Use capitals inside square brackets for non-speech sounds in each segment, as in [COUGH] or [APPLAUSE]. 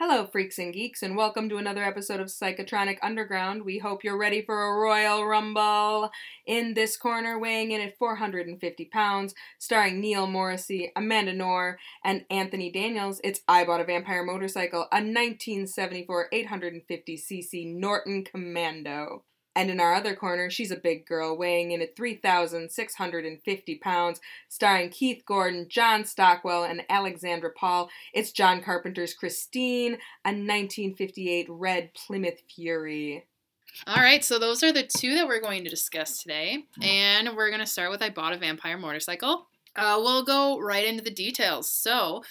Hello, freaks and geeks, and welcome to another episode of Psychotronic Underground. We hope you're ready for a Royal Rumble. In this corner, weighing in at 450 pounds, starring Neil Morrissey, Amanda Noar, and Anthony Daniels, it's I Bought a Vampire Motorcycle, a 1974 850cc Norton Commando. And in our other corner, she's a big girl, weighing in at 3,650 pounds, starring Keith Gordon, John Stockwell, and Alexandra Paul. It's John Carpenter's Christine, a 1958 red Plymouth Fury. All right, so those are the two that we're going to discuss today. And we're going to start with I Bought a Vampire Motorcycle. Uh, we'll go right into the details. So,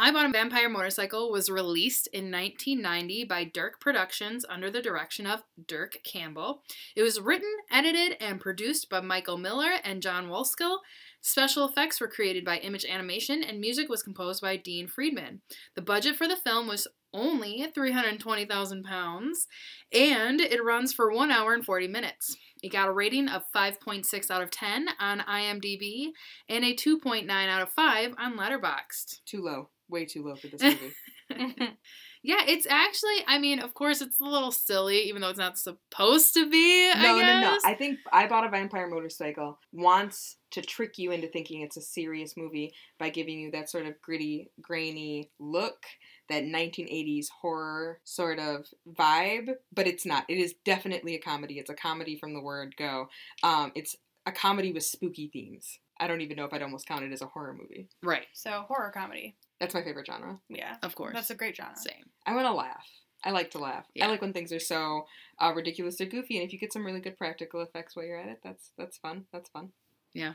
I Bought a Vampire Motorcycle was released in 1990 by Dirk Productions under the direction of Dirk Campbell. It was written, edited, and produced by Mycal Miller and John Wolskel. Special effects were created by Image Animation, and music was composed by Dean Friedman. The budget for the film was only 320,000 pounds, and it runs for 1 hour and 40 minutes. It got a rating of 5.6 out of 10 on IMDb and a 2.9 out of 5 on Letterboxd. Too low. Way too low for this [LAUGHS] movie. yeah, it's actually, I mean, of course, it's a little silly, even though it's not supposed to be. I no, no, no. I think I Bought a Vampire Motorcycle wants to trick you into thinking it's a serious movie by giving you that sort of gritty, grainy look, that 1980s horror sort of vibe, but it's not. It is definitely a comedy. It's a comedy from the word go. Um, it's a comedy with spooky themes. I don't even know if I'd almost count it as a horror movie. Right, So horror comedy. That's my favorite genre. Yeah. of course. That's a great genre. Same. I want to laugh. I like to laugh. Yeah. I like when things are so uh, ridiculous or goofy, and if you get some really good practical effects while you're at it, that's that's fun. That's fun. Yeah,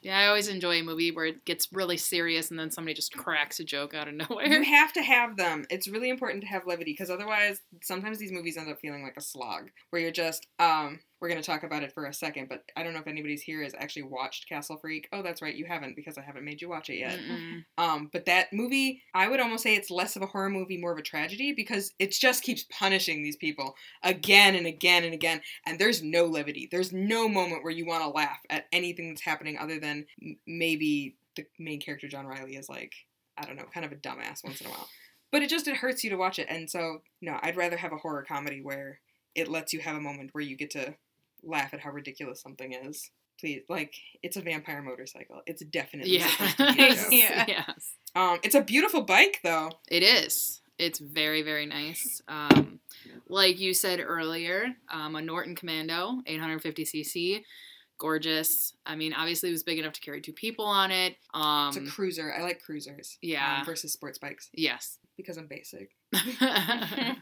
Yeah, I always enjoy a movie where it gets really serious and then somebody just cracks a joke out of [LAUGHS] nowhere. You have to have them. It's really important to have levity because otherwise, sometimes these movies end up feeling like a slog where you're just. Um, we're gonna talk about it for a second, but I don't know if anybody's here has actually watched Castle Freak. Oh, that's right, you haven't because I haven't made you watch it yet. Mm-mm. [LAUGHS] Um, but that movie, I would almost say it's less of a horror movie, more of a tragedy because it just keeps punishing these people again and again and again, and there's no levity. There's no moment where you want to laugh at anything that's happening other than m- maybe the main character John Riley is like, I don't know, kind of a dumbass once in a while. But it just it hurts you to watch it, and so no, I'd rather have a horror comedy where it lets you have a moment where you get to laugh at how ridiculous something is. Please, like it's a vampire motorcycle. It's definitely Yeah. supposed to be [LAUGHS] a joke. Yeah. yes. Um, it's a beautiful bike, though. It is. It's very, very nice. Um, like you said earlier, um, a Norton Commando, 850cc, gorgeous. I mean, obviously, it was big enough to carry two people on it. Um, It's a cruiser. I like cruisers. Yeah. um, versus sports bikes yes. because I'm basic. [LAUGHS] [LAUGHS] okay,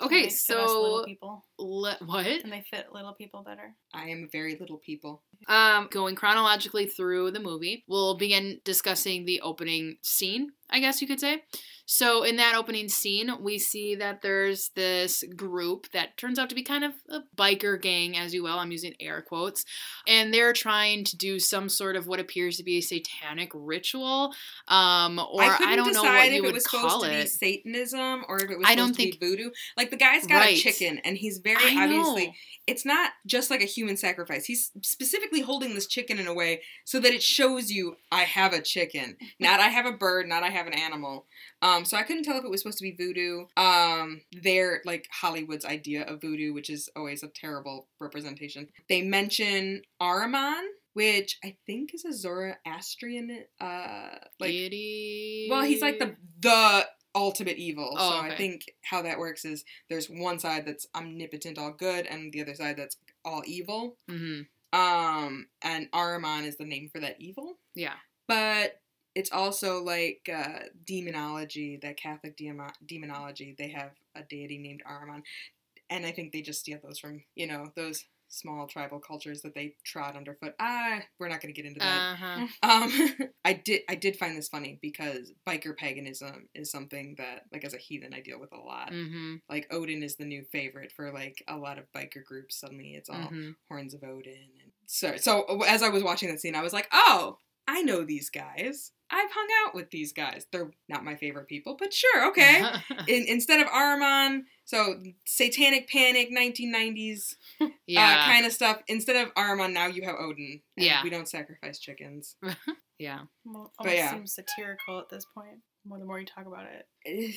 They fit so people, le- what? and they fit little people better. I am very little people. Um, going chronologically through the movie, we'll begin discussing the opening scene, I guess you could say. So, in that opening scene, we see that there's this group that turns out to be kind of a biker gang, as you will. I'm using air quotes. And they're trying to do some sort of what appears to be a satanic ritual. Um, or I I, don't know decide what if you it would was call supposed to be it. Satanism or if it was I don't to be think- voodoo. Like the guy's got Right. a chicken, and he's very I obviously. know. It's not just like a human sacrifice. He's specifically holding this chicken in a way so that it shows you I have a chicken, [LAUGHS] not I have a bird, not I have an animal. Um, so I couldn't tell if it was supposed to be voodoo. Um, they're like Hollywood's idea of voodoo, which is always a terrible representation. They mention Ahriman, which I think is a Zoroastrian, uh, like Deity. well, he's like the the ultimate evil. Oh, so I think how that works is there's one side that's omnipotent, all good, and the other side that's all evil. hmm Um, and Ahriman is the name for that evil. Yeah. But it's also like uh, demonology, that Catholic demo- demonology. They have a deity named Ahriman, and I think they just steal those from you know those small tribal cultures that they trod underfoot. Ah, we're not going to get into that. Uh-huh. [LAUGHS] Um, [LAUGHS] I did I did find this funny because biker paganism is something that like as a heathen I deal with a lot. hmm Like Odin is the new favorite for like a lot of biker groups. Suddenly it's all hmm horns of Odin and so so as I was watching that scene I was like, "Oh, I know these guys. I've hung out with these guys. They're not my favorite people, but sure, okay." [LAUGHS] In, instead of Ahriman, so satanic panic 1990s yeah. uh, kind of stuff. Instead of Ahriman, now you have Odin. and Yeah. we don't sacrifice chickens. [LAUGHS] yeah. Well, But almost yeah. seems satirical at this point. More the more you talk about it.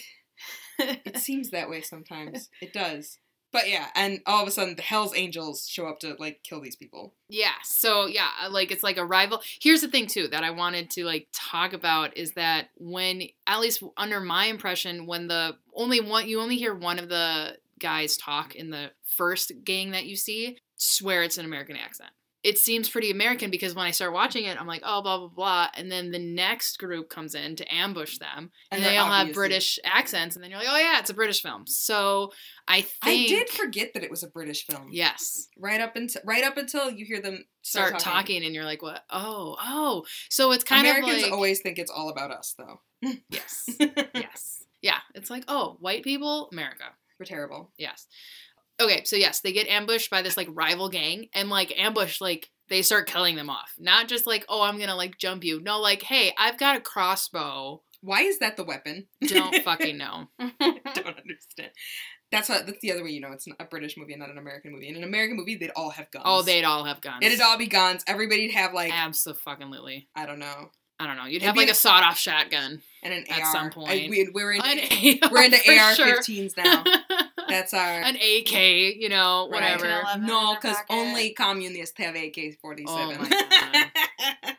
It seems that way sometimes. [LAUGHS] It does. But yeah, and all of a sudden the Hell's Angels show up to like kill these people. Yeah. So yeah, uh, like it's like a rival. Here's the thing too that I wanted to like talk about is that when at least under my impression, when the only one you only hear one of the guys talk in the first gang that you see, swear it's an American accent. It seems pretty American because when I start watching it, I'm like, oh, blah, blah, blah. And then the next group comes in to ambush them. And, they're they all have British accents. And then you're like, oh, yeah, it's a British film. So I think. I did forget that it was a British film. Yes. Right up until right up until you hear them Start start, talking. and you're like, what? Oh, oh. So it's kind Americans of like. always think it's all about us, though. [LAUGHS] Yes. [LAUGHS] yes. Yeah. It's like, oh, white people, America. We're terrible. Yes. Okay, so yes, they get ambushed by this like rival gang and like ambush like they start killing them off. Not just like, oh, I'm gonna like jump you. No, like, hey, I've got a crossbow. Why is that the weapon? Don't [LAUGHS] fucking know. don't understand. That's what. That's the other way you know it's a British movie and not an American movie. In an American movie, they'd all have guns. Oh, they'd all have guns. It'd all be guns. Everybody'd have like Absolutely. I don't know, I don't know. You'd It'd have like a sawed-off shotgun. and an At AR. some I- point. we, we're into An we're into for sure. AR-15s now. [LAUGHS] That's our An AK, you know, whatever. An 11 in no, because only communists have AK-47. Oh my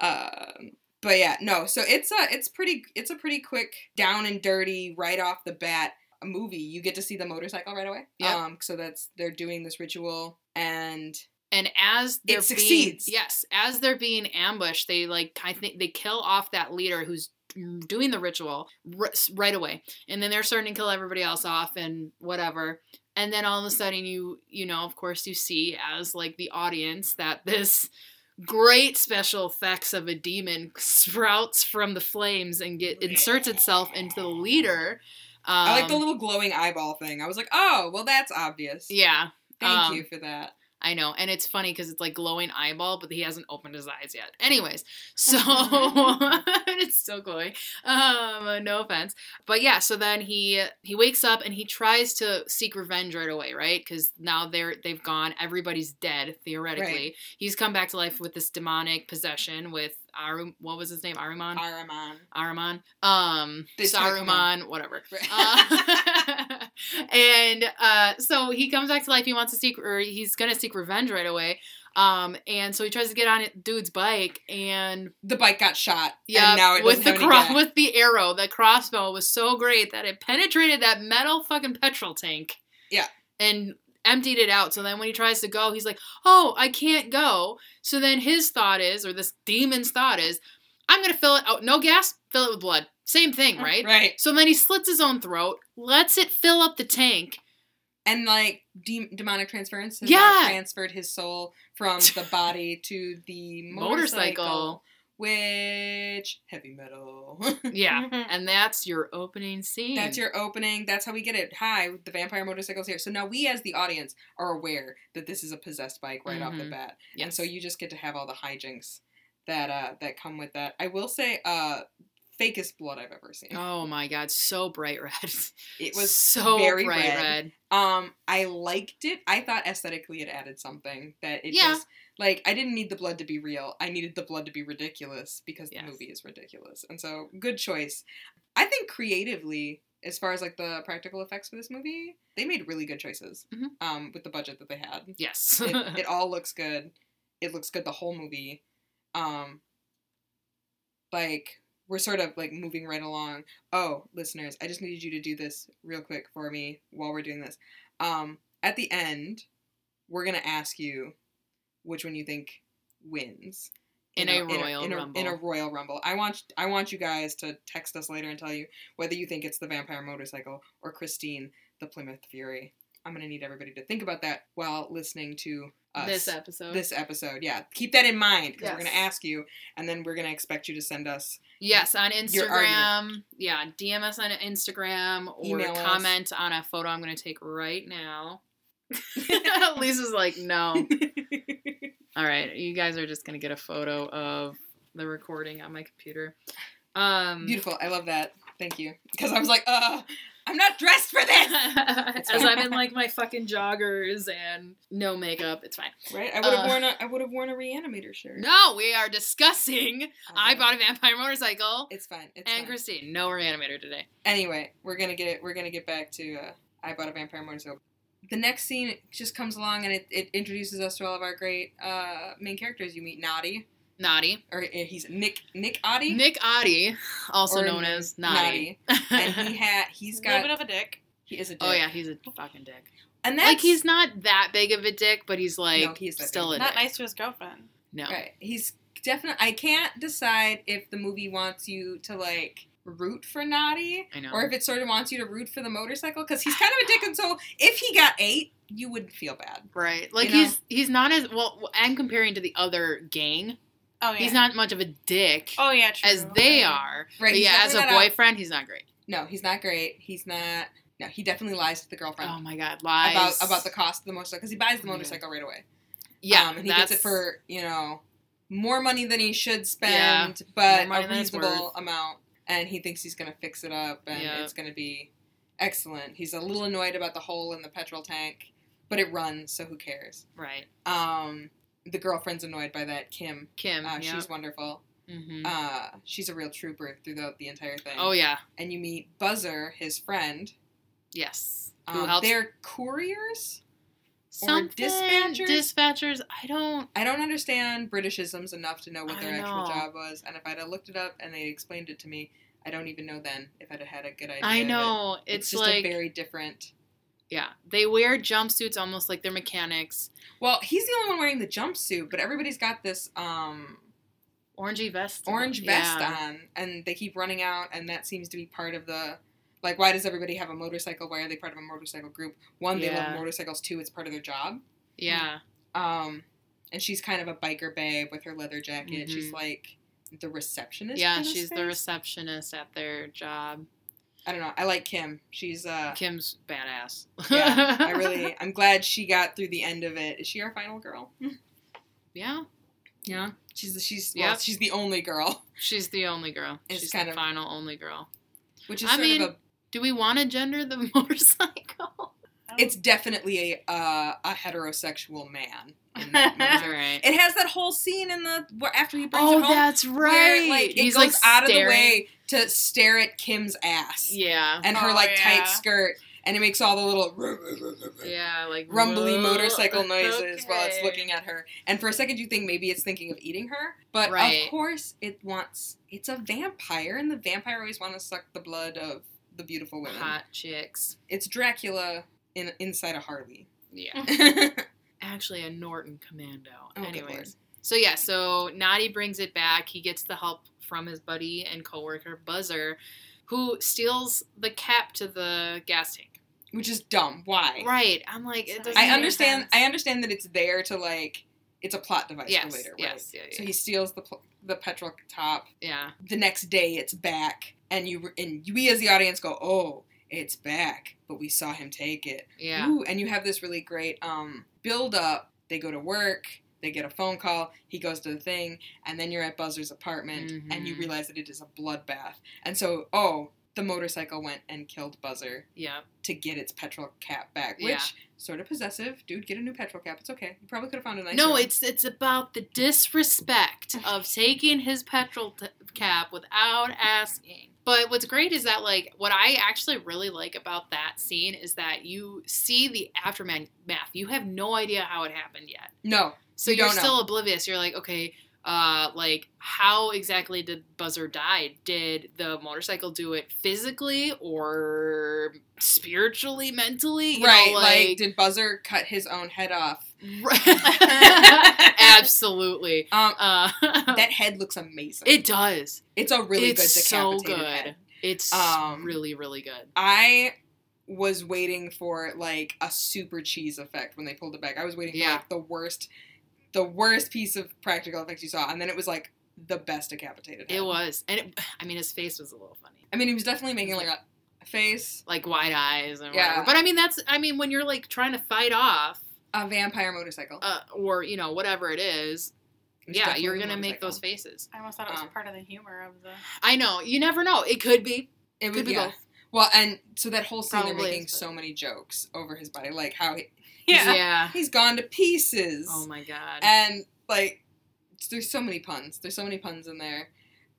[LAUGHS] um, but yeah, no. So it's a it's pretty it's a pretty quick down and dirty right off the bat movie. You get to see the motorcycle right away. Yep. Um, so that's they're doing this ritual and And as they're succeeds. being yes, as they're being ambushed, they like I think they kill off that leader who's doing the ritual r- right away, and then they're starting to kill everybody else off and whatever. And then all of a sudden, you you know, of course, you see as like the audience that this great special effects of a demon sprouts from the flames and get inserts itself into the leader. Um, I like the little glowing eyeball thing. I was like, oh, well, that's obvious. yeah. Thank um, you for that. I know, and it's funny because it's like glowing eyeball, but he hasn't opened his eyes yet. Anyways, [LAUGHS] so [LAUGHS] it's still glowing. Um, no offense, but yeah. So then he he wakes up and he tries to seek revenge right away, right? Because now they're they've gone. Everybody's dead theoretically. Right. He's come back to life with this demonic possession with Arum. What was his name? Aruman. Araman. Aruman. Um, Saruman. Whatever. Right. Uh, [LAUGHS] and uh, so he comes back to life. He wants to seek, or he's gonna seek revenge right away. Um, and so he tries to get on it- dude's bike, and the bike got shot. yeah, now it with the cro- with the arrow, the crossbow was so great that it penetrated that metal fucking petrol tank. Yeah. and emptied it out. So then when he tries to go, he's like, "Oh, I can't go." So then his thought is, or this demon's thought is, "I'm gonna fill it out. No gas, fill it with blood. Same thing, right?" Right. So then he slits his own throat, lets it fill up the tank. And like de- demonic transference has Yeah. transferred his soul from the [LAUGHS] body to the motorcycle, Motorcycle. which heavy metal. [LAUGHS] Yeah. and that's your opening scene. That's your opening. That's how we get it. Hi, the vampire motorcycle's here. So now we, as the audience, are aware that this is a possessed bike right off the Mhm. bat, and so you just get to have all the hijinks that uh that come with that. I will say, uh, fakest blood I've ever seen. Oh my god, so bright red. [LAUGHS] it was so very bright red. red. Um, I liked it. I thought aesthetically it added something that it Yeah. just like I didn't need the blood to be real. I needed the blood to be ridiculous because Yes. the movie is ridiculous. And so good choice. I think creatively, as far as like the practical effects for this movie, they made really good choices. Mhm. Um, with the budget that they had. Yes. It, [LAUGHS] it all looks good. It looks good the whole movie. Um like we're sort of like moving right along. Oh, listeners, I just needed you to do this real quick for me while we're doing this. Um, at the end, we're gonna ask you which one you think wins In a Royal in a, Rumble. In a Royal Rumble, I want I want you guys to text us later and tell you whether you think it's the Vampire Motorcycle or Christine, the Plymouth Fury. I'm gonna need everybody to think about that while listening to us this episode. this episode. Yeah, keep that in mind because we're gonna ask you, and then we're gonna expect you to send us. yes, on Instagram. Yeah, DM us on Instagram or Email us. comment on a photo I'm going to take right now. [LAUGHS] [LAUGHS] Lisa's like, no. [LAUGHS] All right, you guys are just going to get a photo of the recording on my computer. Um, Beautiful. I love that. Thank you. Because I was like, uh, I'm not dressed for this. As I'm in like my fucking joggers and no makeup, it's fine. Right? I would have Uh, worn a I would have worn a reanimator shirt. No, we are discussing. I Um, bought a vampire motorcycle. It's fine. It's And fine. Christine, no reanimator today. Anyway, we're gonna get we're gonna get back to uh, I bought a vampire motorcycle. The next scene just comes along and it, it introduces us to all of our great uh, main characters. You meet Noddy, Noddy. or uh, he's Nick Nick Oddie, Nick Oddie, also Or known as Noddy. and he [LAUGHS] had he's He's a little got bit of a dick. he is a dick. oh yeah, he's a fucking dick. and that's Like he's not that big of a dick, but he's like No, he is that still big. a Not dick. nice to his girlfriend. No. right. He's definitely. I can't decide if the movie wants you to like root for Noddy I know. or if it sort of wants you to root for the motorcycle because he's kind of a dick. And so if he got eight, you wouldn't feel bad. Right. Like You know? he's he's not as well and comparing to the other gang, Oh yeah. he's not much of a dick Oh yeah, true. as they Okay. are. Right. But yeah, as a not out- boyfriend, he's not great. No, he's not great. He's not. No, he definitely lies to the girlfriend Oh my god, lies about about the cost of the motorcycle because he buys the Yeah. motorcycle right away. Yeah, um, and he gets it for you know more money than he should spend, Yeah, but a reasonable amount. And he thinks he's gonna fix it up, and Yeah. it's gonna be excellent. He's a little annoyed about the hole in the petrol tank, but it runs, so who cares? right. Um, the girlfriend's annoyed by that. Kim, Kim. uh, yeah. she's wonderful. hmm Uh, she's a real trooper throughout the entire thing. oh yeah. and you meet Buzzer, his friend. Yes. Who Um, helps? they're couriers. Something- dispatchers? Dispatchers. I don't. I don't understand Britishisms enough to know what their actual job was, and if I'd have looked it up and they explained it to me, I don't even know then if I'd have had a good idea. I of it. know. It's, It's, just like a very different. Yeah. They wear jumpsuits almost like they're mechanics. Well, he's the only one wearing the jumpsuit, but everybody's got this um, Orangey vest. orange vest yeah. on, and they keep running out, and that seems to be part of the. Like, why does everybody have a motorcycle? Why are they part of a motorcycle group? One, they Yeah. love motorcycles. Two, it's part of their job. Yeah. Um, and she's kind of a biker babe with her leather jacket. She's Mhm. like the receptionist. Yeah, she's the receptionist at their job. I don't know. I like Kim. She's uh, Kim's badass. yeah. I really, [LAUGHS] I'm glad she got through the end of it. Is she our final girl? yeah. Yeah. She's she's well, Yep. she's the only girl, She's the only girl. It's She's kind the of- final only girl. which is I sort mean- of a. Do we want to gender the [LAUGHS] motorcycle? It's definitely a uh, a heterosexual man. [LAUGHS] In that movie. right. it has that whole scene in the where after he brings Oh, it home. that's right. Where, like, it He's goes like out of the staring. way to stare at Kim's ass Yeah. and her Oh, like yeah. tight skirt, and it makes all the little Yeah, like rumbly whoa, motorcycle noises while it's okay. looking at her. And for a second, you think maybe it's thinking of eating her, but Right. of course, it wants. It's a vampire, and the vampire always want to suck the blood of the beautiful women. Hot chicks. It's Dracula in inside a Harley. Yeah. oh, [LAUGHS] Actually, a Norton Commando. Oh, good lord. Anyways. So yeah, so Noddy brings it back. He gets the help from his buddy and coworker Buzzer, who steals the cap to the gas tank. Which is dumb. Why? Right. I'm like, it doesn't I make understand. sense. I understand that it's there to like. It's a plot device Yes. for later, right? yes. Yeah. So he steals the pl- the petrol top. yeah. The next day, it's back, and you and we as the audience go, "Oh, it's back!" But we saw him take it. Yeah. Ooh, and you have this really great um, build up. They go to work, they get a phone call, he goes to the thing, and then you're at Buzzer's apartment and you Mhm. realize that it is a bloodbath. And so, oh, the motorcycle went and killed Buzzer Yeah. to get its petrol cap back, which Yeah. sort of possessive. Dude, get a new petrol cap. It's okay. You probably could have found a nice No, one. it's it's about the disrespect of [LAUGHS] taking his petrol t- cap without asking. But what's great is that like what I actually really like about that scene is that you see the aftermath. You have no idea how it happened yet. no. So You know. still oblivious. You're like, okay, uh, like how exactly did Buzzer die? Did the motorcycle do it physically or spiritually, mentally? You know, right, like, did Buzzer cut his own head off? [LAUGHS] Absolutely. Um, Uh, [LAUGHS] that head looks amazing. it does. it's a really it's good so decapitated good. head. It's Um, really, really good. I was waiting for like a super cheese effect when they pulled it back. I was waiting Yeah. for like the worst, the worst piece of practical effects you saw, and then it was like the best decapitated. Head. It was, and it, [SIGHS] I mean, his face was a little funny, I mean, he was definitely making like a face like wide eyes and Yeah. whatever. But I mean, that's, I mean, when you're like trying to fight off, a vampire motorcycle. uh, or you know, whatever it is, It yeah, you're gonna make those faces. I almost thought it was Um, part of the humor of the. I know. You never know. It could be. It was Could be yeah. both. Well, and so that whole scene, they're making is, but- so many jokes over his body, like how he, Yeah. yeah. he's gone to pieces. Oh my god. and like there's so many puns there's so many puns in there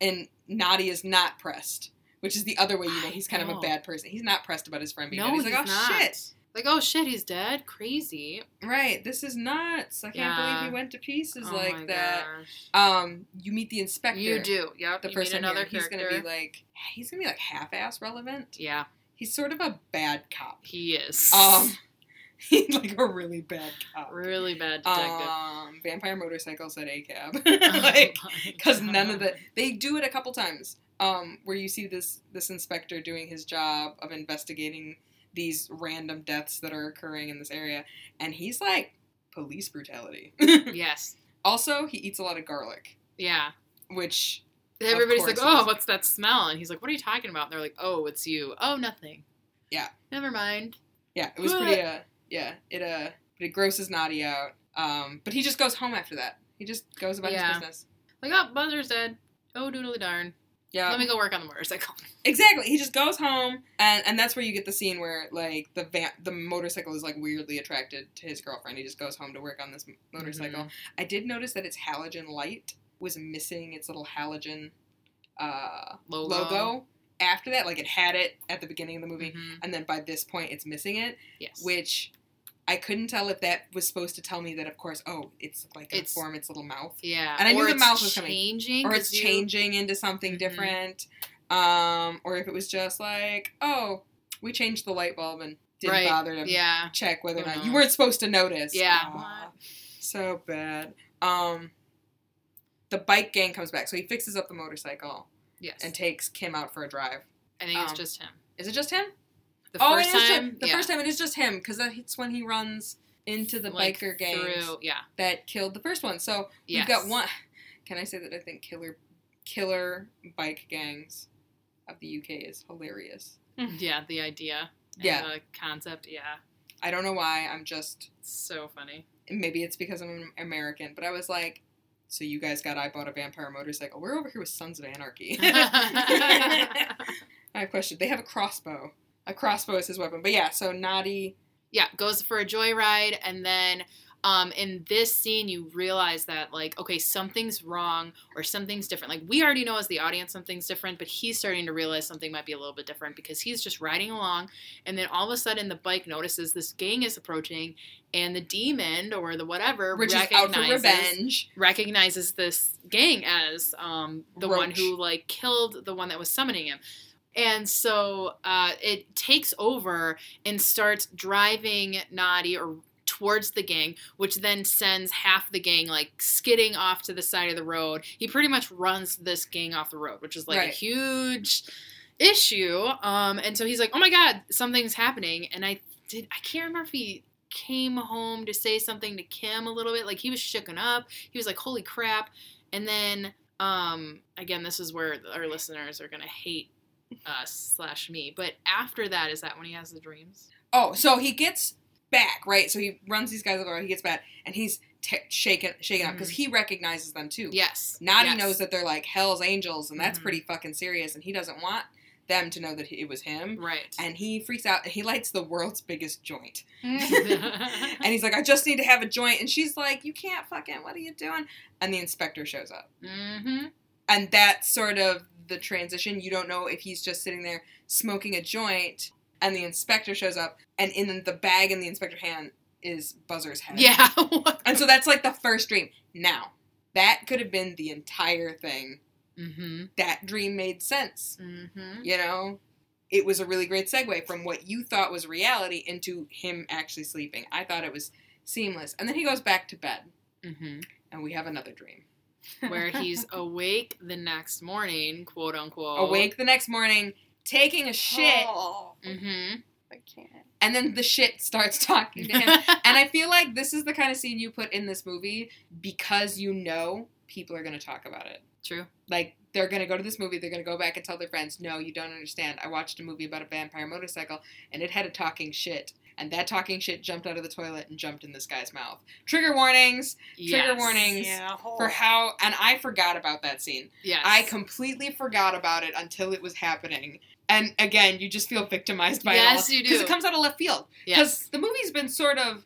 and Noddy is not pressed which is the other way you know he's kind of a bad person he's not pressed about his friend being no, dead he's he's like oh not. shit Like, oh shit, he's dead. Crazy. right this is nuts i can't Yeah. believe he went to pieces oh like that gosh. um you meet the inspector You do. Yep. the you meet another here. he's gonna be like he's gonna be like half-ass relevant yeah, he's sort of a bad cop he is. um [LAUGHS] [LAUGHS] he's like a really bad cop really bad detective. um vampire motorcycles at a cab [LAUGHS] Oh like because none of the they do it a couple times um where you see this this inspector doing his job of investigating these random deaths that are occurring in this area and he's like police brutality [LAUGHS] Yes. also he eats a lot of garlic Yeah. which Everybody's like, "Oh, what's that smell?" And he's like, "What are you talking about?" And they're like, "Oh, it's you." Oh, nothing. Yeah. Never mind. yeah it was pretty uh yeah it uh it grosses Noddy out um but he just goes home after that he just goes about Yeah. his business Like, oh, Buzzer's dead. Oh, doodly darn. Yeah Let me go work on the motorcycle. [LAUGHS] Exactly. He just goes home, and and that's where you get the scene where like the van, the motorcycle is like weirdly attracted to his girlfriend. He just goes home to work on this motorcycle. Mhm. I did notice that its halogen light was missing its little halogen uh, Logo. logo. After that, like it had it at the beginning of the movie, Mhm. and then by this point, it's missing it, Yes. which. I couldn't tell if that was supposed to tell me that, of course, oh, it's like gonna It's- form its little mouth, yeah. and I knew the mouth was coming. changing. or it's you- changing into something Mhm. different, um, or if it was just like, oh, we changed the light bulb and didn't Right. bother to Yeah. check whether or not you weren't supposed to notice. Yeah. So bad. Um, the bike gang comes back, so he fixes up the motorcycle Yes. and takes Kim out for a drive. I think it's um, just him. Is it just him? The oh, first it is ju- time. the yeah. first time it is just him because that's when he runs into the Like, biker gang yeah. that killed the first one. So Yes. We've got one. [LAUGHS] Can I say that I think killer, killer bike gangs of the UK is hilarious. [LAUGHS] Yeah, the idea. and Yeah. The concept. Yeah. I don't know why. I'm just It's so funny. maybe it's because I'm American, but I was like, so you guys got I bought a vampire motorcycle. We're over here with Sons of Anarchy. [LAUGHS] I have a question. They have a crossbow. A crossbow is his weapon. But yeah, so Noddy. yeah, goes for a joyride, and then um, in this scene, you realize that like, okay, something's wrong or something's different. Like we already know as the audience something's different, but he's starting to realize something might be a little bit different because he's just riding along, and then all of a sudden the bike notices this gang is approaching, and the demon or the whatever Which is out for recognizes revenge. recognizes this gang as um, the one who like killed the one that was summoning him. And so uh, it takes over and starts driving Noddy or towards the gang, which then sends half the gang like skidding off to the side of the road. He pretty much runs this gang off the road, which is like a huge issue. Um, and so he's like, "Oh my god, something's happening!" And I did I can't remember if he came home to say something to Kim a little bit. Like he was shooken up. He was like, "Holy crap!" And then um, again, this is where our listeners are gonna hate us slash me. But after that, is that when he has the dreams? Oh, so he gets back, right? So he runs these guys over, he gets back, and he's t- shaken, shaken up because he recognizes them too. Yes. Noddy yes. knows that they're like Hell's Angels, and that's Mhm. pretty fucking serious, and he doesn't want them to know that it was him. Right. And he freaks out and he lights the world's biggest joint. mm-hmm. [LAUGHS] [LAUGHS] And he's like, I just need to have a joint. And she's like, You can't fucking, what are you doing? And the inspector shows up. And that sort of the transition. You don't know if he's just sitting there smoking a joint and the inspector shows up, and in the bag in the inspector's hand is Buzzer's head. Yeah. [LAUGHS] And so that's like the first dream. Now, that could have been the entire thing. mm-hmm. That dream made sense. Mm-hmm. You know? It was a really great segue from what you thought was reality into him actually sleeping. I thought it was seamless. And then he goes back to bed, Mm-hmm. and we have another dream. Where [LAUGHS] he's awake the next morning, quote unquote. Awake the next morning, taking a shit, Oh, Mm-hmm. I can't. and then the shit starts talking to him. [LAUGHS] and I feel like this is the kind of scene you put in this movie because you know people are going to talk about it. True. Like, they're going to go to this movie, they're going to go back and tell their friends, no, you don't understand. I watched a movie about a vampire motorcycle, and it had a talking shit. And that talking shit jumped out of the toilet and jumped in this guy's mouth. Trigger warnings Trigger Yes. warnings. Yeah. for how, and I forgot about that scene. Yes. I completely forgot about it until it was happening. And again, you just feel victimized by Yes, it all. you do. Because it comes out of left field. Because Yes. the movie's been sort of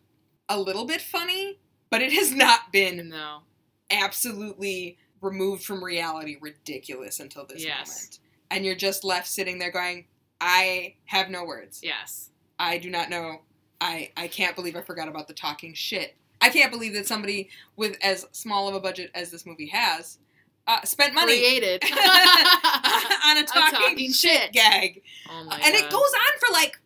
a little bit funny, but it has not been No. absolutely removed from reality ridiculous until this Yes. moment. And you're just left sitting there going, I have no words. Yes. I do not know. I I can't believe I forgot about the talking shit. I can't believe that somebody with as small of a budget as this movie has uh, spent money Created. [LAUGHS] on [LAUGHS] a talking, talking shit, shit. gag, oh my and it goes on for like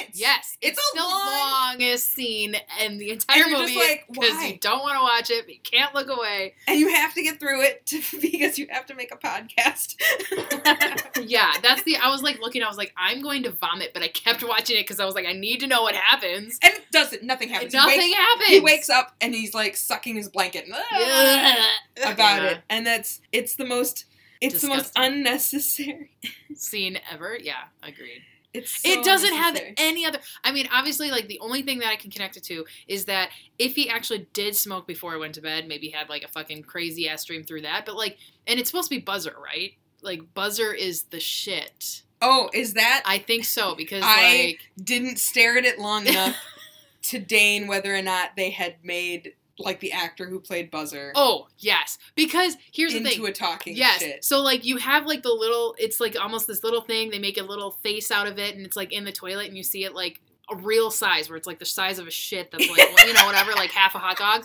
minutes. Yes, It's it's, the long- longest scene in the entire And movie like, because you don't want to watch it, but you can't look away. and you have to get through it to, [LAUGHS] because you have to make a podcast. [LAUGHS] Yeah, that's the. I was like looking. I was like, I'm going to vomit, but I kept watching it because I was like, I need to know what happens. and it doesn't. Nothing happens. Nothing he wakes, happens. He wakes up and he's like sucking his blanket. [LAUGHS] Yeah. about Yeah. it, and that's it's the most it's the most unnecessary. Scene ever. Yeah, agreed. It's so it doesn't have any other. I mean, obviously, like the only thing that I can connect it to is that if he actually did smoke before I went to bed, maybe had like a fucking crazy ass dream through that. But like, and it's supposed to be Buzzer, right? Like Buzzer is the shit. Oh, is that I think so because I- like didn't stare at it long enough [LAUGHS] to deign whether or not they had made like the actor who played Buzzer oh yes because here's the into thing a talking Yes. shit. So like you have like the little it's like almost this little thing, they make a little face out of it and it's like in the toilet and you see it like a real size where it's like the size of a shit that's like [LAUGHS] you know whatever like half a hot dog.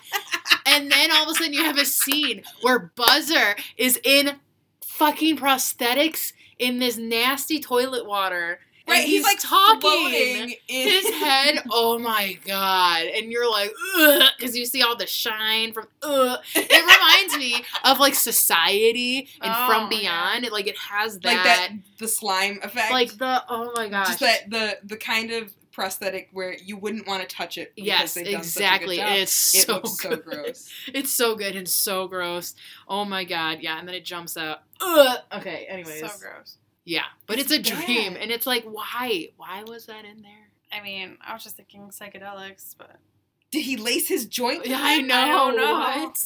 And then all of a sudden you have a scene where Buzzer is in fucking prosthetics in this nasty toilet water. Right, he's, like talking in his head. [LAUGHS] Oh my god! And you're like, because you see all the shine from. Ugh. It [LAUGHS] reminds me of like Society and Oh, From yeah. Beyond. It like it has that, like that the slime effect. like the oh my gosh, just that the the kind of prosthetic where you wouldn't want to touch it. because yes, done exactly. Such a good job. It's it so so gross. [LAUGHS] It's so good and so gross. Oh my god, yeah. And then it jumps out. Ugh. Okay. Anyways, so gross. Yeah, but it's, It's a dream, and it's like, why? Why was that in there? I mean, I was just thinking psychedelics, but Did he lace his joint? Yeah, I that? know. don't know. What?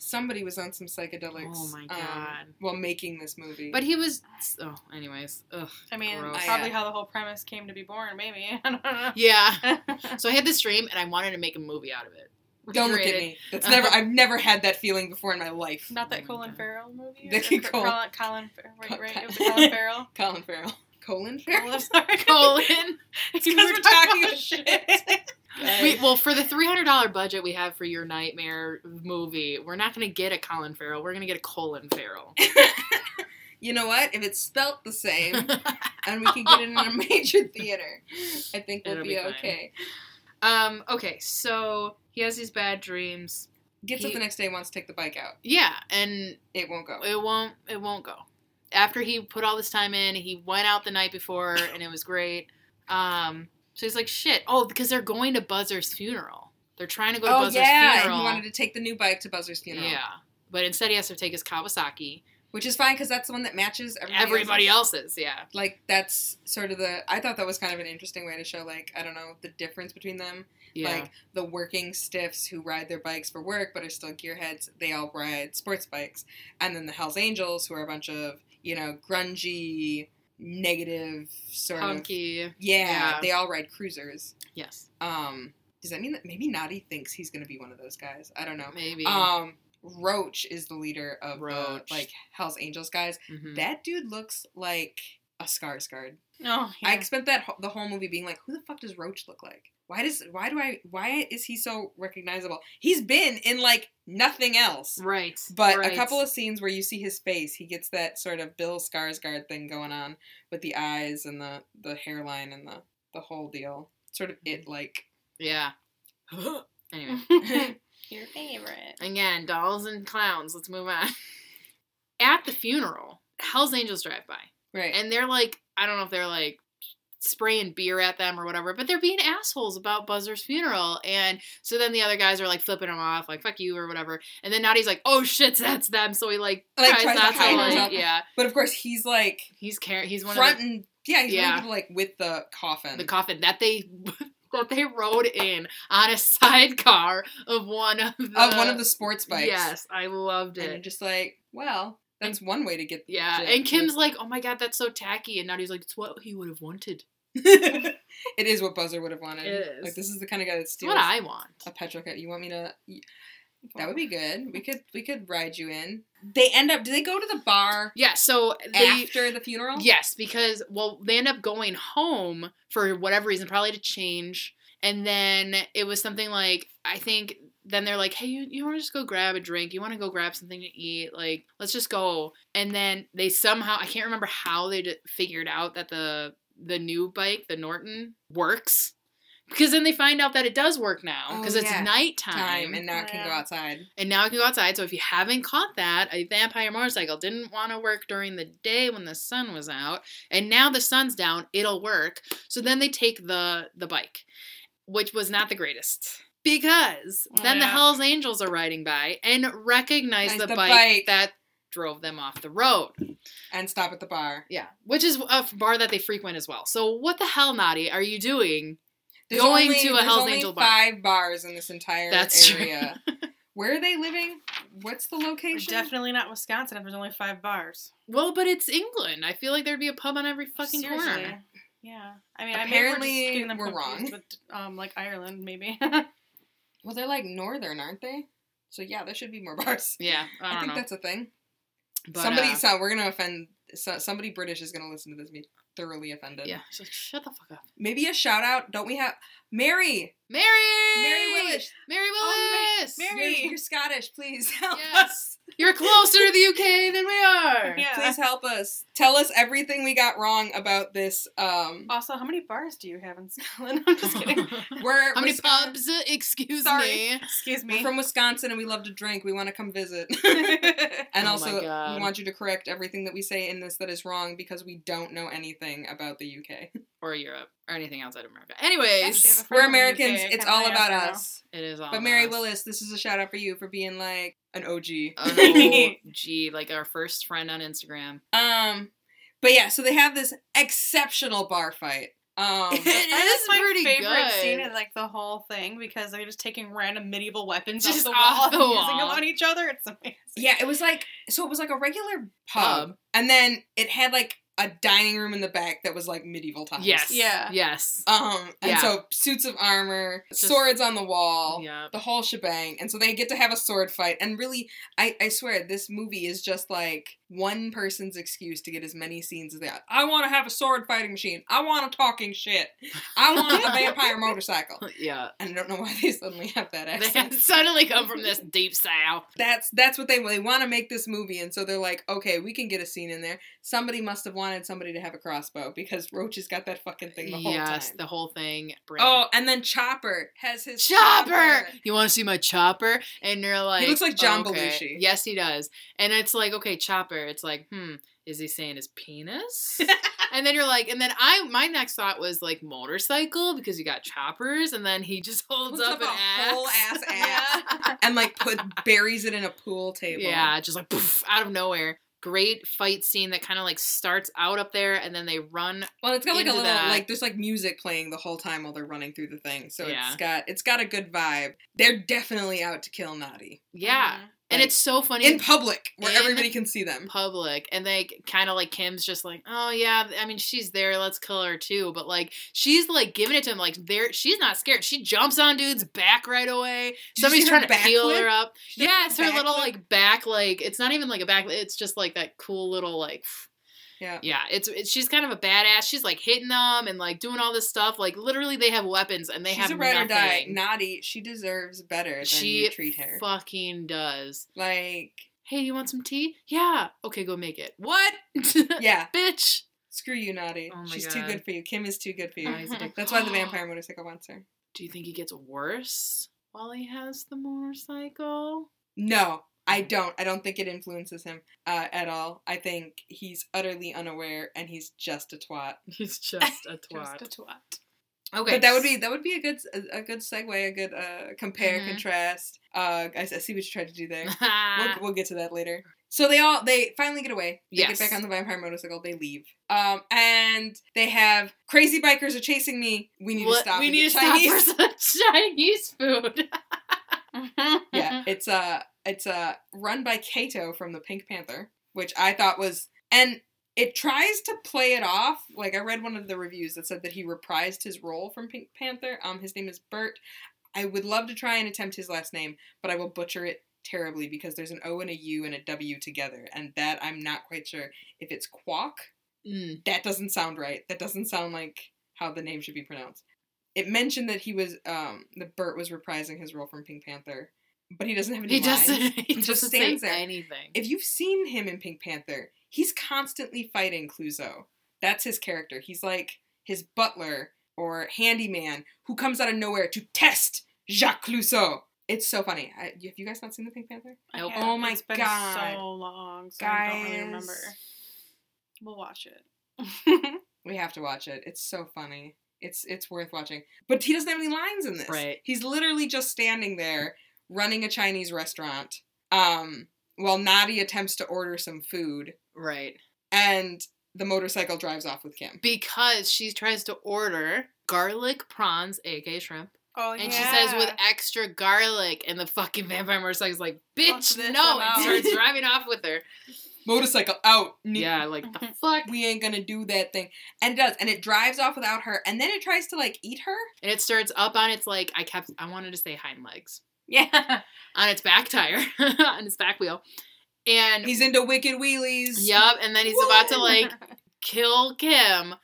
Somebody was on some psychedelics. Oh my um, God. while making this movie. But he was. Oh, anyways. Ugh. I mean, Gross. that's Yeah. probably how the whole premise came to be born. Maybe [LAUGHS] I don't know. Yeah. [LAUGHS] So I had this dream, and I wanted to make a movie out of it. Don't look at Recreate it. me. That's uh-huh. never. I've never had that feeling before in my life. Not that Oh Colin God. Farrell movie. The or- Colin- Colin, Colin, Fer- right, Col- right, it was Colin Farrell. Colin Farrell. Colin [LAUGHS] Farrell. Oh, sorry. [LAUGHS] Colin. [LAUGHS] It's Because we're we're talking talking about about shit. We, well, for the three hundred dollar budget we have for your nightmare movie, we're not going to get a Colin Farrell. We're going to get a Colin Farrell. you know what? If it's spelt the same and we can get it in a major theater, I think we'll It'll be, be fine. okay. Um. Okay. So he has these bad dreams. Gets up the next day, wants to take the bike out. Yeah, and It won't go. it won't. It won't go. After he put all this time in, he went out the night before, [COUGHS] and it was great. Um. So he's like, shit. Oh, because they're going to Buzzer's funeral. They're trying to go to oh Buzzer's yeah, and funeral. he wanted to take the new bike to Buzzer's funeral. Yeah. But instead, he has to take his Kawasaki. Which is fine because that's the one that matches everybody, Everybody else's. else's, yeah. Like that's sort of the. I thought that was kind of an interesting way to show, like, I don't know, the difference between them. Yeah. Like the working stiffs who ride their bikes for work but are still gearheads, they all ride sports bikes. And then the Hells Angels, who are a bunch of, you know, grungy, negative sort of Punky. Yeah, Yeah. they all ride cruisers. Yes. Um does that mean that maybe Noddy thinks he's gonna be one of those guys? I don't know. Maybe. Um Roach is the leader of Roach. the like Hells Angels guys. Mhm. That dude looks like a Skarsgård. Oh, yeah. I spent that the whole movie being like, who the fuck does Roach look like? Why does why do I why is he so recognizable? He's been in like nothing else. Right. But right. a couple of scenes where you see his face, he gets that sort of Bill Skarsgård thing going on with the eyes and the the hairline and the the whole deal. Sort of it like. Yeah. [GASPS] anyway. [LAUGHS] [LAUGHS] Your favorite. Again, dolls and clowns. Let's move on. [LAUGHS] At the funeral, Hell's Angels drive by. Right. And they're like, I don't know if they're like spraying beer at them or whatever, but they're being assholes about Buzzer's funeral. And so then the other guys are like flipping them off, like, fuck you or whatever. And then Noddy's like, oh shit, that's them. So he like, Like, tries, tries not to, hide like, yeah. but of course he's like He's car- he's one front of the, and yeah, he's one Yeah. of the like with the coffin. the coffin that they [LAUGHS] that they rode in on a [LAUGHS] sidecar of one of the of one of the sports bikes. Yes, I loved it. And just like, well, That's one way to get. Yeah, and Kim's like, "Oh my god, that's so tacky," and now he's like, "It's what he would have wanted. [LAUGHS] it is what Buzzer would have wanted. It is. Like this is the kind of guy that steals what I want." a petrica. You want me to? That would be good. We could we could ride you in. They end up. Do they go to the bar Yeah, so they after the funeral? Yes, because well, they end up going home for whatever reason, probably to change. And then it was something like I think then they're like, "Hey, you, you want to just go grab a drink? You want to go grab something to eat? Like, let's just go." And then they somehow I can't remember how they d- figured out that the the new bike, the Norton, works. Because then they find out that it does work now Oh, because it's yeah. nighttime Time and now it can go outside. and now it can go outside. So if you haven't caught that, a vampire motorcycle didn't want to work during the day when the sun was out, and now the sun's down, it'll work. So then they take the the bike, which was not the greatest. Because oh, then the Hell's Angels are riding by and recognize Nice, the, the bike, bike. that drove them off the road. And stop at the bar. Yeah, which is a bar that they frequent as well. So what the hell, Noddy, are you doing? There's Going only, to a there's Hell's only Angel bar. five bars in this entire That's true. area. [LAUGHS] Where are they living? What's the location? Definitely not Wisconsin if there's only five bars. Well, but it's England. I feel like there'd be a pub on every fucking Seriously. corner. Yeah. I mean, Apparently, I maybe we're, just them we're wrong. With, um, like Ireland, maybe. [LAUGHS] Well, they're like northern, aren't they? So yeah, there should be more [LAUGHS] bars. Yeah, I I, don't think know. that's a thing. But, somebody, uh, so we're gonna offend. So, somebody British is gonna listen to this, and be thoroughly offended. Yeah. She's like, shut the fuck up. Maybe a shout out. Don't we have Mary? Mary! Mary Willis. Mary Oh, Willis! Mary. You're, you're Scottish. Please help Yes. us. You're closer to the UK than we are! [LAUGHS] Yeah. Please help us. Tell us everything we got wrong about this. Um, also, how many bars do you have in Scotland? [LAUGHS] I'm just kidding. [LAUGHS] we're How many Wisconsin- pubs? Uh, Excuse Sorry. me. Excuse We're me. from Wisconsin and we love to drink. We want to come visit. and Oh also, we want you to correct everything that we say in this that is wrong because we don't know anything about the UK. Or Europe. Or anything outside of America. Anyways, Actually, I have a friend We're Americans. UK. It's all like about us. it is all But Mary us. Willis, this is a shout out for you for being like an OG. An [LAUGHS] OG, like our first friend on Instagram. Um, but yeah, so they have this exceptional bar fight. Um, [LAUGHS] it is my pretty favorite good. scene in like the whole thing because they're just taking random medieval weapons Just off the [LAUGHS] off wall the and using them on each other. It's amazing. yeah, it was like so it was like a regular pub, Pub. and then it had like a dining room in the back that was like medieval times. Yes. Yeah. Yes. Um, and Yeah. so suits of armor, Just- swords on the wall, Yeah. the whole shebang. And so they get to have a sword fight. And really, I, I swear, this movie is just like one person's excuse to get as many scenes as that. I want to have a sword fighting machine. I want a talking shit. I want a vampire [LAUGHS] motorcycle. Yeah. And I don't know why they suddenly have that [LAUGHS] accent. They [LAUGHS] suddenly come from this deep south. That's that's what they they want to make this movie, and so they're like, okay, we can get a scene in there. Somebody must have wanted somebody to have a crossbow because Roach has got that fucking thing the whole yes, time. the whole thing. Oh, and then Chopper has his chopper. You want to see my chopper? And you're like, he looks like John okay. Belushi. Yes, he does. And it's like, okay, chopper. It's like, hmm, is he saying his penis? [LAUGHS] and then you're like, and then I, my next thought was like motorcycle because you got choppers, and then he just holds, Holds up, up an a axe. whole ass [LAUGHS] ass. and like put buries it in a pool table. Yeah, just like poof, out of nowhere. Great fight scene that kind of like starts out up there, and then they run. Well, it's got like a little that. like there's like music playing the whole time while they're running through the thing. So Yeah. it's got it's got a good vibe. They're definitely out to kill Noddy Yeah, Mhm. And Like, it's so funny in public where In everybody can see them. public and they kind of like kim's just like oh yeah i mean she's there let's kill her too. But like she's like giving it to him like there she's not scared. She jumps on dude's back right away. Did somebody's trying to peel her up. She yeah it's her little like back like it's not even like a back it's just like that cool little like Yeah. yeah it's, it's she's kind of a badass she's like hitting them and like doing all this stuff like literally they have weapons and they She's have She's a ride or die. Noddy, she deserves better than she you treat her. fucking does like, hey you want some tea yeah okay go make it what [LAUGHS] yeah, bitch screw you, Noddy. Oh She's too good for you. Kim is too good for you. He's a dick. That's why the vampire [GASPS] motorcycle wants her. Do you think he gets worse while he has the motorcycle? No, I don't. I don't think it influences him uh, at all. I think he's utterly unaware and he's just a twat. [LAUGHS] He's just a twat. [LAUGHS] Just a twat. Okay, But that would be that would be a good a, a good segue, a good uh, compare Mhm. contrast. Uh, I, I see what you tried to do there. [LAUGHS] we'll, we'll get to that later. So they all they finally get away. They Yes. get back on the vampire motorcycle. They leave. Um, and they have crazy bikers are chasing me. We need to stop. We need get to stop Chinese. for some Chinese food. yeah, it's uh it's uh run by Cato from the Pink Panther. which I thought was and it tries to play it off. Like I read one of the reviews that said that he reprised his role from Pink Panther. Um, his name is Burt. I would love to try and attempt his last name, but I will butcher it terribly because there's an O and a U and a W together, and that I'm not quite sure if it's Quack. Mm. That doesn't sound right. That doesn't sound like how the name should be pronounced. It mentioned that he was um that Burt was reprising his role from Pink Panther, but he doesn't have any He lines. [LAUGHS] doesn't. He just doesn't stands say there. anything. If you've seen him in Pink Panther, he's constantly fighting Clouseau. That's his character. He's like his butler or handyman who comes out of nowhere to test Jacques Clouseau. It's so funny. I, have you guys not seen the Pink Panther? I haven't. Oh my it's been God. so long, so I don't really Guys. remember. We'll watch it. [LAUGHS] We have to watch it. It's so funny. It's it's worth watching. But he doesn't have any lines in this. Right. He's literally just standing there running a Chinese restaurant. Um, while Noddy attempts to order some food, Right. and the motorcycle drives off with Kim. Because she tries to order garlic prawns, aka shrimp. oh And she says with extra garlic, and the fucking vampire motorcycle's like, bitch, no, about? and starts driving off with her. [LAUGHS] Motorcycle out. Yeah, like the [LAUGHS] fuck. we ain't gonna do that thing. And it does. And it drives off without her. And then it tries to like eat her. And it starts up on its like I kept I wanted to say hind legs. Yeah. [LAUGHS] On its back tire, [LAUGHS] on its back wheel. And He's into wicked wheelies. Yup, and then he's about to like [LAUGHS] kill Kim,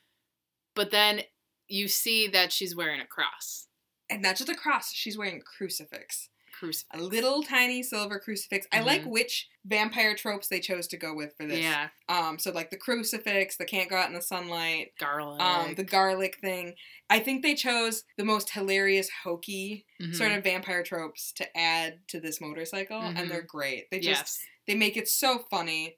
but then you see that she's wearing a cross. And not just a cross, she's wearing a crucifix. Crucifix. A little tiny silver crucifix. I like Mhm. which vampire tropes they chose to go with for this. Yeah, Um, so like the crucifix, the can't go out in the sunlight, garlic. um, the garlic thing. I think they chose the most hilarious, hokey Mhm. sort of vampire tropes to add to this motorcycle, Mhm. and they're great. They just yes. They make it so funny.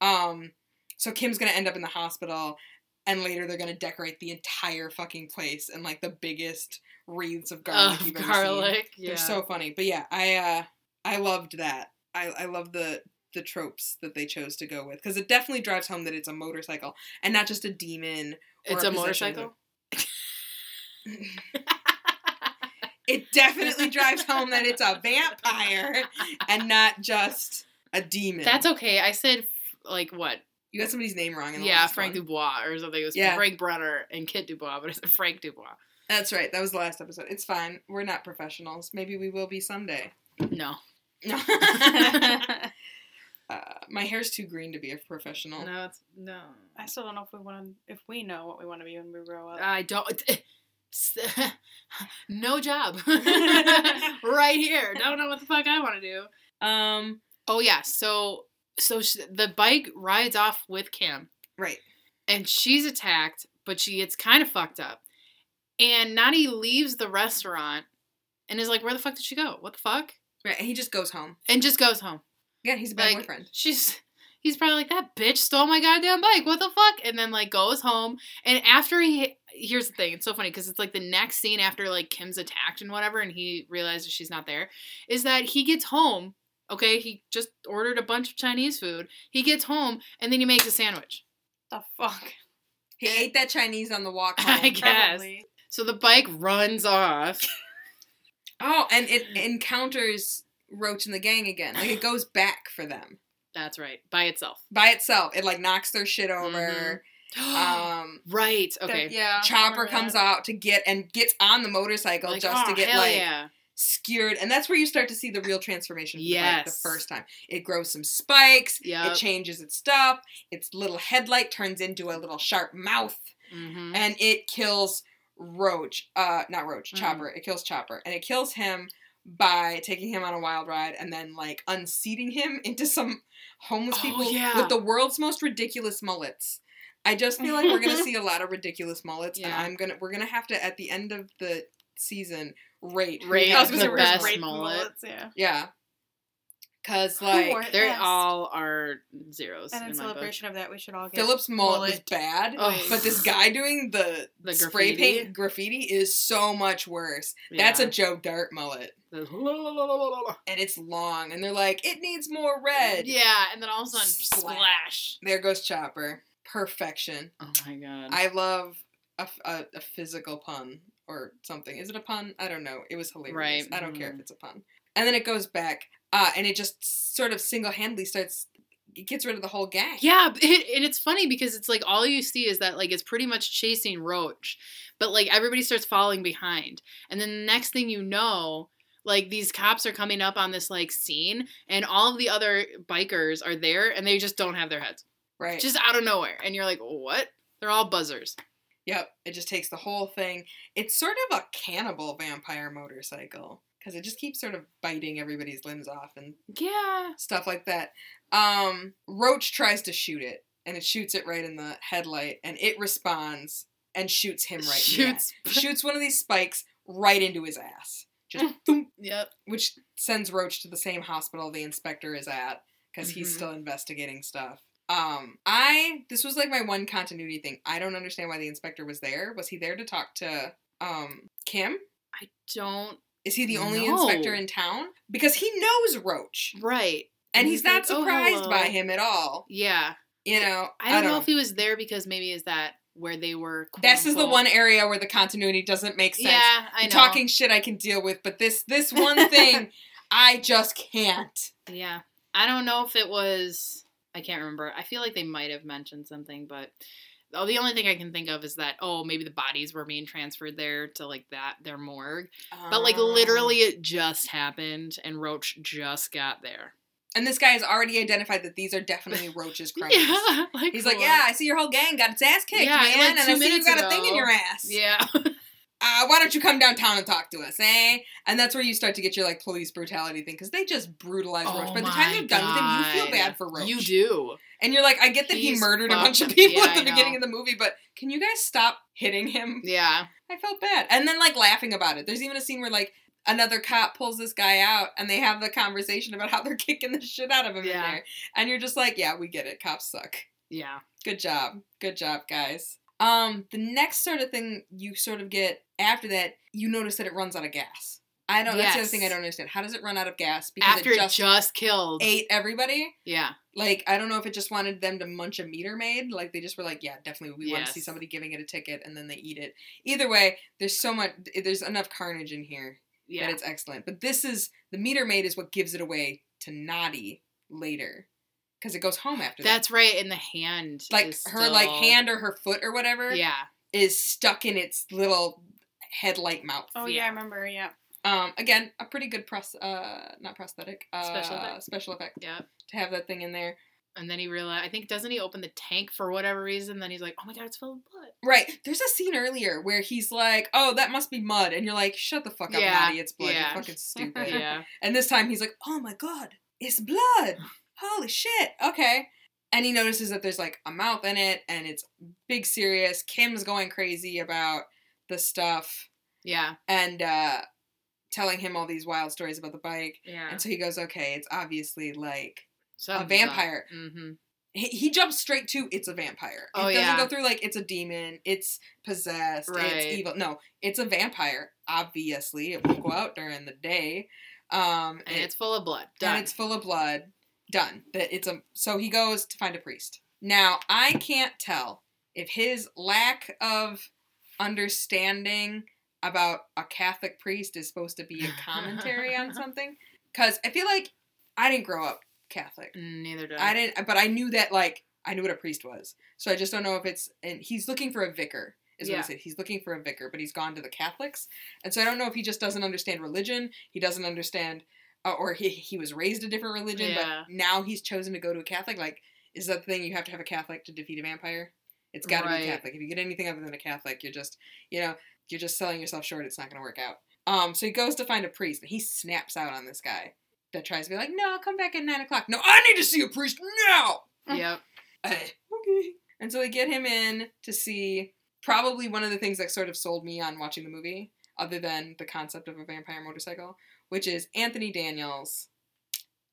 Um, so Kim's gonna end up in the hospital, and later they're gonna decorate the entire fucking place in like the biggest wreaths of garlic Of garlic. Yeah. They're so funny. But yeah, I uh, I loved that. I I love the the tropes that they chose to go with because it definitely drives home that it's a motorcycle and not just a demon. or it's a of motorcycle. [LAUGHS] It definitely drives home that it's a vampire and not just a demon. That's okay. I said like what? You got somebody's name wrong. In the Yeah, last Frank one. Dubois or something. It was Yeah. Frank Brunner and Kit Dubois, but it's [LAUGHS] Frank Dubois. That's right. That was the last episode. It's fine. We're not professionals. Maybe we will be someday. No, [LAUGHS] [LAUGHS] uh, my hair's too green to be a professional. no, it's no. I still don't know if we want to, if we know what we want to be when we grow up. I don't. no job. right here. Don't know what the fuck I want to do. Um, Oh yeah. So so sh- the bike rides off with Kim, right. and she's attacked, but she gets kind of fucked up. And Noddy leaves the restaurant and is like, "Where the fuck did she go? What the fuck?" Right. He just goes home. And just goes home. Yeah, he's a bad Like boyfriend. she's. He's probably like that bitch stole my goddamn bike. What the fuck? And then like goes home. And after he, here's the thing. It's so funny because it's like the next scene after like Kim's attacked and whatever, and he realizes she's not there, is that he gets home. Okay, he just ordered a bunch of Chinese food. He gets home and then he makes a sandwich. the fuck? He ate that Chinese on the walk [LAUGHS] home. I guess. Probably. So the bike runs off. [LAUGHS] oh, and it encounters Roach and the gang again. Like it goes back for them That's right, by itself. by itself. It like knocks their shit over. [GASPS] Um, right. Okay. yeah. Chopper comes out to get and gets on the motorcycle Like, just oh, to get hell like yeah. Skewered, and that's where you start to see the real transformation. For the, the first time it grows some spikes. Yep. It changes its stuff. Its little headlight turns into a little sharp mouth, hmm and it kills Roach. Uh, not Roach, Mhm. Chopper. It kills Chopper, and it kills him by taking him on a wild ride and then like unseating him [LAUGHS] into some homeless Oh, people yeah. with the world's most ridiculous mullets. I just feel like we're gonna [LAUGHS] see a lot of ridiculous mullets, and I'm gonna we're gonna have to at the end of the season rate Rate I was has gonna say the best rape mullet. mullets, Yeah. Yeah. Cause like They're all are zeros. And in in my book. celebration of that, we should all get Philip's mullet, was bad, Oh. but this guy doing the, The spray graffiti? paint graffiti is so much worse. That's a Joe Dart mullet. The- And it's long, and they're like, it needs more red. Yeah, and then all of a sudden, Splat. splash. There goes Chopper. Perfection. Oh my god. I love a, a, a physical pun or something. Is it a pun? I don't know. It was hilarious. Right. I don't care Mhm. if it's a pun. And then it goes back, uh, and it just sort of single handedly starts it gets rid of the whole gang. Yeah, it, and it's funny because it's like all you see is that like it's pretty much chasing Roach, but like everybody starts falling behind, and then the next thing you know, like these cops are coming up on this like scene, and all of the other bikers are there, and they just don't have their heads, right. just out of nowhere, and you're like, what? They're all buzzers. Yep, it just takes the whole thing. It's sort of a cannibal vampire motorcycle because it just keeps sort of biting everybody's limbs off and Yeah. stuff like that. Um, Roach tries to shoot it, and it shoots it right in the headlight, and it responds and shoots him right. in the ass. Shoots. [LAUGHS] shoots one of these spikes right into his ass, just [LAUGHS] thump, Yep. which sends Roach to the same hospital the inspector is at because he's Mhm. still investigating stuff. Um, I this was like my one continuity thing. I don't understand why the inspector was there. Was he there to talk to um Kim? I don't. Is he the only No. inspector in town? Because he knows Roach, Right. and And he's, he's not like, "Oh, surprised by him at all. Yeah. You know, I don't, know, if he was there because maybe is that where they were. This is the one area where the continuity doesn't make sense. Yeah, I know. Talking shit I can deal with, but this this one thing [LAUGHS] I just can't. Yeah. I don't know if it was. I can't remember. I feel like they might have mentioned something, but oh, the only thing I can think of is that oh, maybe the bodies were being transferred there to like that their morgue. But like Oh. literally, it just happened, and Roach just got there. And this guy has already identified that these are definitely Roach's [LAUGHS] crimes. Yeah, [LAUGHS] like He's like, yeah, I see your whole gang got its ass kicked, Yeah, man, like and I see you got a thing in your ass. yeah, [LAUGHS] Uh, why don't you come downtown and talk to us, eh? And that's where you start to get your like police brutality thing because they just brutalize Roach. Oh By the time they're done with him, you feel bad for Roach. You do. and you're like, I get that he murdered a bunch of people Yeah, at the beginning of the movie, but can you guys stop hitting him? Yeah, I felt bad. And then like laughing about it. There's even a scene where like another cop pulls this guy out and they have the conversation about how they're kicking the shit out of him in there. And you're just like, yeah, we get it. Cops suck. yeah. Good job. Good job, guys. Um, the next sort of thing you sort of get after that, you notice that it runs out of gas. I don't. That's the other thing I don't understand. How does it run out of gas? Because After it it just, just, killed. ate everybody. Yeah, Like I don't know if it just wanted them to munch a meter maid. Like they just were like, yeah, definitely, we want to see somebody giving it a ticket, and then they eat it. Either way, there's so much. There's enough carnage in here yeah. that it's excellent. But this is the meter maid is what gives it away to Noddy later, because it goes home after that. That's right. In the hand, like is her like hand or her foot or whatever Yeah, is stuck in its little headlight mouth. Oh yeah, Yeah. I remember. Yeah. Um, again, a pretty good press, uh not prosthetic, uh Special effect. special effect yeah. to have that thing in there. And then he realized, I think, doesn't he open the tank for whatever reason? Then he's like, oh my god, it's full of blood. Right. There's a scene earlier where he's like, "Oh, that must be mud," and you're like, "Shut the fuck up, Yeah, Maddie. It's blood. yeah. You're fucking [LAUGHS] stupid." yeah. And this time he's like, "Oh my god, it's blood! Holy shit! Okay." And he notices that there's like a mouth in it, and it's big serious. Kim's going crazy about the stuff. Yeah. and uh, telling him all these wild stories about the bike. Yeah. And so he goes, okay, it's obviously like Something's vampire. Mm-hmm. he, he jumps straight to it's a vampire. Oh, it doesn't yeah. go through like it's a demon, it's possessed, Right. it's evil. No, it's a vampire. Obviously, it will go out during the day. Um, And it- it's full of blood. and Done. it's full of blood. Done. That it's a so he goes to find a priest. Now I can't tell if his lack of understanding about a Catholic priest is supposed to be a commentary on [LAUGHS] something. Because I feel like I didn't grow up Catholic. Mm, neither did I I didn't, but I knew that like I knew what a priest was. So I just don't know if it's and he's looking for a vicar. Is what Yeah. he said. He's looking for a vicar, but he's gone to the Catholics, and so I don't know if he just doesn't understand religion. He doesn't understand, uh, or he he was raised a different religion, Yeah. but now he's chosen to go to a Catholic. Like, is that the thing? You have to have a Catholic to defeat a vampire. It's got to Right. be Catholic. If you get anything other than a Catholic, you're just you know you're just selling yourself short. It's not going to work out. Um, so he goes to find a priest, and he snaps out on this guy that tries to be like, "No, come back at nine o'clock. No, I need to see a priest now." [LAUGHS] Yep. Uh, [LAUGHS] okay. And so they get him in to see probably one of the things that sort of sold me on watching the movie, other than the concept of a vampire motorcycle, which is Anthony Daniels,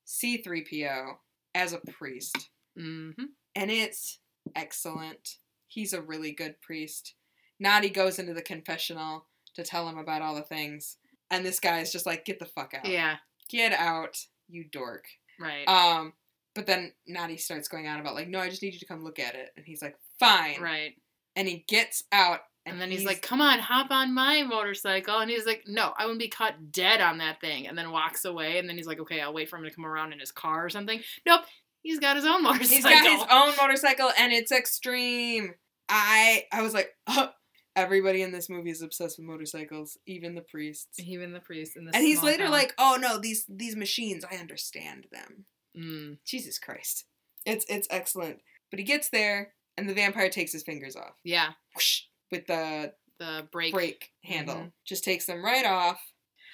C3PO, as a priest. Mm-hmm. And it's excellent. He's a really good priest. Noddy goes into the confessional to tell him about all the things. And this guy is just like, get the fuck out. Yeah. Get out, you dork. Right. Um, but then Noddy starts going on about like, no, I just need you to come look at it, and he's like, fine. right. And he gets out, and, then he's, like, "Come on, hop on my motorcycle." And he's like, "No, I wouldn't be caught dead on that thing." And then walks away. And then he's like, "Okay, I'll wait for him to come around in his car or something." Nope. He's got his own motorcycle. He's got his own motorcycle and it's extreme. I I was like, oh, [LAUGHS] everybody in this movie is obsessed with motorcycles, even the priests. Even the priest in this. And he's later town. like, oh no, these these machines, I understand them. Mm, Jesus Christ. It's it's excellent. But he gets there and the vampire takes his fingers off. yeah, Whoosh, with the the brake. brake handle. Mhm. Just takes them right off.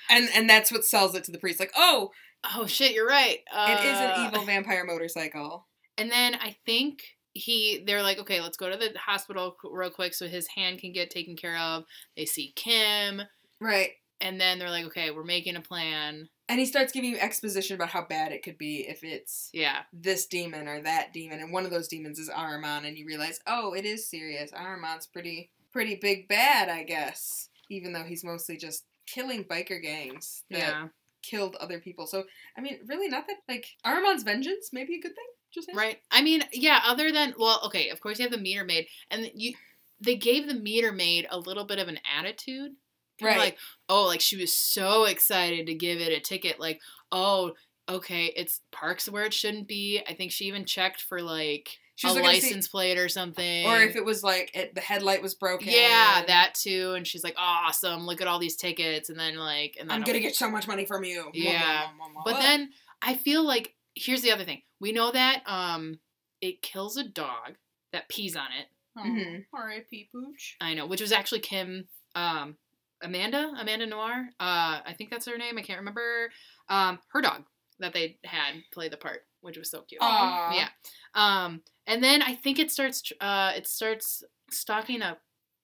And and that's what sells it to the priest. Like, oh, Oh shit, you're right. Uh, it is an evil vampire motorcycle. And then I think he they're like, okay, let's go to the hospital real quick so his hand can get taken care of. They see Kim, Right. and then they're like, okay, we're making a plan. And he starts giving you exposition about how bad it could be if it's Yeah, this demon or that demon, and one of those demons is Ahriman, and you realize, oh, it is serious. Ahriman's pretty pretty big bad, I guess. Even though he's mostly just killing biker gangs that yeah, killed other people. So I mean, really not that like Ahriman's vengeance, maybe a good thing. Just saying. right. I mean, yeah. Other than well, okay, of course you have the meter maid, and you they gave the meter maid a little bit of an attitude. Kinda Right. Like, oh, like she was so excited to give it a ticket. Like, oh, okay, it's parks where it shouldn't be. I think she even checked for like She a was looking to see- license plate or something. Or if it was like it, the headlight was broken. Yeah, that too. And she's like, awesome, look at all these tickets. And then, like, and then I'm gonna get so much money from you. Yeah. But then I feel like, here's the other thing. We know that um it kills a dog that pees on it. Oh, Mhm. R.I.P. Pooch. I know, which was actually Kim, um, Amanda, Amanda Noar. Uh, I think that's her name. I can't remember. Um, her dog that they had play the part, which was so cute. Aw. Yeah. Um, and then I think it starts. Uh, it starts stalking a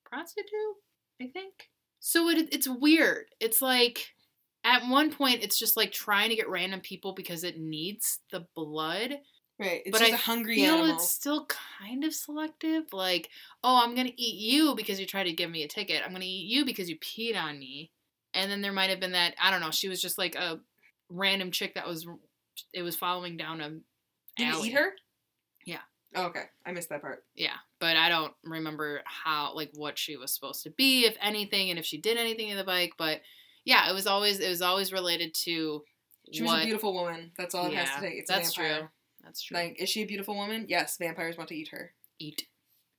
prostitute. I think. So it, it's weird. It's like at one point it's just like trying to get random people because it needs the blood. right, it's but just I a hungry feel animal. it's still kind of selective. Like, oh, I'm gonna eat you because you tried to give me a ticket. I'm gonna eat you because you peed on me. And then there might have been that I don't know. She was just like a random chick that was it was following down a Did you alley. eat her? Yeah. Oh, okay, I missed that part. Yeah, but I don't remember how like what she was supposed to be, if anything, and if she did anything in the bike. But yeah, it was always it was always related to She was a beautiful woman. That's all it yeah, has to take. It's that's a vampire. true. That's true. Like, is she a beautiful woman? Yes, vampires want to eat her. Eat.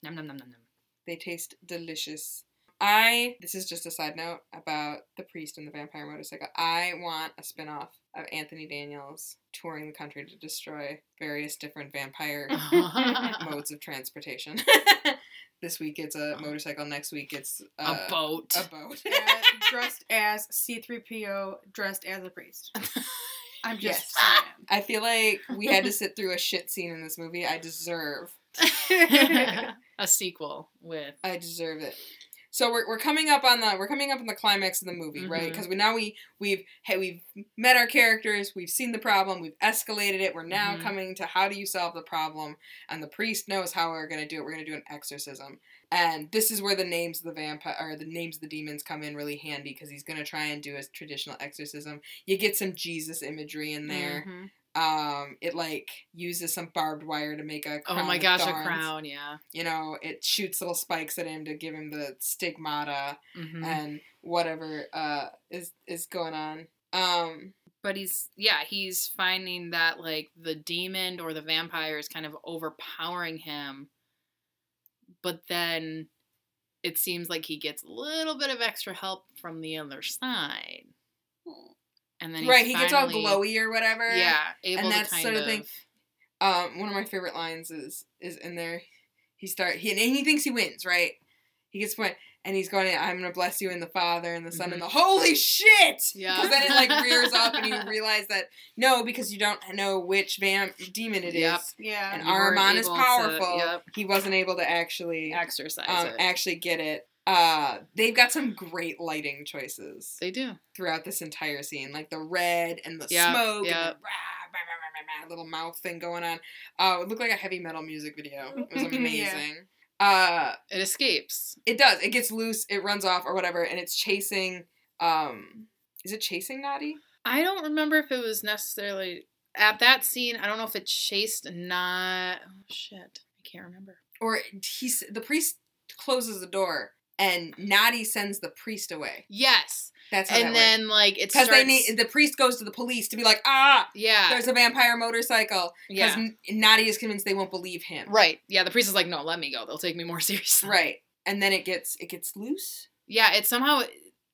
Nom nom nom nom nom. They taste delicious. I this is just a side note about the priest and the vampire motorcycle. I want a spin-off of Anthony Daniels touring the country to destroy various different vampire [LAUGHS] modes of transportation. [LAUGHS] this week it's a motorcycle, next week it's uh, a boat. A boat. Uh, dressed as C3PO, dressed as a priest. [LAUGHS] I'm just Yes. I feel like we had to sit through a shit scene in this movie. I deserve a sequel with I deserve it. So we're, we're coming up on the we're coming up on the climax of the movie, right? Mhm. Because we now we we've hey we've met our characters, we've seen the problem, we've escalated it. We're now Mhm. coming to how do you solve the problem? And the priest knows how we're gonna do it. We're gonna do an exorcism, and this is where the names of the vampire or the names of the demons come in really handy because he's gonna try and do a traditional exorcism. You get some Jesus imagery in there. Mhm. Um, it like uses some barbed wire to make a Oh crown my with gosh, a thorns. crown, yeah. You know, it shoots little spikes at him to give him the stigmata hmm and whatever uh is is going on. Um, But he's yeah, he's finding that like the demon or the vampire is kind of overpowering him. But then it seems like he gets a little bit of extra help from the other side. And then he's right, he gets all finally- glowy or whatever. Yeah, able and to that's kind sort of of thing. Um, one of my favorite lines is is in there. He start he and he thinks he wins, right? He gets point and he's going, "I'm gonna bless you in the Father and the Son and the Holy shit!" Mm-hmm. Yeah. Because then it like rears up and you [LAUGHS] realize that no, because you don't know which vamp demon it is. Yep. Yeah. And You weren't Ahriman is able to- powerful. yep. He wasn't able to actually exercise um, it. actually get it. Uh, they've got some great lighting choices they do. throughout this entire scene, like the red and the Yep, smoke yep. and the rah, rah, rah, little mouth thing going on. Uh, it looked like a heavy metal music video. It was [LAUGHS] Yeah. amazing. Uh, It escapes. it does. It gets loose. It runs off or whatever, and it's chasing. Um, is it chasing Noddy? I don't remember if it was necessarily at that scene. I don't know if it chased not. Oh shit, I can't remember. Or he's the priest closes the door, and Noddy sends the priest away. Yes. That's how And that then like it's because starts. they need the priest goes to the police to be like, ah, yeah. there's a vampire motorcycle. Because Yeah. Noddy is convinced they won't believe him. Right. Yeah. The priest is like, no, let me go. They'll take me more [LAUGHS] seriously. Right. And then it gets it gets loose. Yeah. It somehow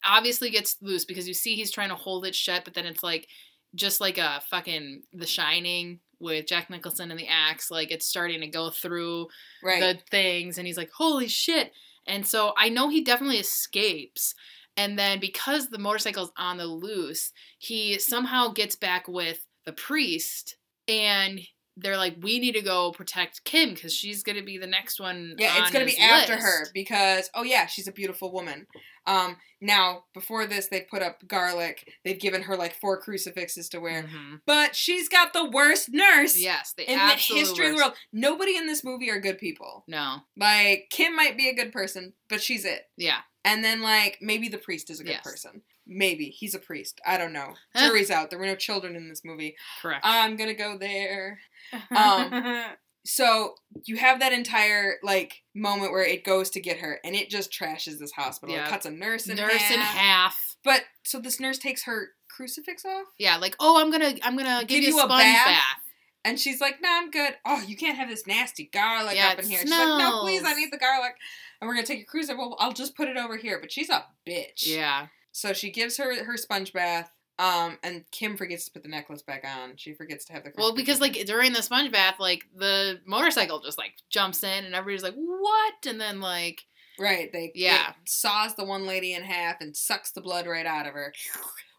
obviously gets loose because you see he's trying to hold it shut, but then it's like just like a fucking The Shining with Jack Nicholson and the axe. Like it's starting to go through Right. the things, and he's like, holy shit. And so I know he definitely escapes. And then because the motorcycle's on the loose, he somehow gets back with the priest, and they're like, we need to go protect Kim because she's gonna be the next one. Yeah, it's gonna be after list." her because oh yeah, she's a beautiful woman. Um, now before this, they put up garlic. They've given her like four crucifixes to wear, Mhm. but she's got the worst nurse Yes, the in the history of the world. Nobody in this movie are good people. No, Like Kim might be a good person, but she's it. yeah, And then like maybe the priest is a good Yes. person. Maybe he's a priest. I don't know. Jury's out. There were no children in this movie. correct. I'm gonna go there. [LAUGHS] Um, So you have that entire like moment where it goes to get her, and it just trashes this hospital. Yeah. It cuts a nurse in Nurse half. in half. But so this nurse takes her crucifix off, Yeah, like oh, I'm gonna, I'm gonna give, Give you you a sponge bath? bath. and she's like, "No, I'm good." Oh, you can't have this nasty garlic Yeah, up in here. She's like, "No, please, I need the garlic." And we're gonna take your crucifix. Well, I'll just put it over here. But she's a bitch. Yeah, So she gives her her sponge bath. Um, and Kim forgets to put the necklace back on. She forgets to have the. Well, because like during the sponge bath, like the motorcycle just like jumps in and everybody's like, "What?" And then like, Right. They Yeah. saws the one lady in half and sucks the blood right out of her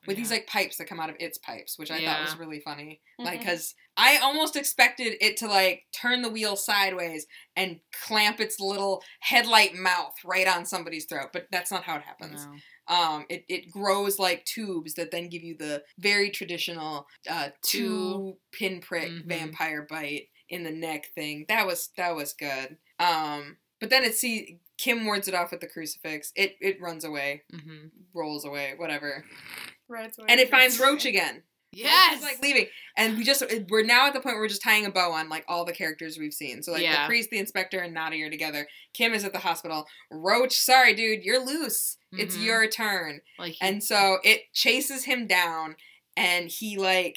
with these like pipes that come out of its pipes, which I thought was really funny. Mhm. Like, cause I almost expected it to like turn the wheel sideways and clamp its little headlight mouth right on somebody's throat, but that's not how it happens. no. Um, it, it grows like tubes that then give you the very traditional uh, two pinprick Mhm. vampire bite in the neck thing. That was that was good. Um, but then it see Kim wards it off with the crucifix. It it runs away, hmm rolls away, whatever, Rides away and it finds the- Roach again. Yes, He's like leaving, and we just we're now at the point where we're just tying a bow on like all the characters we've seen. So like Yeah. the priest, the inspector, and Noddy are together. Kim is at the hospital. Roach, sorry dude, you're loose. It's Mhm. your turn. like he- And so it chases him down, and he like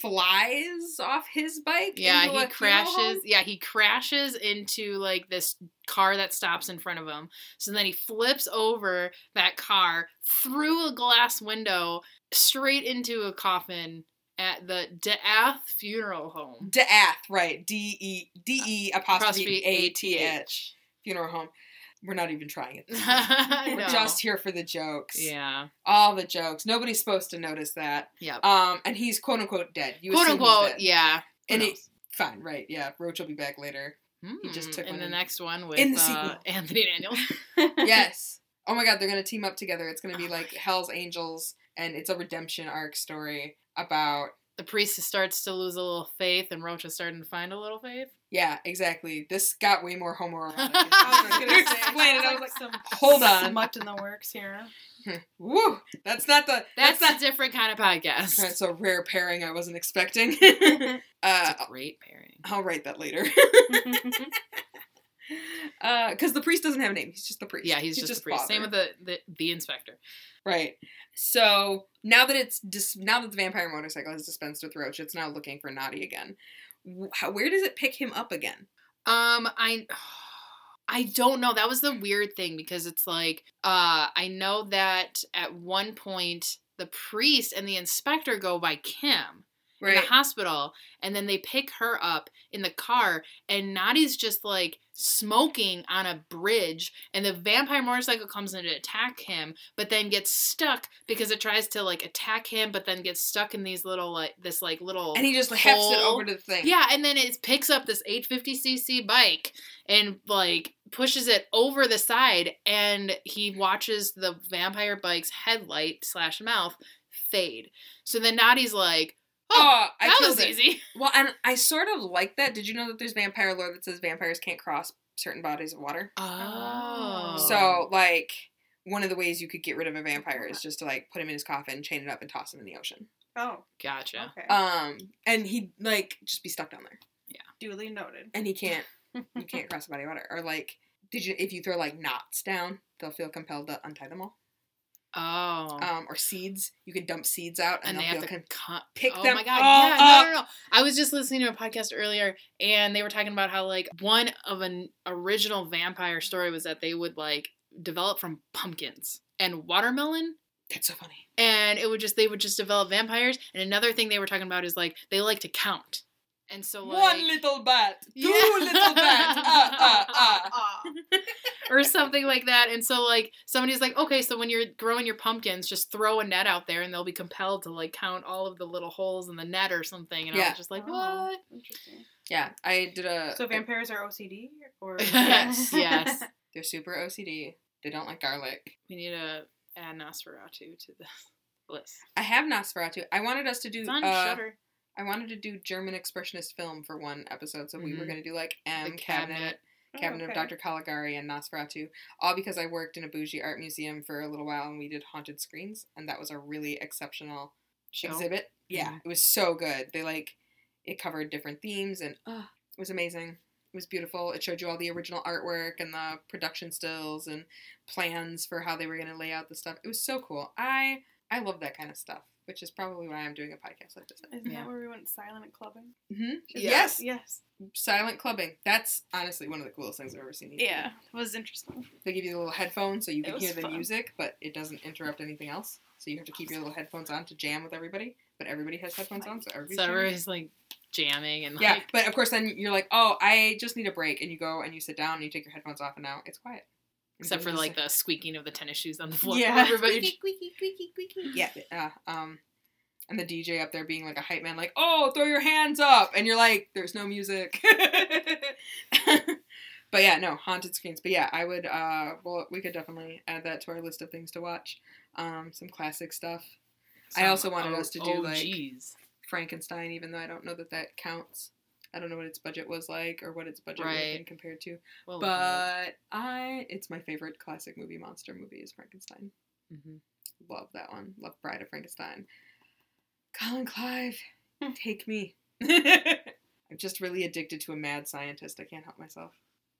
flies off his bike. yeah, he crashes. Yeah, he crashes into like this car that stops in front of him. So then he flips over that car through a glass window straight into a coffin at the Death Funeral Home. Death, right? D E D E Apostrophe A T H funeral home. We're not even trying it. [LAUGHS] [LAUGHS] this time. I We're just here for the jokes. yeah, All the jokes. Nobody's supposed to notice that. Yeah. Um, and he's quote unquote dead. You quote unquote. Yeah, Who And it, knows? fine, right? Yeah, Roach will be back later. He just Hmm, took in one the in- next one with in the uh. Anthony Daniels. [LAUGHS] yes. Oh my God, they're gonna team up together. It's gonna be Oh like Hell's Angels, and it's a redemption arc story about. the priest starts to lose a little faith, and Roach is starting to find a little faith. Yeah, exactly. This got way more [LAUGHS] homoerotic. I was gonna say, explain it. I was like some hold on. smut in the works here. [LAUGHS] woo. That's not the. That's, That's, not. a different kind of podcast. That's a rare pairing I wasn't expecting. [LAUGHS] Uh, great pairing. I'll write that later. Because the priest doesn't have a name. He's just the priest. Yeah, he's, just, a priest. Same with the, the the inspector. Right. So now that it's dis- now that the vampire motorcycle has dispensed with Roach, it's now looking for Noddy again. How, where does it pick him up again? Um, I [SIGHS] I don't know. That was the weird thing because it's like uh I know that at one point the priest and the inspector go by Kim in the hospital and then they pick her up in the car and Noddy's just like smoking on a bridge and the vampire motorcycle comes in to attack him but then gets stuck because it tries to like attack him but then gets stuck in these little like this like little And he just hefts it over to the thing. yeah, and then it picks up this 850cc bike and like pushes it over the side, and he watches the vampire bike's headlight slash mouth fade. So then Noddy's like, "Oh, Oh, [LAUGHS] I that killed was it. easy." Well, and I sort of like that. Did you know that there's vampire lore that says vampires can't cross certain bodies of water? Oh, So, like, one of the ways you could get rid of a vampire is just to like put him in his coffin, chain it up, and toss him in the ocean. oh, gotcha. okay. Um, and he'd like just be stuck down there, Yeah. Duly noted. and he can't, you [LAUGHS] can't cross a body of water. Or like, did you if you throw like knots down, they'll feel compelled to untie them all. Oh. Um, or seeds. You can dump seeds out and, and they have to con- pick oh them my god! Yeah, no, no, no. I was just listening to a podcast earlier, and they were talking about how like one of an original vampire story was that they would like develop from pumpkins and watermelon, That's so funny. and it would just they would just develop vampires. And another thing they were talking about is like they like to count, and so like One little bat, [LAUGHS] two Yeah. little bats. Ah, ah, ah. [LAUGHS] Ah. [LAUGHS] or something like that. And so like somebody's like, okay, so when you're growing your pumpkins, just throw a net out there, and they'll be compelled to like count all of the little holes in the net or something. And I Yeah. was just like, Oh, what? Interesting. Yeah, I did a. So vampires are OCD or Yes, yes. They're super OCD. They don't like garlic. We need to add Nosferatu to the list. I have Nosferatu. I wanted us to do. It's on uh, Shutter. I wanted to do German expressionist film for one episode, so we were Mhm. going to do like M The Cabinet, Cabinet. Oh, Cabinet of. Dr. Caligari, and Nosferatu. All because I worked in a bougie art museum for a little while, and we did haunted screens, and that was a really exceptional Show. exhibit. Yeah, it was so good. They like it covered different themes, and uh, it was amazing. It was beautiful. It showed you all the original artwork and the production stills and plans for how they were going to lay out the stuff. It was so cool. I I love that kind of stuff, which is probably why I'm doing a podcast like this. Isn't Yeah. that where we went silent at clubbing? hmm Yeah. Yes, Yes. silent clubbing. That's honestly one of the coolest things I've ever seen. Yeah. It was interesting. They give you the little headphones so you can hear the fun. music, but it doesn't interrupt anything else. So you have to keep your little headphones on to jam with everybody. But everybody has headphones on, so everybody's So jamming. everybody's like jamming and Yeah, like but of course, then you're like, oh, I just need a break, and you go and you sit down and you take your headphones off, and now it's quiet. Except for like the squeaking of the tennis shoes on the floor. Yeah. Everybody squeaky, squeaky, squeaky. yeah, uh, um, and the DJ up there being like a hype man, like, oh, throw your hands up, and you're like, there's no music. [LAUGHS] but yeah, no haunted screens. But yeah, I would. Uh, well, we could definitely add that to our list of things to watch. Um, some classic stuff. I also wanted O- us to do, like, OGs. Frankenstein, even though I don't know that that counts. I don't know what its budget was like or what its budget would have been compared to. Well, But I, it's my favorite classic movie, monster movie, is Frankenstein. mhm. Love that one. Love Bride of Frankenstein. Colin Clive, Hmm. take me. [LAUGHS] I'm just really addicted to a mad scientist. I can't help myself.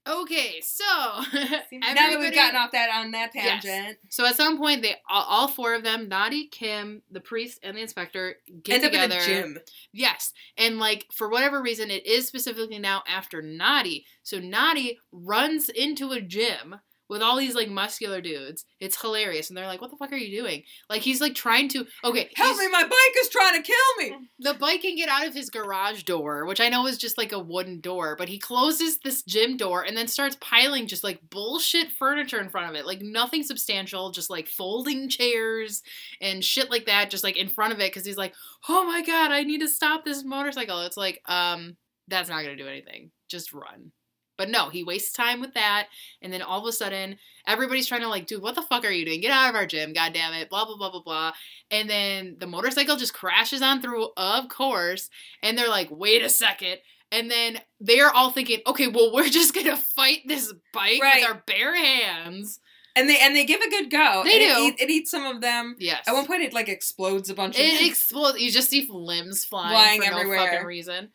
Okay, so [LAUGHS] Now that we've gotten off that on that Yes. tangent, So at some point, they all, all four of them, Noddy, Kim, the priest, and the inspector, get end up together. in a gym. Yes, and like for whatever reason, it is specifically now after Noddy. So Noddy runs into a gym with all these like muscular dudes. It's hilarious, and they're like, "What the fuck are you doing?" Like he's like trying to. Okay, Help me! My bike is trying to kill me. The bike can get out of his garage door, which I know is just like a wooden door, but he closes this gym door and then starts piling just like bullshit furniture in front of it. Like nothing substantial, just like folding chairs and shit like that, just like in front of it because he's like, oh my god, I need to stop this motorcycle. It's like, um, that's not gonna do anything. Just run. But no, he wastes time with that, and then all of a sudden, everybody's trying to like, dude, what the fuck are you doing? Get out of our gym, god damn it, blah blah blah blah blah. And then the motorcycle just crashes on through, of course. And they're like, wait a second. And then they're all thinking, okay, well, we're [LAUGHS] just gonna fight this bike Right. with our bare hands. And they and they give a good go. They And do. It, eat- it eats some of them. Yes. At one point, it like explodes a bunch of. it explodes. You just see limbs flying, Flying for no fucking reason.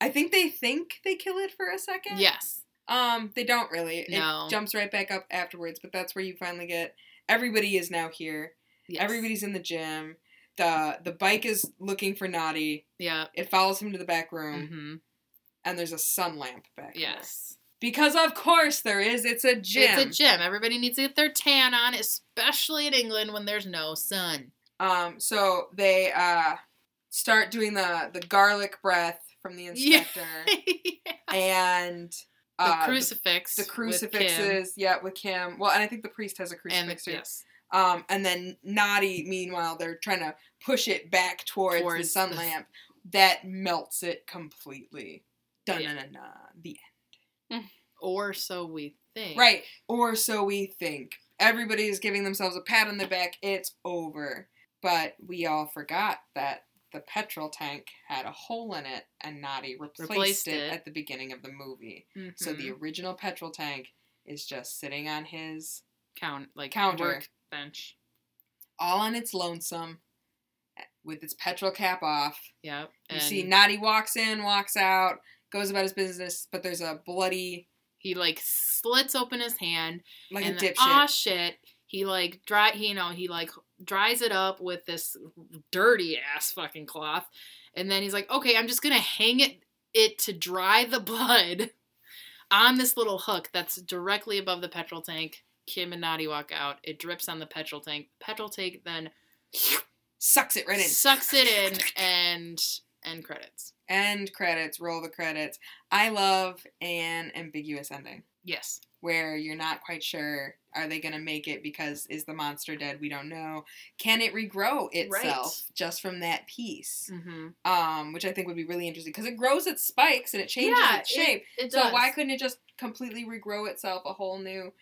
I think they think they kill it for a second. Yes. Um, they don't really. No. It jumps right back up afterwards, but that's where you finally get everybody is now here. yes. Everybody's in the gym. The the bike is looking for Noddy. Yeah. It follows him to the back room, Mm-hmm. and there's a sun lamp back there. Yes. Because of course there is. It's a gym. It's a gym. Everybody needs to get their tan on, especially in England when there's no sun. Um, so they uh start doing the the garlic breath from the [LAUGHS] inspector. [LAUGHS] Yeah. and the uh, crucifix. the, Kim. crucifixes, yeah, with Kim. Well, and I think the priest has a crucifix the, too. yes. Um, and then Noddy, meanwhile, they're trying to push it back towards, the sun the- lamp. That melts it completely. Dun dun dun. The Or so we think. Right. Or so we think. Everybody is giving themselves a pat on the back. It's over. But we all forgot that the petrol tank had a hole in it, and Noddy replaced, Replaced it, it. at the beginning of the movie. So Mhm. the original petrol tank is just sitting on his count like Counter. workbench. all on its lonesome with its petrol cap off. Yep. You see Noddy walks in, walks out, goes about his business, but there's a bloody He like slits open his hand Like and a then, dipshit. ah shit. He like dry he, you know, he like dries it up with this dirty ass fucking cloth. And then he's like, okay, I'm just gonna hang it it to dry the [LAUGHS] blood on this little hook that's directly above the petrol tank. Kim and Noddy walk out. It drips on the petrol tank. Petrol tank then Sucks it right in. sucks it in and end credits. End credits, roll the credits. I love an ambiguous ending Yes. where you're not quite sure are they going to make it because is the monster dead? We don't know. Can it regrow itself just from that piece? Mm-hmm. Um, which I think would be really interesting because it grows its spikes and it changes Yeah, its shape. It so does. why couldn't it just completely regrow itself a whole new?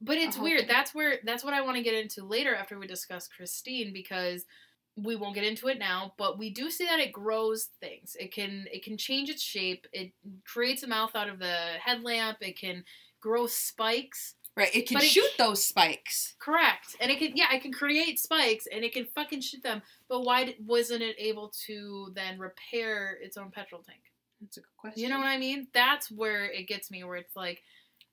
But it's weird. thing. That's where that's what I want to get into later after we discuss Christine because we won't get into it now, but we do see that it grows things. It can it can change its shape. It creates a mouth out of the headlamp. It can grow spikes. Right, it can But it- shoot those spikes. Correct. And it can yeah, it can create spikes and it can fucking shoot them. But why wasn't it able to then repair its own petrol tank? That's a good question. You know what I mean? That's where it gets me where it's like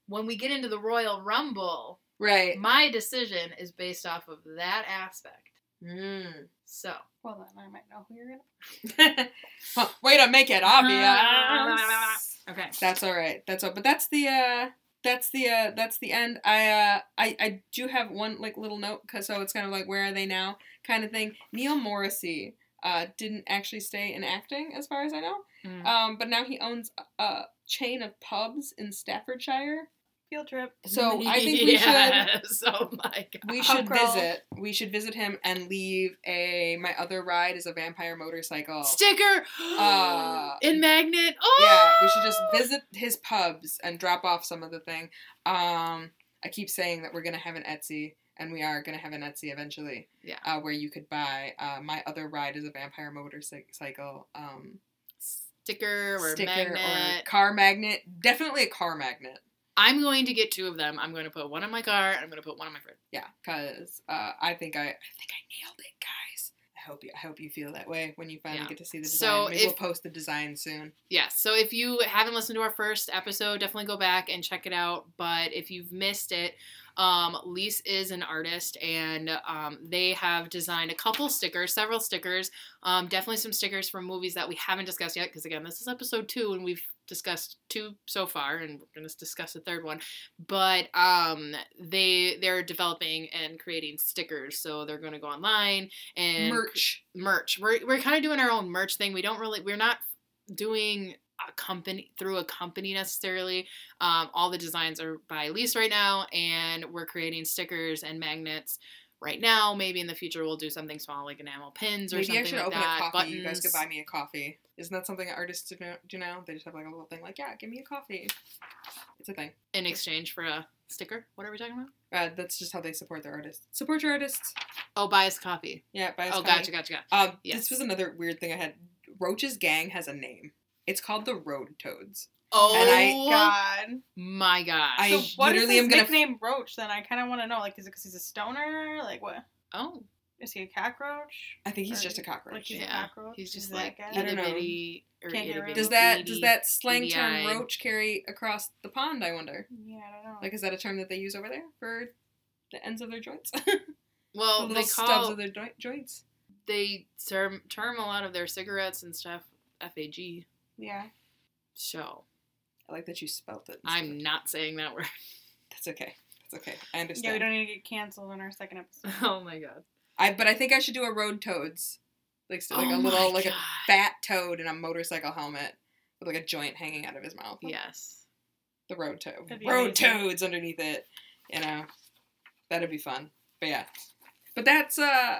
when we get into the Royal Rumble, Right. my decision is based off of that aspect. Mm. So, Well, then I might know who you're gonna. [LAUGHS] [LAUGHS] well, way to make it obvious. okay. That's all right. That's all. But that's the uh that's the uh that's the end. I uh I I do have one like little note cuz so it's kind of like where are they now kind of thing. Neil Morrissey uh didn't actually stay in acting as far as I know. Mm. Um but now he owns a, a chain of pubs in Staffordshire. Field trip. [LAUGHS] So [LAUGHS] I think we should yes. Oh my god. we should crawl. visit. We should visit him and leave a my other ride is a vampire motorcycle. Sticker Uh, [GASPS] in magnet. Oh Yeah, we should just visit his pubs and drop off some of the thing. Um, I keep saying that we're gonna have an Etsy, and we are gonna have an Etsy eventually. Yeah. Uh, where you could buy uh, my other ride is a vampire motorcycle um, sticker or sticker magnet. or car magnet. Definitely a car magnet. I'm going to get two of them. I'm going to put one in my car and I'm going to put one on my fridge. Yeah, cause uh, I think I I think I nailed it, guys. I hope you I hope you feel that way when you finally Yeah. get to see the So design. Maybe we'll post the design soon. Yeah, so if you haven't listened to our first episode, definitely go back and check it out. But if you've missed it, um, Lise is an artist and um, they have designed a couple stickers, several stickers. Um, definitely some stickers from movies that we haven't discussed yet, because again, this is episode two and we've discussed two so far, and we're going to discuss a third one. But um, they they're developing and creating stickers, so they're going to go online and Merch. merch. We're we're kind of doing our own merch thing. We don't really we're not doing a company through a company necessarily. Um, all the designs are by Lise right now, and we're creating stickers and magnets right now. Maybe in the future we'll do something small like enamel pins or Maybe something I should like open that. a coffee. Buttons. You guys could buy me a coffee. Isn't that something artists do now-? They just have like a little thing like, yeah, give me a coffee. It's a thing. in exchange for a sticker. What are we talking about? Uh, that's just how they support their artists. Support your artists. Oh, buy us coffee. Yeah, buy us Oh, coffee. gotcha, gotcha, gotcha. Um, Yes. This was another weird thing I had. Roach's gang has a name. It's called the Road Toads. Oh And I- oh, God. my god. I So what is literally his am gonna- nickname Roach? Then I kind of want to know. Like, is it because he's a stoner? Like, what? oh, Is he a cockroach? I think he's Or- just a cockroach. Like, cockroach. he's Yeah, a cockroach. he's just Is that like? I don't know. bitty or Can't hear itty it. Does that does that slang term beady-eyed. roach carry across the pond? I wonder. Yeah, I don't know. Like, is that a term that they use over there for the ends of their joints? [LAUGHS] Well, the they little stubs call of their joints. they term term a lot of their cigarettes and stuff FAG. Yeah. So I like that you spelt it. I'm not saying that [LAUGHS] word. That's okay. That's okay. I understand. Yeah, we don't need to get canceled on our second episode. [LAUGHS] oh my god. I but I think I should do a road toads, like so, like Oh a little like a fat toad in a motorcycle helmet with like a joint hanging out of his mouth. Yes. the road toad, road amazing. toads underneath it. You know, that'd be fun. But yeah, but that's uh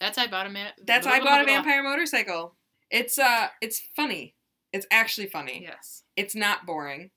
That's I bought a man. that's I bought a vampire motorcycle. It's uh it's funny. It's actually funny. Yes. It's not boring.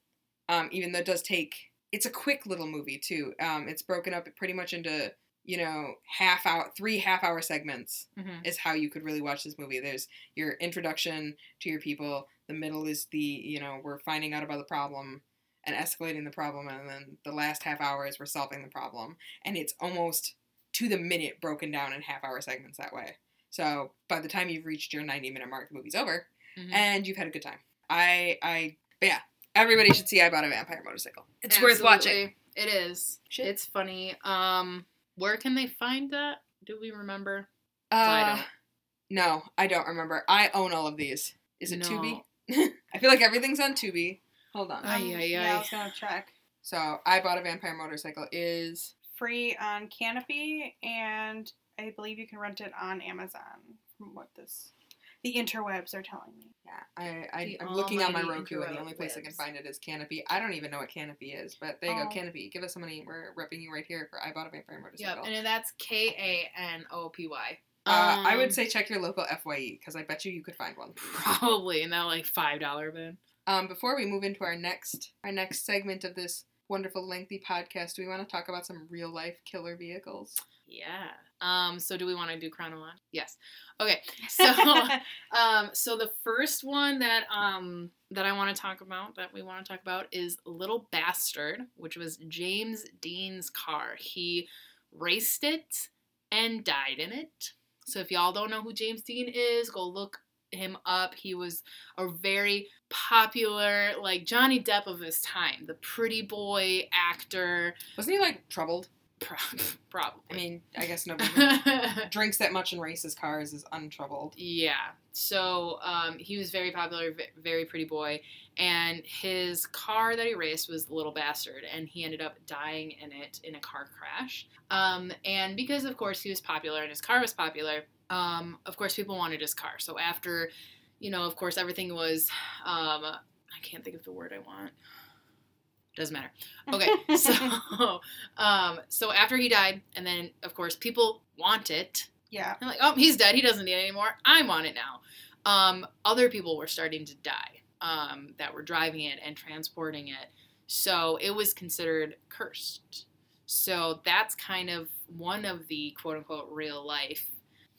Um, even though it does take it's a quick little movie too. Um, it's broken up pretty much into you know half hour three half hour segments hmm is how you could really watch this movie. There's your introduction to your people. The middle is the you know we're finding out about the problem and escalating the problem, and then the last half hour is we're solving the problem. And it's almost to the minute broken down in half hour segments that way. So by the time you've reached your 90 minute mark, the movie's over Mhm. and you've had a good time. I I but yeah, Everybody should see I Bought a Vampire Motorcycle. It's worth watching. It is. Shit. It's funny. Um, where can they find that? Do we remember? I Uh, don't. no, I don't remember. I own all of these. Is it No. Tubi? [LAUGHS] I feel like everything's on Tubi. Hold on. Ay, Um, ay, Yeah, I ay. was gonna check. So, I Bought a Vampire Motorcycle is Free on Kanopy, and I believe you can rent it on Amazon. From what this, the interwebs are telling me. Yeah, I, I I'm looking on my Roku, and the only place I can find it is Kanopy. I don't even know what Kanopy is, but there you Oh. go, Kanopy. Give us some money. We're repping you right here for I Bought a Vampire Motorcycle. Yep, and that's K A N O P Y. uh, I Um, would say check your local Fye because I bet you you could find one. probably in that like five dollar bin. Um, before we move into our next our next segment of this wonderful lengthy podcast, do we want to talk about some real life killer vehicles? Yeah. Um. So do we want to do chronology? Yes. Okay. [LAUGHS] So um. So the first one that um that I want to talk about that we want to talk about is Little Bastard, which was James Dean's car. He raced it and died in it. So if y'all don't know who James Dean is, go look him up. He was a very popular, like Johnny Depp of his time, the pretty boy actor. Wasn't he like troubled? Pro- [LAUGHS] Probably. I mean, I guess nobody [LAUGHS] drinks that much and races cars is untroubled. yeah. So um, he was very popular, very pretty boy, and his car that he raced was the Little Bastard, and he ended up dying in it in a car crash. Um, and because, of course, he was popular and his car was popular, um, of course, people wanted his car. So after, you know, of course, everything was, um, I can't think of the word I want. Doesn't matter. Okay, so [LAUGHS] um, so after he died, and then of course people want it. yeah. I'm like, oh, he's dead. He doesn't need it anymore. I want it now. Um, other people were starting to die um, that were driving it and transporting it. So it was considered cursed. So that's kind of one of the quote unquote real life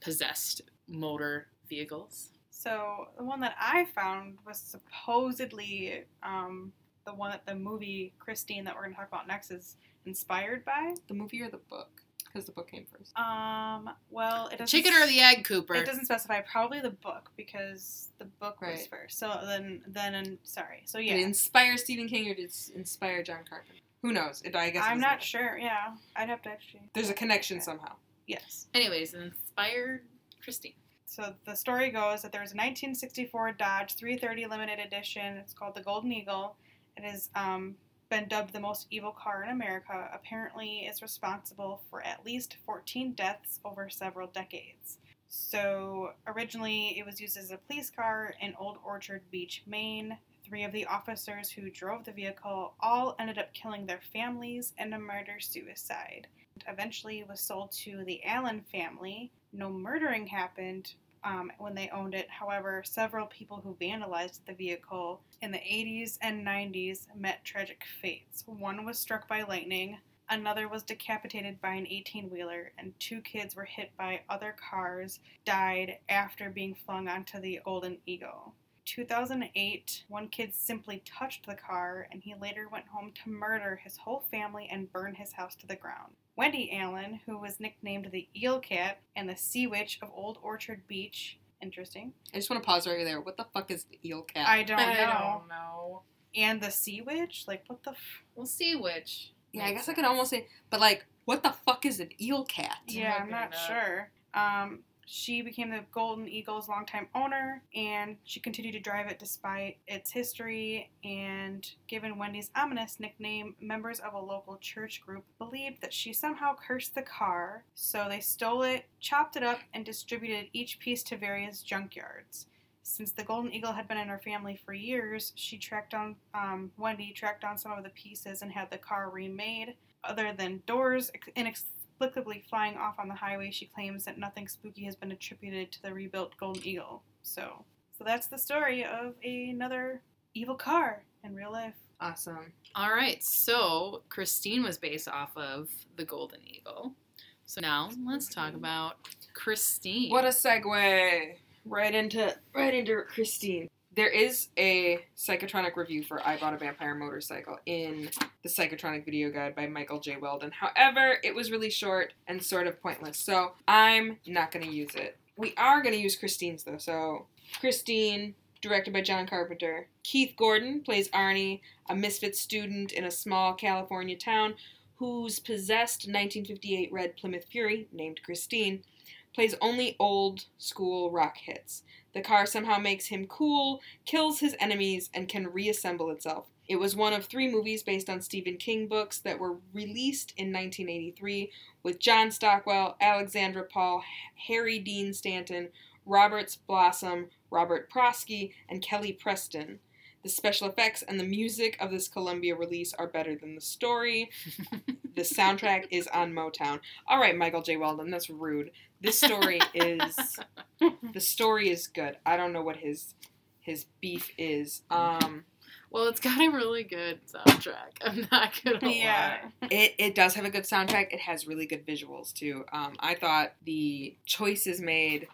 possessed motor vehicles. So the one that I found was supposedly um, the one that the movie Christine that we're gonna talk about next is inspired by. The movie or the book? Because the book came first. Um, well, it doesn't Chicken or the egg, Cooper? It doesn't specify. Probably the book because the book was first. So then, then, and sorry. So Did yeah, it inspire Stephen King or did it inspire John Carpenter? Who knows? It, I guess it I'm doesn't not sure. Yeah, I'd have to actually. There's a connection Yeah. somehow. Yes. Anyways, inspired Christine. So the story goes that there was a 1964 Dodge 330 limited edition. It's called the Golden Eagle. It has um, been dubbed the most evil car in America. Apparently, it's responsible for at least 14 deaths over several decades. So originally, it was used as a police car in Old Orchard Beach, Maine. Three of the officers who drove the vehicle all ended up killing their families in a murder suicide. Eventually, it was sold to the Allen family. No murdering happened, um, when they owned it. However, several people who vandalized the vehicle in the 80s and 90s met tragic fates. One was struck by lightning, another was decapitated by an 18 wheeler, and two kids were hit by other cars, died after being flung onto the Golden Eagle. 2008, one kid simply touched the car and he later went home to murder his whole family and burn his house to the ground. Wendy Allen, who was nicknamed the Eel Cat and the Sea Witch of Old Orchard Beach, interesting, I just want to pause right there. What the fuck is the eel cat? I don't I know, don't know. and the Sea Witch, like what the f- We'll see which. yeah, I makes guess I could almost say, but like, what the fuck is an eel cat? Yeah, I'm looking not up. sure. Um, she became the Golden Eagle's longtime owner, and she continued to drive it despite its history. And given Wendy's ominous nickname, members of a local church group believed that she somehow cursed the car, so they stole it, chopped it up, and distributed each piece to various junkyards. Since the Golden Eagle had been in her family for years, she tracked down um, Wendy tracked down some of the pieces and had the car remade. Other than doors inexplicably flying off on the highway, she claims that nothing spooky has been attributed to the rebuilt Golden Eagle. So, so that's the story of another evil car in real life. Awesome. All right, so Christine was based off of the Golden Eagle. So now let's talk about Christine. What a segue! Right into right into Christine. There is a psychotronic review for I Bought a Vampire Motorcycle in the Psychotronic Video Guide by Michael J. Weldon. However, it was really short and sort of pointless, so I'm not going to use it. We are going to use Christine's though. So, Christine, directed by John Carpenter. Keith Gordon plays Arnie, a misfit student in a small California town whose possessed 1958 red Plymouth Fury, named Christine, plays only old school rock hits. The car somehow makes him cool, kills his enemies, and can reassemble itself. It was one of three movies based on Stephen King books that were released in 1983 with John Stockwell, Alexandra Paul, Harry Dean Stanton, Roberts Blossom, Robert Prosky, and Kelly Preston. The special effects and the music of this Columbia release are better than the story. [LAUGHS] the soundtrack is on Motown. All right, Michael J. Weldon, that's rude. This story is the story is good. I don't know what his his beef is. Um, Well, it's got a really good soundtrack. I'm not gonna Yeah. lie. it it does have a good soundtrack. It has really good visuals too. Um, I thought the choices made.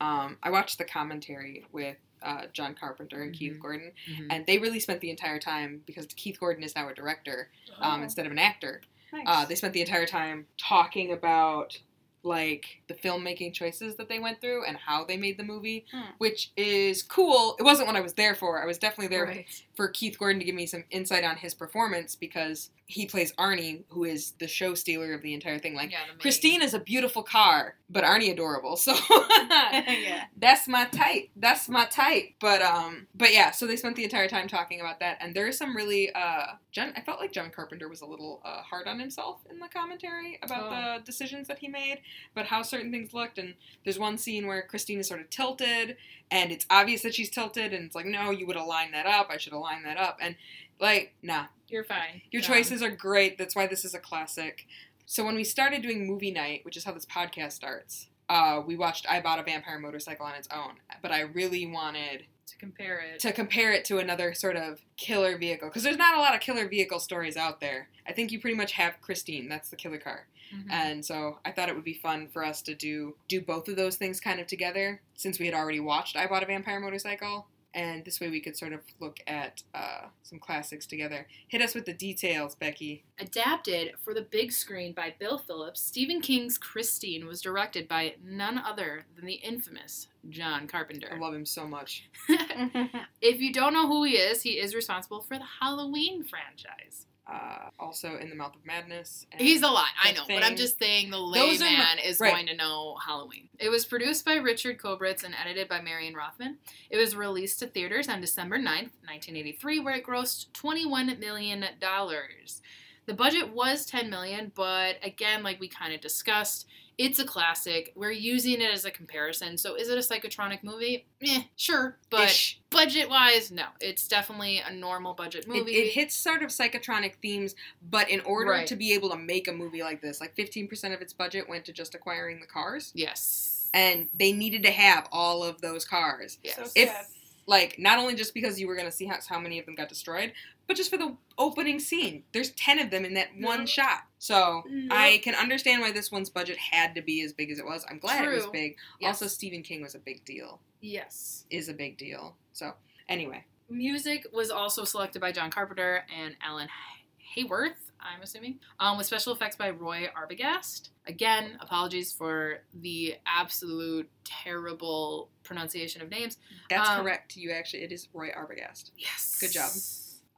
Um, I watched the commentary with uh, John Carpenter and Keith Mhm. Gordon, Mhm. and they really spent the entire time because Keith Gordon is now a director um, Oh, instead of an actor. nice. Uh, they spent the entire time talking about like the filmmaking choices that they went through and how they made the movie, Hmm. which is cool. It wasn't what I was there for. I was definitely there Right. For Keith Gordon to give me some insight on his performance because he plays Arnie, who is the show stealer of the entire thing. Like yeah, Christine is a beautiful car, but Arnie adorable. So [LAUGHS] yeah. [LAUGHS] that's my type. That's my type. But um, but yeah. So they spent the entire time talking about that, and there is some really uh, John. I felt like John Carpenter was a little uh, hard on himself in the commentary about Oh. the decisions that he made, but how certain things looked. And there's one scene where Christine is sort of tilted, and it's obvious that she's tilted, and it's like, no, you would align that up. I should align that up, and like, nah, You're fine. your John. choices are great. That's why this is a classic. So when we started doing movie night, which is how this podcast starts, uh, we watched I Bought a Vampire Motorcycle on its own. But I really wanted to compare it. to compare it to another sort of killer vehicle because there's not a lot of killer vehicle stories out there. I think you pretty much have Christine. That's the killer car. Mhm. And so I thought it would be fun for us to do do both of those things kind of together since we had already watched I Bought a Vampire Motorcycle. And this way we could sort of look at uh, some classics together. Hit us with the details, Becky. Adapted for the big screen by Bill Phillips, Stephen King's Christine was directed by none other than the infamous John Carpenter. I love him so much. [LAUGHS] if you don't know who he is, he is responsible for the Halloween franchise. Uh, also in the Mouth of Madness. and- He's a lot, I know, but I'm just saying the layman is right. going to know Halloween. It was produced by Richard Kobritz and edited by Marion Rothman. It was released to theaters on December 9th, 1983, where it grossed $21 million. The budget was 10 million, but again, like we kind of discussed, it's a classic. We're using it as a comparison. So is it a psychotronic movie? Eh, sure. But Ish. budget wise, no. It's definitely a normal budget It, movie. it hits sort of psychotronic themes, but in order Right. to be able to make a movie like this, like 15% of its budget went to just acquiring the cars. yes. And they needed to have all of those cars. yes. So If- sad. Like, not only just because you were going to see how, how many of them got destroyed, but just for the opening scene. There's 10 of them in that one Yep. shot. So. I can understand why this one's budget had to be as big as it was. I'm glad it was big. Yes. Also, Stephen King was a big deal. Yes. Is a big deal. So, anyway. Music was also selected by John Carpenter and Alan Hayworth, I'm assuming, um, with special effects by Roy Arbogast. Again, apologies for the absolute terrible pronunciation of names. That's Um, correct. You actually, it is Roy Arbogast. Yes. Good job.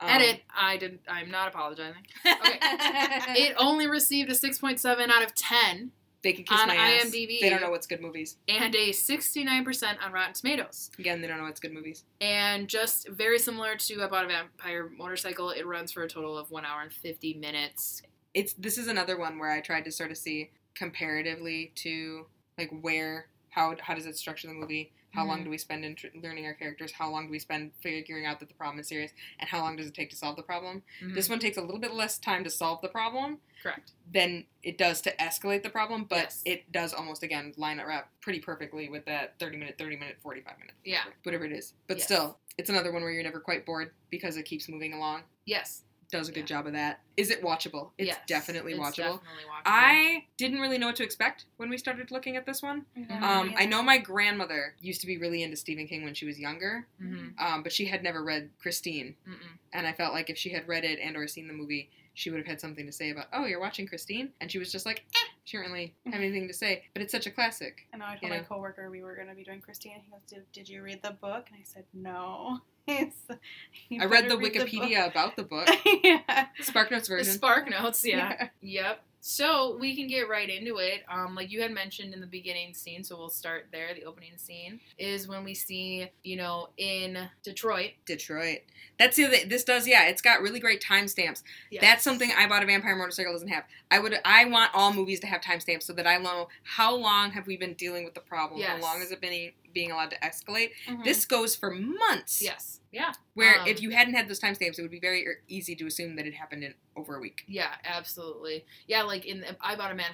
Um, Edit. I did. I'm not apologizing. Okay. [LAUGHS] It only received a 6.7 out of 10 They can kiss on my ass. IMDb. They don't know what's good movies. and a 69% on Rotten Tomatoes. Again, they don't know what's good movies. And just very similar to I Bought a Vampire Motorcycle, it runs for a total of 1 hour and 50 minutes. It's this is another one where I tried to sort of see comparatively to like where how how does it structure the movie? How long Mhm. do we spend in tr- learning our characters? How long do we spend figuring out that the problem is serious? And how long does it take to solve the problem? This one takes a little bit less time to solve the problem Correct. than it does to escalate the problem, but Yes. it does almost again line up pretty perfectly with that 30 minute, 30 minute, 45 minute. Yeah. Whatever it is. But Yes. still, it's another one where you're never quite bored because it keeps moving along. Yes. Does a good Yeah. job of that. Is it watchable? It's Yes. definitely It's watchable. definitely watchable. I didn't really know what to expect when we started looking at this one. Mhm. Um, I know my grandmother used to be really into Stephen King when she was younger, Mhm. um, but she had never read Christine, Mm-mm. and I felt like if she had read it and or seen the movie, she would have had something to say about. Oh, you're watching Christine, and she was just like, eh. She didn't really have anything to say, but it's such a classic. And I told You my coworker we were going to be doing Christine. And he goes, did, did you read the book? And I said, no. He's- "You I read the book." Wikipedia about the book, [LAUGHS] yeah. Spark Notes The version. Spark Notes, [LAUGHS] yeah. Yep. So we can get right into it. Um, like you had mentioned in the beginning scene, so we'll start there. The opening scene is when we see, you know, in Detroit. Detroit. That's the other. This does, yeah. It's got really great timestamps. Yes. That's something I bought a vampire motorcycle doesn't have. I would. I want all movies to have timestamps so that I know how long have we been dealing with the problem. Yes. How long has it been being allowed to escalate? Mhm. This goes for months. Yes. Yeah. Where Um, if you hadn't had those timestamps, it would be very er- easy to assume that it happened in over a week. Yeah. Absolutely. Yeah. Like in I bought a man.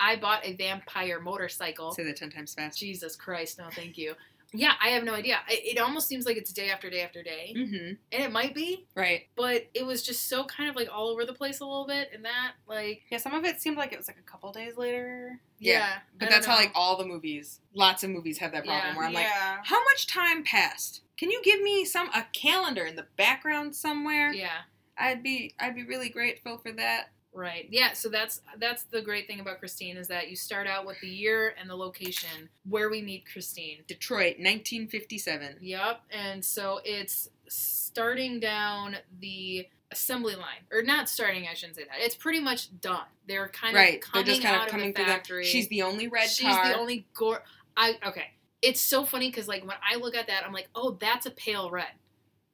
I bought a vampire motorcycle. Say that ten times fast. Jesus Christ! No, thank you. Yeah, I have no idea. It, almost seems like it's day after day after day, Mm-hmm. and it might be, Right. but it was just so kind of like all over the place a little bit, and that like Yeah, some of it seemed like it was like a couple days later. Yeah, yeah. But that's how like all the movies, lots of movies have that problem Yeah. where I'm like, how much time passed? Can you give me some a calendar in the background somewhere? yeah. I'd be I'd be really grateful for that. Right. Yeah. So that's that's the great thing about Christine is that you start out with the year and the location where we meet Christine. Detroit, 1957. Yep. And so it's starting down the assembly line, or not starting. I shouldn't say that. It's pretty much done. They're kind right. of They're just kind out of coming of the through the factory. She's the only red She's car. the only gore. I okay. It's so funny because like when I look at that, I'm like, oh, that's a pale red,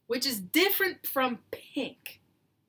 which is different from pink.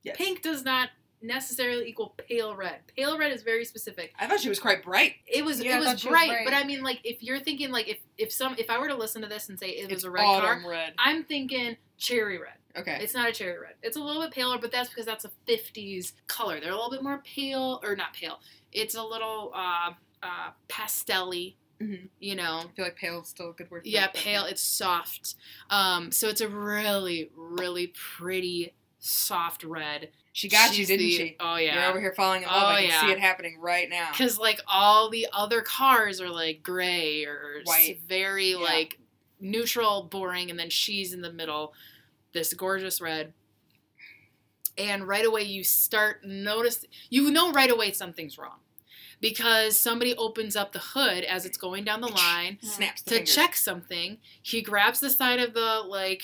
Yes. Pink does not necessarily equal pale red. Pale red is very specific. I thought she was quite bright. It was Yeah, it was thought she was bright, bright. but I mean like if you're thinking like if if some if I were to listen to this and say it was It's a red car, red. I'm thinking cherry red. Okay. It's not a cherry red. It's a little bit paler, but that's because that's a 50s color. They're a little bit more pale or not pale. It's a little uh uh pastel-y, Mhm. you know. I feel like pale is still a good word. For Yeah, it, pale. It's soft. Um, so it's a really, really pretty, soft red. She got you, didn't the- she? Oh yeah. You're over here falling in love. Oh, I can yeah. see it happening right now. Because like all the other cars are like gray or White. very Yeah. like neutral, boring, and then she's in the middle, this gorgeous red. And right away you start notice you know right away something's wrong. Because somebody opens up the hood as it's going down the [LAUGHS] line Snaps to fingers. check something. He grabs the side of the like.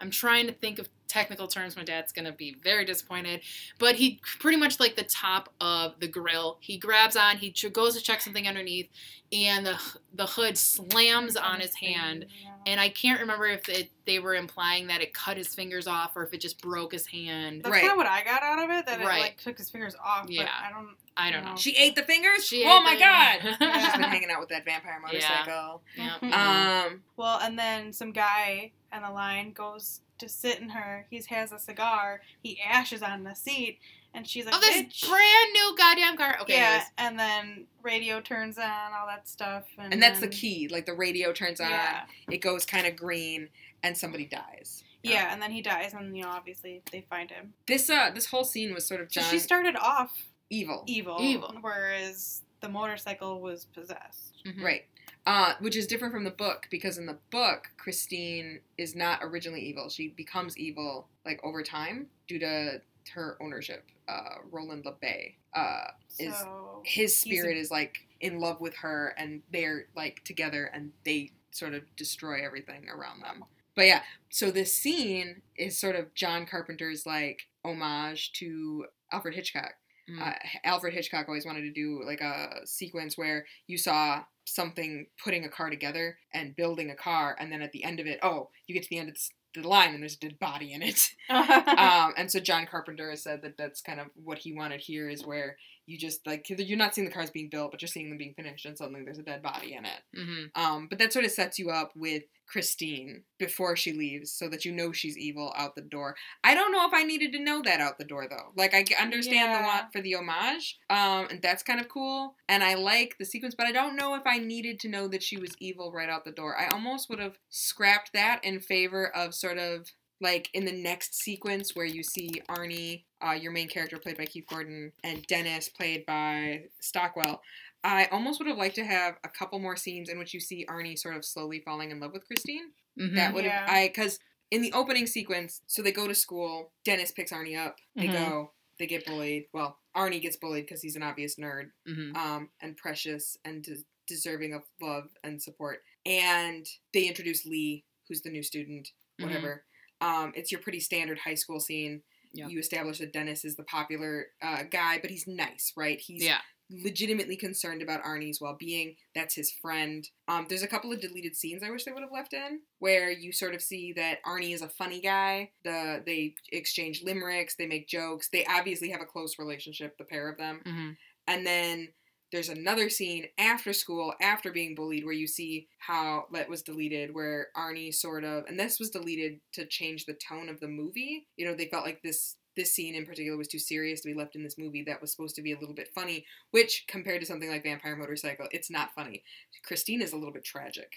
I'm trying to think of technical terms. My dad's gonna be very disappointed, but he pretty much like the top of the grill. He grabs on. He ch- goes to check something underneath, and the the hood slams on his hand. And I can't remember if it, they were implying that it cut his fingers off or if it just broke his hand. That's Right. kind of what I got out of it. That Right. it like took his fingers off. Yeah. But I don't. I don't know. She ate the fingers. She oh ate my the- god. she's been [LAUGHS] hanging out with that vampire motorcycle. Yeah. Um. Well, and then some guy on the line goes to sit in her. He has a cigar. He ashes on the seat, and she's like, Oh, this "Bitch." brand new goddamn car. Okay. yeah, anyways. and then radio turns on, all that stuff, and, And that's the key. Like the radio turns on, Yeah, it goes kind of green, and somebody dies. yeah, and then he dies, and you know, obviously they find him. This uh, this whole scene was sort of So John she started off evil, evil, Evil. whereas the motorcycle was possessed. Mhm. right? Uh, which is different from the book because in the book, Christine is not originally evil. She becomes evil like over time due to her ownership. Uh, Roland LeBay. Uh, Is So his He's a- spirit is like in love with her and they're like together and they sort of destroy everything around them. But yeah, so this scene is sort of John Carpenter's like homage to Alfred Hitchcock. Mm. Uh, Alfred Hitchcock always wanted to do like a sequence where you saw something putting a car together and building a car, and then at the end of it, oh, you get to the end of the line and there's a dead body in it. [LAUGHS] um, and so John Carpenter has said that that's kind of what he wanted here is where you just like you're not seeing the cars being built, but you're seeing them being finished, and suddenly there's a dead body in it. Mhm. Um, but that sort of sets you up with Christine before she leaves, so that you know she's evil out the door. I don't know if I needed to know that out the door though. Like I understand the want for the homage, um, and that's kind of cool, and I like the sequence, but I don't know if I needed to know that she was evil right out the door. I almost would have scrapped that in favor of sort of like in the next sequence where you see Arnie, uh, your main character played by Keith Gordon, and Dennis played by Stockwell. I almost would have liked to have a couple more scenes in which you see Arnie sort of slowly falling in love with Christine. Mhm. That would have Yeah. I because in the opening sequence, so they go to school. Dennis picks Arnie up. They Mhm. go they get bullied. Well, Arnie gets bullied because he's an obvious nerd, hmm um, and precious and des- deserving of love and support. And they introduce Lee, who's the new student, Mm-hmm. whatever. Um, it's your pretty standard high school scene. Yeah. You establish that Dennis is the popular uh, guy, but he's nice, right? He's Yeah. Legitimately concerned about Arnie's well being. That's his friend. Um, there's a couple of deleted scenes I wish they would have left in where you sort of see that Arnie is a funny guy. The they exchange limericks, they make jokes. They obviously have a close relationship, the pair of them. hmm And then there's another scene after school, after being bullied, where you see how that was deleted, where Arnie sort of, and this was deleted to change the tone of the movie. You know, they felt like this this scene in particular was too serious to be left in this movie that was supposed to be a little bit funny, which compared to something like Vampire Motorcycle, it's not funny. Christine is a little bit tragic.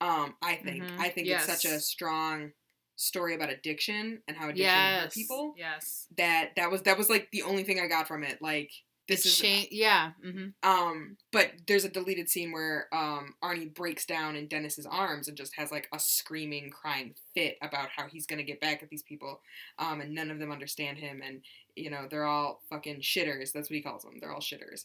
Um, I think. Mhm. I think Yes. it's such a strong story about addiction and how addiction hurt Yes. people Yes. that that was that was like the only thing I got from it. Like this is Cha- yeah. hmm um, but there's a deleted scene where um, Arnie breaks down in Dennis's arms and just has like a screaming, crying fit about how he's gonna get back at these people, um, and none of them understand him, and you know they're all fucking shitters. That's what he calls them. They're all shitters.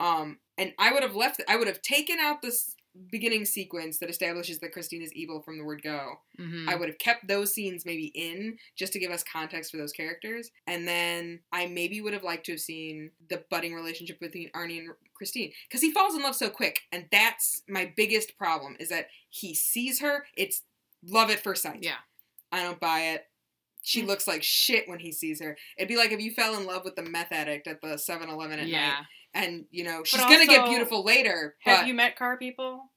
Um, and I would have left. I would have taken out this beginning sequence that establishes that Christine is evil from the word go. hmm I would have kept those scenes maybe in just to give us context for those characters. And then I maybe would have liked to have seen the budding relationship between Arnie and Christine because he falls in love so quick. And that's my biggest problem is that he sees her. It's love at first sight. Yeah. I don't buy it. She Mm. looks like shit when he sees her. It'd be like if you fell in love with the meth addict at the 7 Eleven at night. Yeah. night. And, you know, she's going to get beautiful later. Have But you met car people?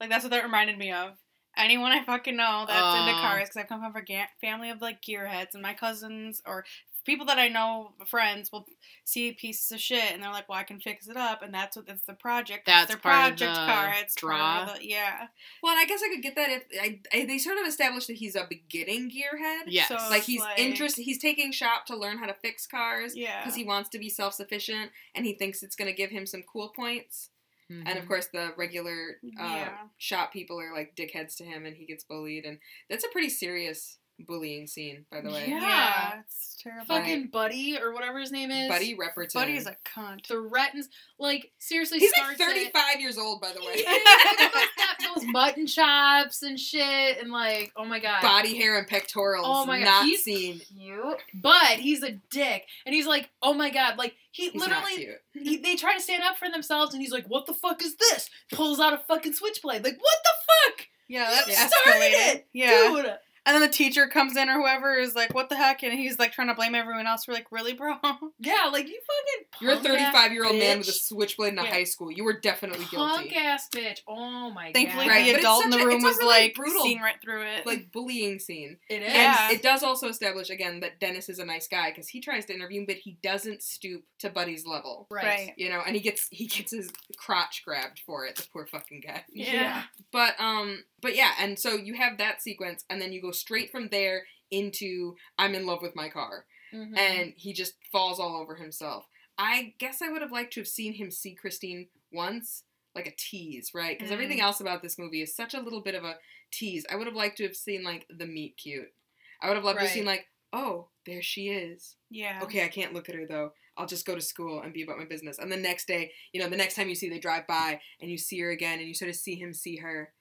Like that's what that reminded me of. Anyone I fucking know that's into Oh. cars, because I come from a ga- family of like gearheads, and my cousins or people that I know, friends, will see pieces of shit, and they're like, "Well, I can fix it up," and that's what it's the project. That's it's their part of project the car. It's draw. Part of the, yeah, Well, and I guess I could get that if I, I, they sort of established that he's a beginning gearhead. Yes. So- Like he's like- interested. He's taking shop to learn how to fix cars yeah. because he wants to be self sufficient and he thinks it's going to give him some cool points. And Mhm. of course, the regular uh, Yeah. shop people are like dickheads to him, and he gets bullied. And that's a pretty serious bullying scene, by the way. Yeah. yeah, it's terrible. fucking Buddy or whatever his name is. Buddy Repperton. Buddy's a cunt. threatens like seriously. He's like starts it- 35 years old, by the way. He is. Look at those, that- those [LAUGHS] mutton chops and shit, and like, oh my god, Body hair and pectorals. Oh my God, Not he's seen. cute. But he's a dick, and he's like, oh my god, like he He's not literally. cute. He, they try to stand up for themselves, and he's like, "What the fuck is this?" Pulls out a fucking switchblade. Like, what the fuck? yeah, You that started escalated. it, Yeah. dude. And then the teacher comes in or whoever is like, "What the heck?" And he's like trying to blame everyone else. We're like, "Really, bro?" [LAUGHS] Yeah, like you fucking. You're a 35 year old man with a switchblade in a Yeah. high school. You were definitely guilty. Punk guilty. ass bitch. Oh my Thankfully, god. Right, the but it's adult in the a- room was really like brutal- seeing right through it. Like bullying scene. it is. Yeah. It does also establish again that Dennis is a nice guy because he tries to interview him, but he doesn't stoop to Buddy's level. Right. Right. You know, and he gets he gets his crotch grabbed for it. The poor fucking guy. Yeah. But um, but yeah, and so you have that sequence, and then you go straight from there into I'm in love with my car, Mhm. and he just falls all over himself. I guess I would have liked to have seen him see Christine once, like a tease, right? Because Mm. everything else about this movie is such a little bit of a tease. I would have liked to have seen like the meet cute. I would have loved to have seen like, oh, there she is. yeah. Okay, I can't look at her though. I'll just go to school and be about my business. And the next day, you know, the next time you see they drive by and you see her again and you sort of see him see her.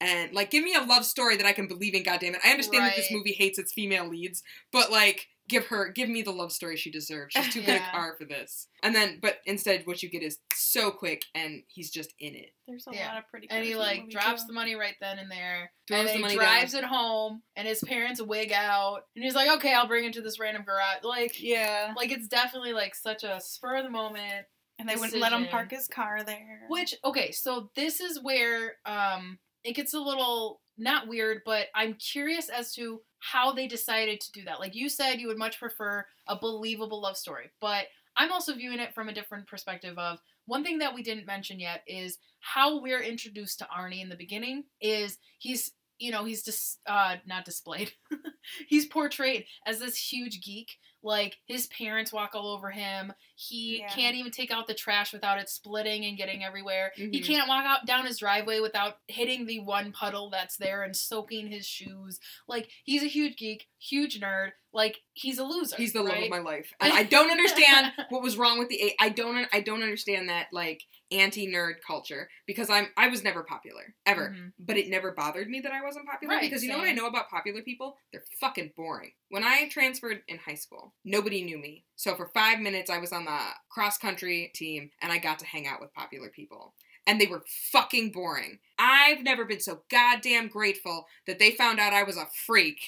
And like give me a love story that I can believe in, goddammit. I understand that this movie hates its female leads, but like give her give me the love story she deserves. She's too good a [LAUGHS] car for this. And then but instead what you get is so quick and he's just in it. There's a Yeah. lot of pretty. and he cars the like drops too. the money right then and there. Throws and the money he drives it home, and his parents wig out, and he's like, "Okay, I'll bring it to this random garage." Like, Yeah. like it's definitely like such a spur of the moment. And they wouldn't let him park his car there. Which okay, so this is where um it gets a little not weird, but I'm curious as to how they decided to do that. Like you said, you would much prefer a believable love story, but I'm also viewing it from a different perspective of one thing that we didn't mention yet is how we're introduced to Arnie in the beginning is he's you know he's just uh not displayed. [LAUGHS] He's portrayed as this huge geek. Like his parents walk all over him he Yeah. can't even take out the trash without it splitting and getting everywhere he Mhm. can't walk out down his driveway without hitting the one puddle that's there and soaking his shoes like he's a huge geek huge nerd like he's a loser. He's the love of my life, [LAUGHS] and I don't understand [LAUGHS] what was wrong with the. A- I don't. I don't understand that like anti nerd culture because I'm. I was never popular ever, Mhm. but it never bothered me that I wasn't popular Right, because you know what I know about popular people? They're fucking boring. When I transferred in high school, nobody knew me. So for five minutes, I was on the cross country team, and I got to hang out with popular people. And they were fucking boring. I've never been so goddamn grateful that they found out I was a freak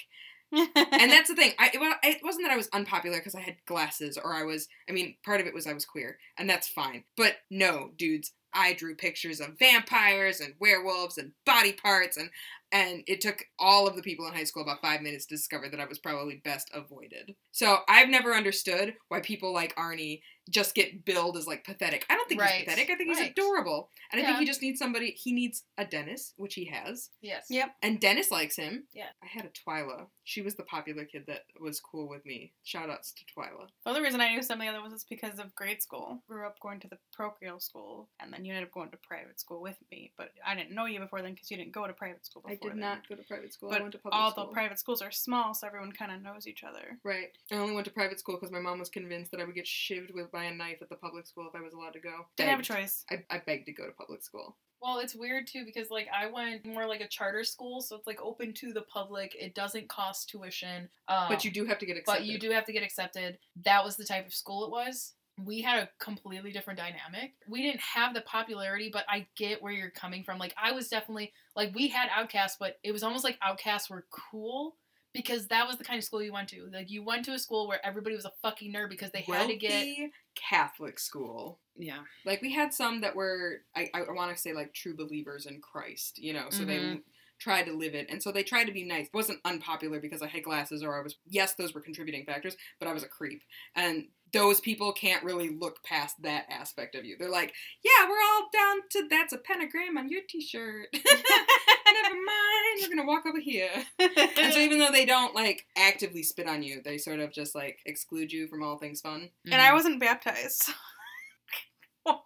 and [LAUGHS] that's the thing. I it, it wasn't that I was unpopular because I had glasses or I was. I mean, part of it was I was queer, and that's fine. But no, dudes, I drew pictures of vampires and werewolves and body parts, and and it took all of the people in high school about five minutes to discover that I was probably best avoided. So I've never understood why people like Arnie just get billed as like pathetic. I don't think Right. he's pathetic. I think he's adorable, and I think he just needs somebody. He needs a Dennis, which he has. yes. Yep. And Dennis likes him. Yeah. I had a Twyla. She was the popular kid that was cool with me. Shout outs to Twyla. The only reason I knew some of the other ones is because of grade school. Grew up going to the parochial school, and then you ended up going to private school with me. But I didn't know you before then because you didn't go to private school I did then. not go to private school. I But went to public all school. the private schools are small, so everyone kind of knows each other. right. I only went to private school because my mom was convinced that I would get shivved with by a knife at the public school if I was allowed to go. Didn't have a choice. I, I begged to go to public school. Well, it's weird too because like I went more like a charter school, so it's like open to the public. It doesn't cost tuition. Um, But you do have to get accepted. But you do have to get accepted. That was the type of school it was. We had a completely different dynamic. We didn't have the popularity, but I get where you're coming from. Like I was definitely like we had outcasts, but it was almost like outcasts were cool because that was the kind of school you went to. Like you went to a school where everybody was a fucking nerd because they had to get Catholic school. yeah. Like we had some that were I, I want to say like true believers in Christ, you know, so they Mhm. tried to live it. And so they tried to be nice. It wasn't unpopular because I had glasses or I was yes, those were contributing factors, but I was a creep. And those people can't really look past that aspect of you. They're like, "Yeah, we're all down to that's a pentagram on your t-shirt." [LAUGHS] Never mind. We're going to walk over here. [LAUGHS] And so even though they don't like actively spit on you, they sort of just like exclude you from all things fun. And I wasn't baptized. [LAUGHS] Why?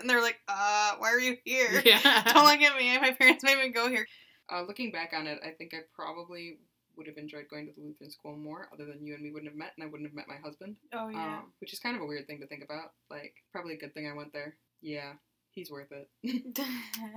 And they're like, uh, why are you here? yeah. [LAUGHS] Don't look at me. My parents made me go here. Uh, looking back on it, I think I probably would have enjoyed going to the Lutheran school more, other than you and me wouldn't have met, and I wouldn't have met my husband. Oh, yeah. Um, which is kind of a weird thing to think about. Like, probably a good thing I went there. Yeah, he's worth it. [LAUGHS]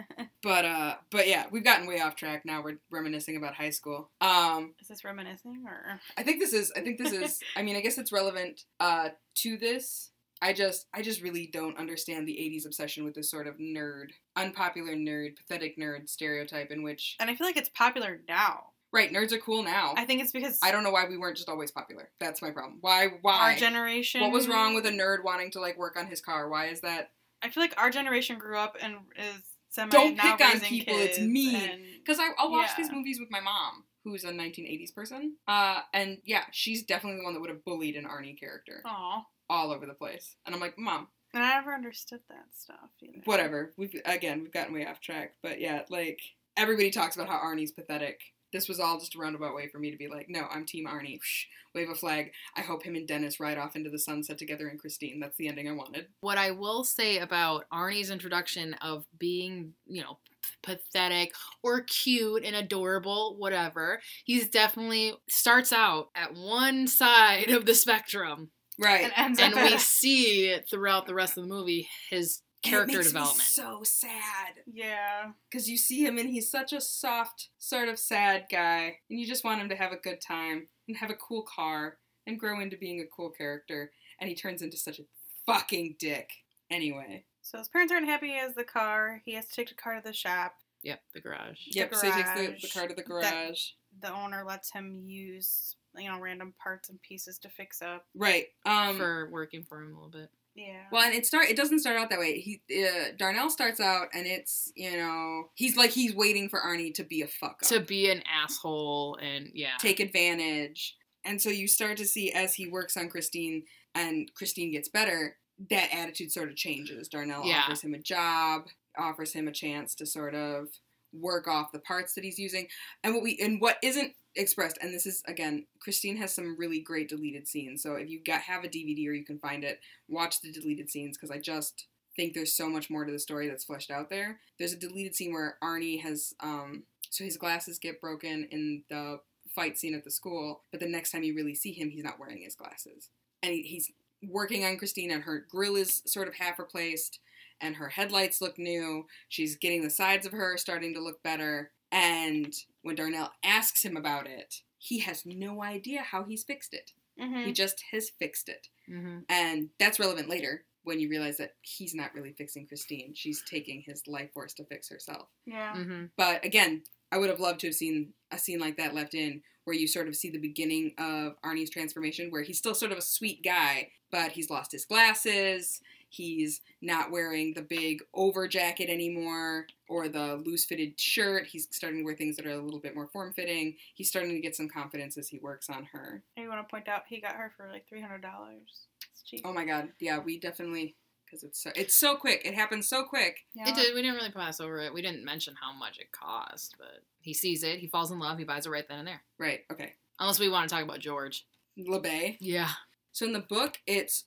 [LAUGHS] but uh, but yeah, we've gotten way off track. Now we're reminiscing about high school. Um, Is this reminiscing or? I think this is. I think this is. [LAUGHS] I mean, I guess it's relevant uh to this. I just, I just really don't understand the '80s obsession with this sort of nerd, unpopular nerd, pathetic nerd stereotype in which, And I feel like it's popular now. right, nerds are cool now. I think it's because I don't know why we weren't just always popular. That's my problem. Why? Why? our generation. What was wrong with a nerd wanting to like work on his car? Why is that? I feel like our generation grew up and is semi. Don't now pick on people, it's mean. Because I'll watch Yeah. these movies with my mom, who's a 1980s person. Uh, and yeah, she's definitely the one that would have bullied an Arnie character Aw. all over the place. And I'm like, mom, And I never understood that stuff either. whatever. We've again, we've gotten way off track. But yeah, like everybody talks about how Arnie's pathetic. This was all just a roundabout way for me to be like, no, I'm Team Arnie. Whoosh, wave a flag. I hope him and Dennis ride off into the sunset together in Christine. That's the ending I wanted. What I will say about Arnie's introduction of being, you know, pathetic or cute and adorable, whatever, he's definitely starts out at one side of the spectrum. Right. And ends And up we at- see throughout the rest of the movie his character it makes development. Me so sad. Yeah. because you see him and he's such a soft, sort of sad guy, and you just want him to have a good time and have a cool car and grow into being a cool character, and he turns into such a fucking dick. Anyway, So his parents aren't happy he has the car. He has to take the car to the shop. Yep, the garage. yep. So he takes the, the car to the That- garage. The owner lets him use, you know, random parts and pieces to fix up. right. Um. for working for him a little bit. Yeah. well, and it start. It doesn't start out that way. He uh, Darnell starts out, and it's you know he's like he's waiting for Arnie to be a fuck up. To be an asshole and yeah. take advantage. And so you start to see as he works on Christine and Christine gets better, that attitude sort of changes. Darnell Yeah. offers him a job, offers him a chance to sort of work off the parts that he's using. And what we and what isn't expressed, and this is again, Christine has some really great deleted scenes. So if you got have a DVD or you can find it, watch the deleted scenes because I just think there's so much more to the story that's fleshed out there. There's a deleted scene where Arnie has um so his glasses get broken in the fight scene at the school, but the next time you really see him, he's not wearing his glasses. And he, he's working on Christine, and her grill is sort of half replaced, and her headlights look new. She's getting the sides of her starting to look better. And when Darnell asks him about it, he has no idea how he's fixed it. Mhm. He just has fixed it. Mm-hmm. And that's relevant later when you realize that he's not really fixing Christine. She's taking his life force to fix herself. Yeah. Mm-hmm. But again, I would have loved to have seen a scene like that left in where you sort of see the beginning of Arnie's transformation, where he's still sort of a sweet guy, but he's lost his glasses. He's not wearing the big over jacket anymore or the loose fitted shirt. He's starting to wear things that are a little bit more form fitting. He's starting to get some confidence as he works on her. And you want to point out he got her for like three hundred dollars. It's cheap. Oh my god, yeah, we definitely because it's so it's so quick. It happens so quick. yeah. It did. We didn't really pass over it. We didn't mention how much it cost, but he sees it. He falls in love. He buys it right then and there. Right. Okay. Unless we want to talk about George. LeBay. Yeah. So in the book, it's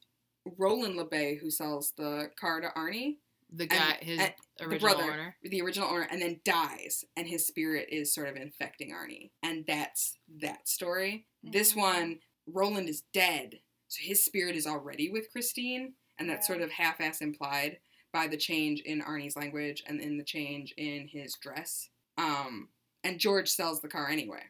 Roland LeBay who sells the car to Arnie, The guy, his and original the brother, owner. the original owner, and then dies, and his spirit is sort of infecting Arnie, and that's that story. This Mhm. one, Roland is dead, so his spirit is already with Christine, and that's Yeah. sort of half-ass implied by the change in Arnie's language and in the change in his dress. Um, and George sells the car anyway.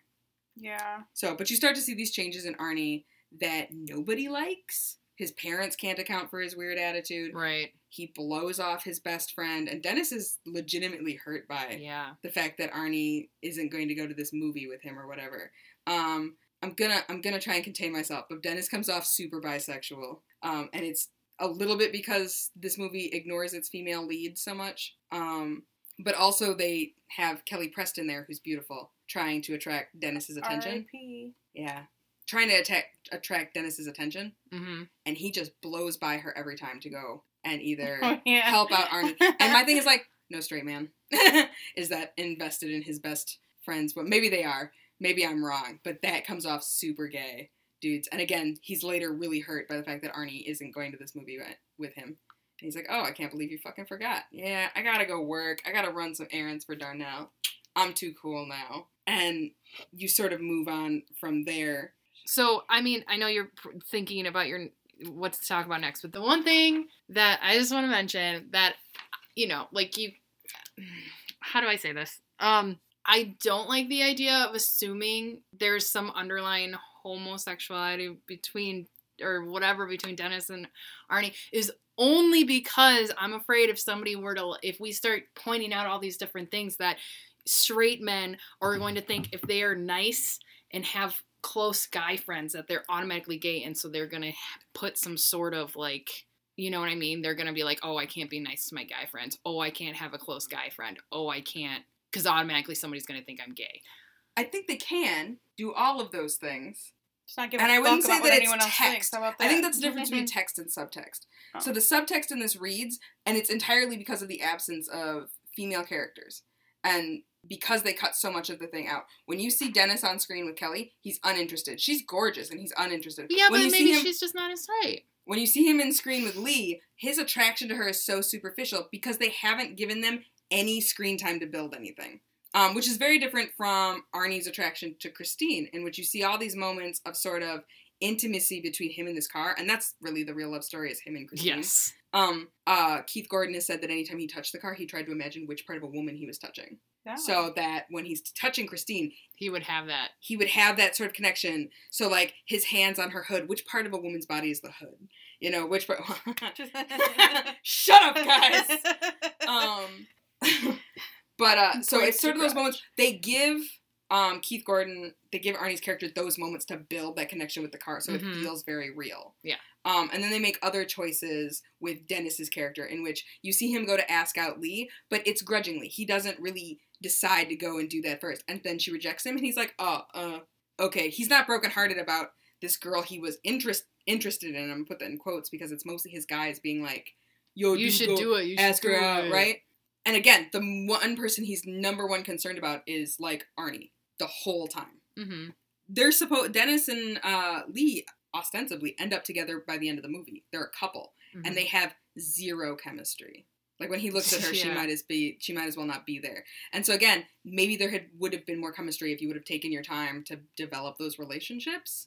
Yeah. So, but you start to see these changes in Arnie that nobody likes. His parents can't account for his weird attitude. Right. He blows off his best friend, and Dennis is legitimately hurt by Yeah. the fact that Arnie isn't going to go to this movie with him or whatever. Um, I'm gonna I'm gonna try and contain myself, but Dennis comes off super bisexual, um, and it's a little bit because this movie ignores its female lead so much. Um, but also they have Kelly Preston there, who's beautiful, trying to attract Dennis's attention. R.I.P. Yeah. Trying to attack, attract Dennis's attention, Mm-hmm. and he just blows by her every time to go and either [LAUGHS] Oh, yeah. help out Arnie. And my thing is like, [LAUGHS] no straight man [LAUGHS] is that invested in his best friends, but maybe they are. Maybe I'm wrong, but that comes off super gay, dudes. And again, he's later really hurt by the fact that Arnie isn't going to this movie with- with him. And he's like, oh, I can't believe you fucking forgot. Yeah, I gotta go work. I gotta run some errands for Darnell. I'm too cool now. And you sort of move on from there. So, I mean, I know you're thinking about your what to talk about next, but the one thing that I just want to mention that you know, like you [SIGHS] how do I say this? Um I don't like the idea of assuming there's some underlying homosexuality between or whatever between Dennis and Arnie is only because I'm afraid if somebody were to if we start pointing out all these different things that straight men are going to think if they are nice and have close guy friends that they're automatically gay and so they're going to put some sort of like you know what I mean? They're going to be like, "Oh, I can't be nice to my guy friends. Oh, I can't have a close guy friend. Oh, I can't cuz automatically somebody's going to think I'm gay." I think they can do all of those things. Just not give And a I wouldn't fuck say about that anyone it's else text. thinks. How about that? I think that's the difference between mm-hmm. text and subtext. Oh. So the subtext in this reads, and it's entirely because of the absence of female characters. And because they cut so much of the thing out. When you see Dennis on screen with Kelly, he's uninterested. She's gorgeous and he's uninterested. Yeah, when but maybe him, she's just not his type. when you see him in screen with Lee, his attraction to her is so superficial because they haven't given them any screen time to build anything. Um, which is very different from Arnie's attraction to Christine, in which you see all these moments of sort of intimacy between him and this car, and that's really the real love story is him and Christine. Yes. Um, uh, Keith Gordon has said that anytime he touched the car, he tried to imagine which part of a woman he was touching, Yeah. so that when he's touching Christine, He would have that. he would have that sort of connection. So like his hands on her hood, which part of a woman's body is the hood? You know, which part? [LAUGHS] [LAUGHS] Shut up, guys. [LAUGHS] um, but uh, so it's sort of those moments they give um Keith Gordon, they give Arnie's character those moments to build that connection with the car, so Mhm. it feels very real. Yeah. Um, and then they make other choices with Dennis's character, in which you see him go to ask out Lee, but it's grudgingly. He doesn't really decide to go and do that first, and then she rejects him, and he's like, "Oh, uh, okay." He's not brokenhearted about this girl he was interest interested in. I'm gonna put that in quotes because it's mostly his guys being like, "Yo, You should go do it. You should ask her out, right?" And again, the one person he's number one concerned about is like Arnie the whole time. Mm-hmm. They're supposed Dennis and uh, Lee ostensibly end up together by the end of the movie. They're a couple, Mm-hmm. and they have zero chemistry. Like when he looks at her, she [LAUGHS] might as be she might as well not be there. And so again, maybe there had would have been more chemistry if you would have taken your time to develop those relationships.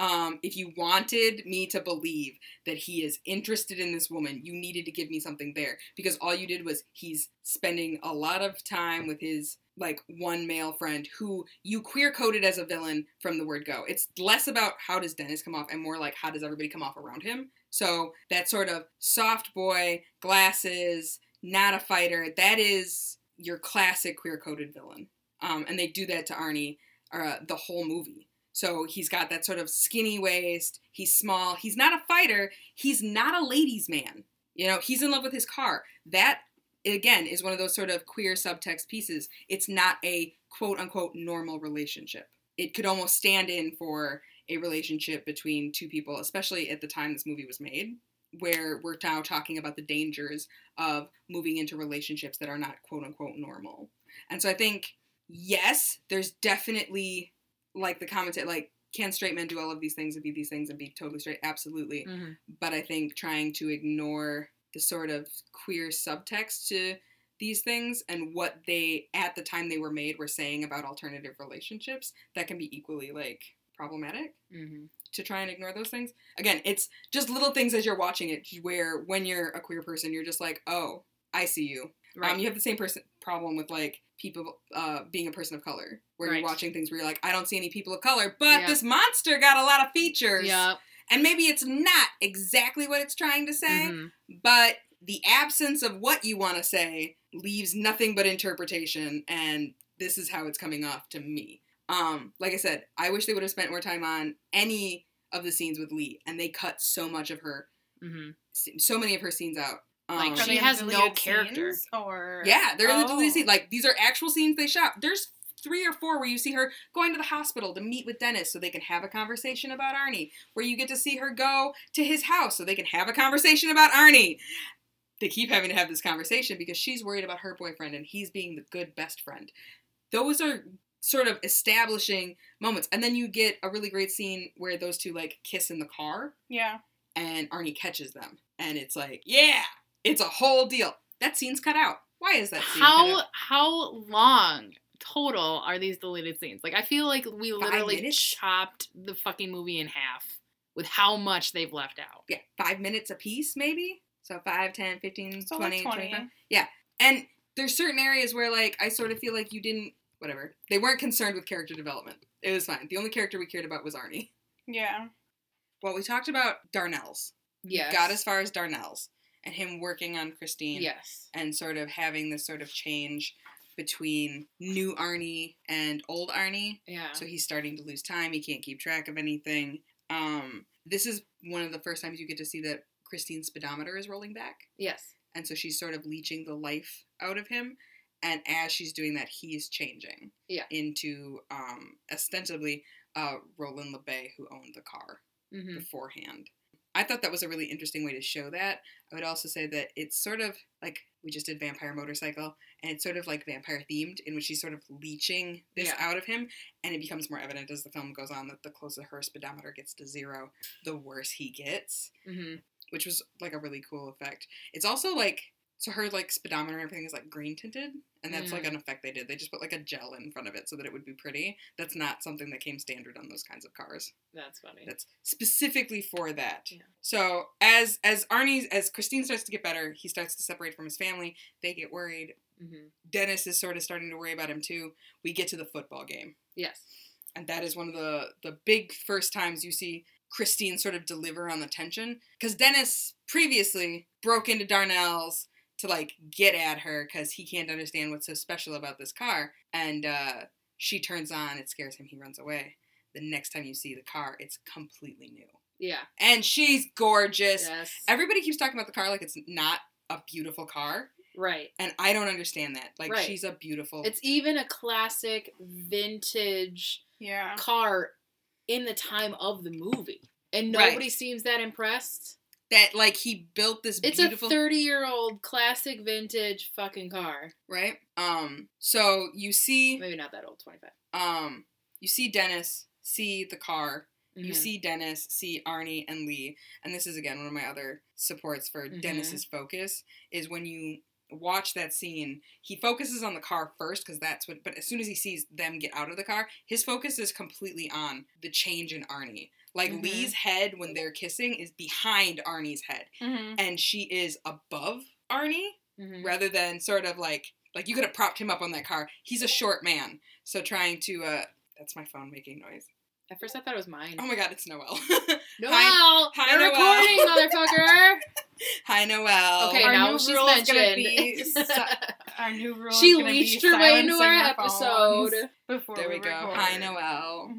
Um, if you wanted me to believe that he is interested in this woman, you needed to give me something there because all you did was he's spending a lot of time with his like one male friend who you queer coded as a villain from the word go. It's less about how does Dennis come off and more like how does everybody come off around him. So that sort of soft boy, glasses, not a fighter, that is your classic queer coded villain. Um, and they do that to Arnie uh, the whole movie. So he's got that sort of skinny waist. He's small. He's not a fighter. He's not a ladies' man. You know, he's in love with his car. That, again, is one of those sort of queer subtext pieces. It's not a quote unquote normal relationship. It could almost stand in for a relationship between two people, especially at the time this movie was made, where we're now talking about the dangers of moving into relationships that are not quote unquote normal. And so I think, yes, there's definitely like the commentator, like, can straight men do all of these things and be these things and be totally straight? Absolutely. Mhm. But I think trying to ignore the sort of queer subtext to these things and what they, at the time they were made, were saying about alternative relationships, that can be equally, like, problematic Mhm. to try and ignore those things. Again, it's just little things as you're watching it where when you're a queer person, you're just like, oh, I see you. Right. Um, you have the same person problem with like people uh, being a person of color, where Right. you're watching things where you're like, I don't see any people of color, but Yeah. this monster got a lot of features. yeah. And maybe it's not exactly what it's trying to say, Mhm. but the absence of what you want to say leaves nothing but interpretation, and this is how it's coming off to me. Um, like I said, I wish they would have spent more time on any of the scenes with Lee, and they cut so much of her, Mhm. so many of her scenes out. Like, Um, she Are they in has no deleted character. or yeah, they're in the Oh. deleted scene. Like these are actual scenes they shot. There's three or four where you see her going to the hospital to meet with Dennis so they can have a conversation about Arnie. Where you get to see her go to his house so they can have a conversation about Arnie. They keep having to have this conversation because she's worried about her boyfriend and he's being the good best friend. Those are sort of establishing moments. And then you get a really great scene where those two like kiss in the car Yeah. and Arnie catches them. And it's like, yeah, it's a whole deal. That scene's cut out. Why is that scene cut How out? how long total are these deleted scenes? Like I feel like we literally chopped the fucking movie in half with how much they've left out. Yeah, five minutes a piece, maybe? So 5, 10, 15, So 20, like 20. 25. And there's certain areas where, like, I sort of feel like you didn't, whatever. They weren't concerned with character development. It was fine. The only character we cared about was Arnie. Yeah. Well, we talked about Darnell's. Yes. Got as far as Darnell's and him working on Christine. Yes. and sort of having this sort of change between new Arnie and old Arnie. Yeah. So he's starting to lose time. He can't keep track of anything. Um, this is one of the first times you get to see that Christine's speedometer is rolling back. yes. And so she's sort of leeching the life out of him. And as she's doing that, he's changing Yeah. into um, ostensibly uh, Roland LeBay, who owned the car hmm beforehand. I thought that was a really interesting way to show that. I would also say that it's sort of like we just did Vampire Motorcycle, and it's sort of like vampire themed, in which she's sort of leeching this Yeah. out of him, and it becomes more evident as the film goes on that the closer her speedometer gets to zero, the worse he gets, hmm which was like a really cool effect. It's also like so her like speedometer and everything is like green tinted, and that's like Mm. an effect they did. They just put like a gel in front of it so that it would be pretty. That's not something that came standard on those kinds of cars That's funny. that's specifically for that. Yeah. So as as Arnie's as Christine starts to get better, he starts to separate from his family. They get worried. hmm Dennis is sort of starting to worry about him too. We get to the football game, Yes. and that is one of the the big first times you see Christine sort of deliver on the tension because Dennis previously broke into Darnell's to like get at her because he can't understand what's so special about this car, and uh, she turns on. It scares him. He runs away. The next time you see the car, it's completely new Yeah. and she's gorgeous. Yes. Everybody keeps talking about the car like it's not a beautiful car, right. and I don't understand that. Like Right. she's a beautiful. It's even a classic vintage Yeah. car in the time of the movie. And Right. nobody seems that impressed. That like he built this It's beautiful a 30 year old classic vintage fucking car. right. Um, so you see, Maybe not that old, 25. um, you see Dennis see the car You Mhm. see Dennis, see Arnie and Lee, and this is again one of my other supports for Mhm. Dennis's focus is when you watch that scene, he focuses on the car first because that's what. But as soon as he sees them get out of the car, his focus is completely on the change in Arnie. Like Mhm. Lee's head when they're kissing is behind Arnie's head, Mm-hmm. and she is above Arnie Mhm. rather than sort of like like you could have propped him up on that car. He's a short man, so trying to. uh That's my phone making noise. At first, I thought it was mine. Oh my god, it's Noel. [LAUGHS] Noel, hi, hi, Noel. recording, motherfucker. [LAUGHS] Hi, Noel. Okay, Our now she's rule is gonna mentioned. be [LAUGHS] si- Our new rule. she is gonna leached be her way into silencing our episode. Before There we go. record. Hi, Noel.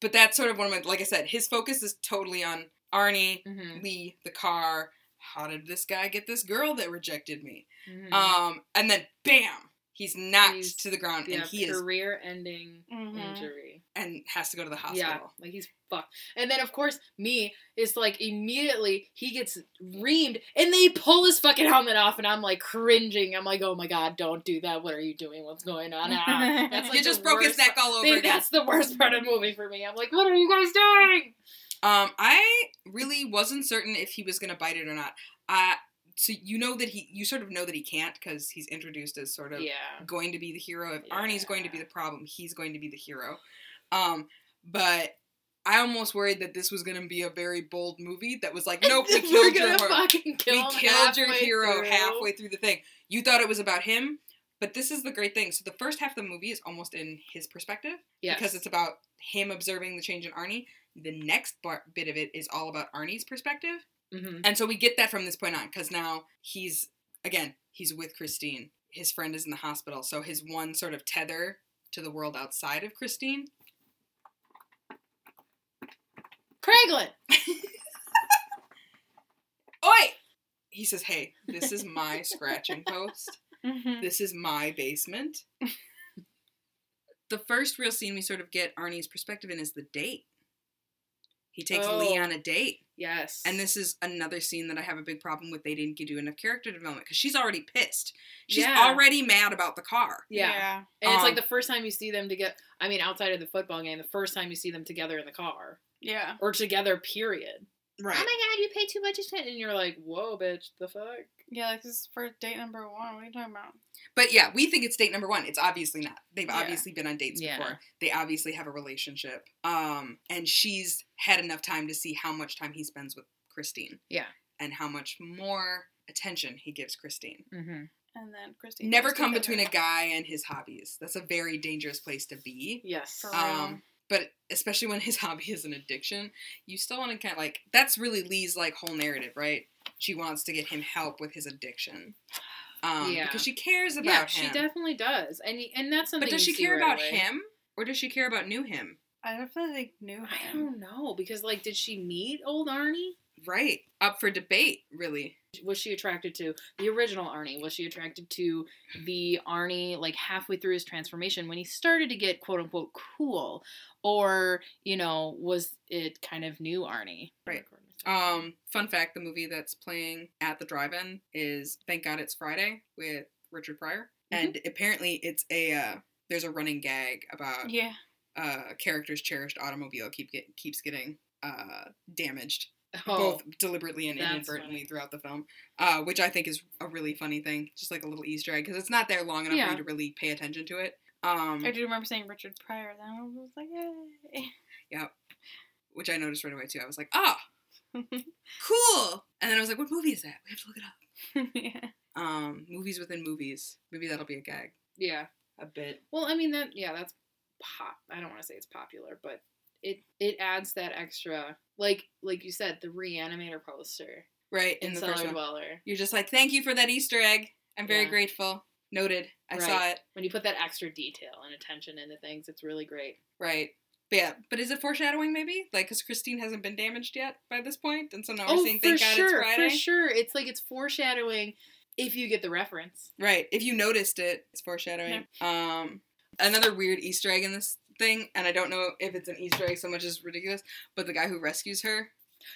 But that's sort of one of my, like I said, his focus is totally on Arnie, Mhm, Lee, the car. How did this guy get this girl that rejected me? mhm. Um, and then bam, he's knocked He's- to the ground, yeah, and he is career-ending Mhm. injury. and has to go to the Yeah, hospital. like he's fucked. And then of course me is like immediately he gets reamed and they pull his fucking helmet off and I'm like cringing. I'm like, oh my god, don't do that. What are you doing? What's going on? Ah. That's [LAUGHS] like you just the broke his worst neck all over [LAUGHS] They- again. that's the worst part of the movie for me. I'm like, what are you guys doing? Um, I really wasn't certain if he was gonna bite it or not. Uh, so you know that he, you sort of know that he can't because he's introduced as sort of Yeah. going to be the hero. If Arnie's going to be the problem, he's going to be the hero. Um, but I almost worried that this was going to be a very bold movie that was like, nope, we [LAUGHS] killed your hero. fucking kill We killed your hero through. halfway through the thing. You thought it was about him, but this is the great thing. So the first half of the movie is almost in his perspective Yes. because it's about him observing the change in Arnie. The next bar- bit of it is all about Arnie's perspective. Mhm. And so we get that from this point on because now he's, again, he's with Christine. His friend is in the hospital. So his one sort of tether to the world outside of Christine. Craiglin. [LAUGHS] Oi! He says, hey, this is my [LAUGHS] scratching post. Mhm. This is my basement. [LAUGHS] the first real scene we sort of get Arnie's perspective in is the date. He takes Lee Oh. on a date. Yes. And this is another scene that I have a big problem with. They didn't do enough character development because she's already pissed. She's Yeah. already mad about the car. Yeah. And it's like Um, the first time you see them together. I mean, outside of the football game, the first time you see them together in the car Yeah. or together, period. Right. Oh my god, you pay too much attention, and you're like, "Whoa, bitch, the fuck." Yeah, like this is for date number one. What are you talking about? But yeah, we think it's date number one. It's obviously not. They've Yeah. obviously been on dates Yeah. before. They obviously have a relationship. Um, and she's had enough time to see how much time he spends with Christine. Yeah. And how much more attention he gives Christine. Mm-hmm. And then Christine. Never come together. between a guy and his hobbies. That's a very dangerous place to be. Yes. For. Um, but especially when his [LAUGHS] hobby is an addiction, you still want to kind of like that's really Lee's like whole narrative, right? She wants to get him help with his addiction. Um, Yeah. because she cares about yeah, him. she definitely does, and y- and that's something. But does she care right about away. him or does she care about new him? I definitely think knew I him. don't know because, like, did she meet old Arnie? Right. Up for debate, really. Was she attracted to the original Arnie? Was she attracted to the Arnie like halfway through his transformation when he started to get quote unquote cool, or you know, was it kind of new Arnie? Right. Um, fun fact: the movie that's playing at the drive-in is "Thank God It's Friday" with Richard Pryor, Mhm. and apparently it's a uh, there's a running gag about Yeah. uh, a character's cherished automobile keep get, keeps getting uh, damaged, Oh, both deliberately and inadvertently funny. throughout the film, uh, which I think is a really funny thing, just like a little Easter egg because it's not there long enough Yeah. for you to really pay attention to it. Um, I do remember saying Richard Pryor. Then I was like, yay. Yep. Which I noticed right away too. I was like, ah, cool. And then I was like, what movie is that? We have to look it up. [LAUGHS] yeah. Um, movies within movies. Maybe that'll be a gag. yeah. A bit. Well, I mean that yeah, that's pop. I don't want to say it's popular, but it it adds that extra like like you said the reanimator poster Right in in the Cellar first one. Dweller. You're just like, thank you for that Easter egg. I'm very Yeah. grateful. Noted. I saw it. When you put that extra detail and attention into things, it's really great. Right. But yeah, but is it foreshadowing maybe? Like, because Christine hasn't been damaged yet by this point, and so now we're oh, saying, for thank God sure, it's Friday. for sure. It's like it's foreshadowing if you get the reference. Right. If you noticed it, it's foreshadowing. Um, another weird Easter egg in this thing, and I don't know if it's an Easter egg so much as ridiculous, but the guy who rescues her,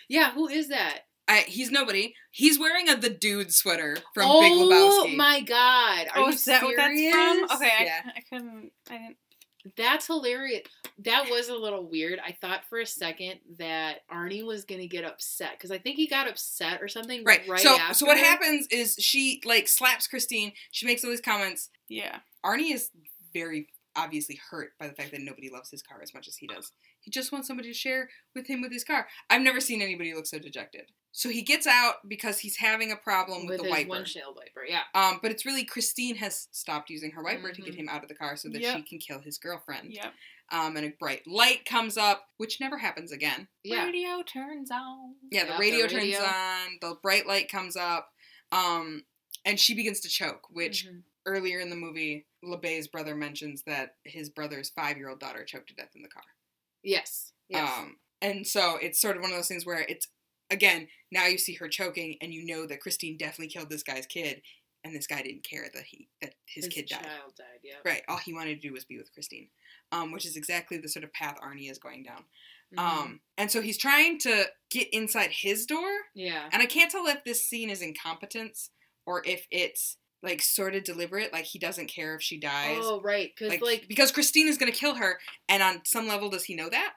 Yeah, who is that? I, he's nobody. He's wearing a the dude sweater from oh Big Lebowski. Oh my god! Are oh, you is that what that's serious? from? Okay, Yeah. I, I couldn't. I didn't. That's hilarious. that was a little weird. I thought for a second that Arnie was gonna get upset because I think he got upset or something. Right. Right. so after. so what happens is she like slaps Christine. She makes all these comments. Yeah. Arnie is very obviously hurt by the fact that nobody loves his car as much as he does. He just wants somebody to share with him with his car. I've never seen anybody look so dejected. So he gets out because he's having a problem with, with the his wiper. windshield wiper. Yeah. Um, but it's really Christine has stopped using her wiper to get Mhm. him out of the car so that Yep. she can kill his girlfriend. Yep. Um, and a bright light comes up, which never happens again. Yeah. Radio turns on. Yeah, the Yep, the radio radio. turns on. The bright light comes up. Um, and she begins to choke, which Mhm. earlier in the movie, LeBay's brother mentions that his brother's five-year-old daughter choked to death in the car. Yes. Yes. Um, and so it's sort of one of those things where it's again now you see her choking, and you know that Christine definitely killed this guy's kid, and this guy didn't care that he that his, kid died. child died. Yeah. Right. All he wanted to do was be with Christine, um, which is exactly the sort of path Arnie is going down. Mhm. Um, and so he's trying to get inside his door, yeah. and I can't tell if this scene is incompetence or if it's like sort of deliberate, like he doesn't care if she dies. Oh right, because like, like, because Christine is gonna kill her, and on some level, does he know that?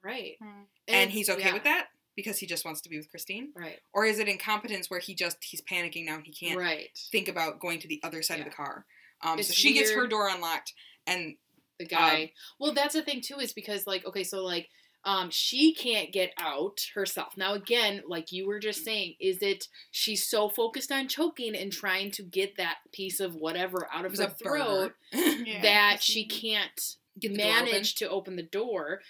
right, Hmm. And, he's okay yeah, with that because he just wants to be with Christine, Right. or is it incompetence where he just he's panicking now and he can't Right. think about going to the other side of the car? Um, so she gets her door unlocked, and the guy. well, that's the thing too, is because like okay, so like um she can't get out herself. Now again, like you were just saying, is it she's so focused on choking and trying to get that piece of whatever out of her throat. [LAUGHS] Yeah. that she can't the open. manage to open the door?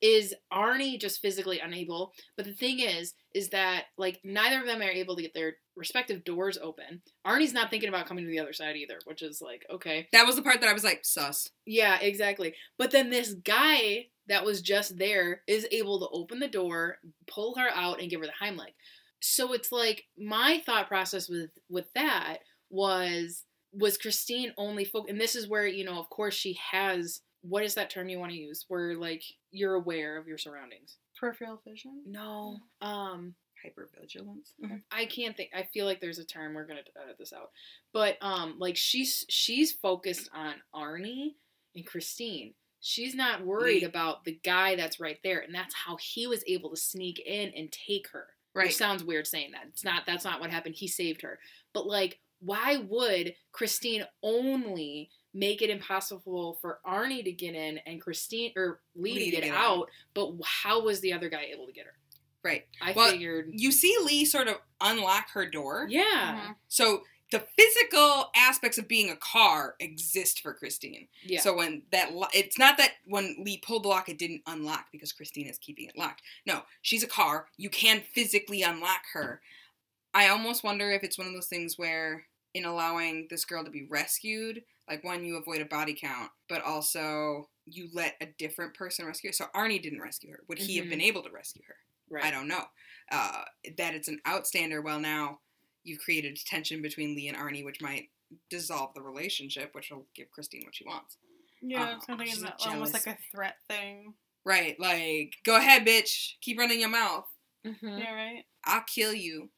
Is Arnie just physically unable? But the thing is, is that like neither of them are able to get their respective doors open. Arnie's not thinking about coming to the other side either, which is like okay. That was the part that I was like, sus. Yeah, exactly. But then this guy that was just there is able to open the door, pull her out, and give her the Heimlich. So it's like my thought process with with that was was Christine only focus, and this is where you know, of course, she has what is that term you want to use, where like you're aware of your surroundings. peripheral vision. No, um, Hypervigilance. I can't think. I feel like there's a term. We're gonna edit this out. But um, like she's she's focused on Arnie and Christine. She's not worried Lee. about the guy that's right there, and that's how he was able to sneak in and take her. Right. Which sounds weird saying that. It's not. That's not what happened. He saved her. But like, why would Christine only make it impossible for Arnie to get in and Christine or Lee, Lee to to get get out? But how was the other guy able to get her? Right. I Well, figured. You see Lee sort of unlock her door. Yeah. Mhm. So the physical aspects of being a car exist for Christine. Yeah. So when that lo- it's not that when Lee pulled the lock it didn't unlock because Christine is keeping it locked. No, she's a car. You can physically unlock her. I almost wonder if it's one of those things where in allowing this girl to be rescued, like one you avoid a body count, but also you let a different person rescue her. So Arnie didn't rescue her. Would he have Mhm. been able to rescue her? right. I don't know. Uh, that it's an outstander. Well, now you've created tension between Lee and Arnie, which might dissolve the relationship, which will give Christine what she wants. Yeah, something she's that jealous. almost like a threat thing. Right? Like, go ahead, bitch. Keep running your mouth. Mhm. Yeah, right. I'll kill you,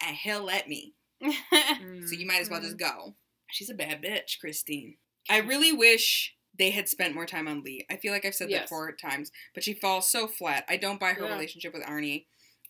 and he'll let me. So you might as well just mm-hmm. go. She's a bad bitch, Christine. I really wish they had spent more time on Lee. I feel like I've said that four times, but she falls so flat. I don't buy her Yeah. relationship with Arnie.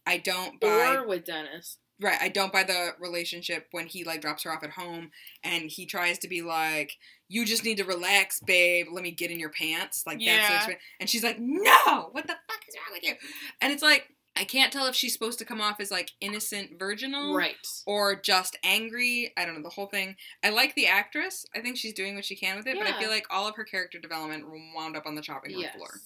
I don't buy or with Dennis. Right, I don't buy the relationship when he like drops her off at home and he tries to be like, "You just need to relax, babe. Let me get in your pants." Like Yeah. that's and she's like, "No, what the fuck is wrong with you?" And it's like I can't tell if she's supposed to come off as like innocent, virginal, Right. or just angry. I don't know the whole thing. I like the actress. I think she's doing what she can with it, but I feel like all of her character development wound up on the chopping room Yes. floor,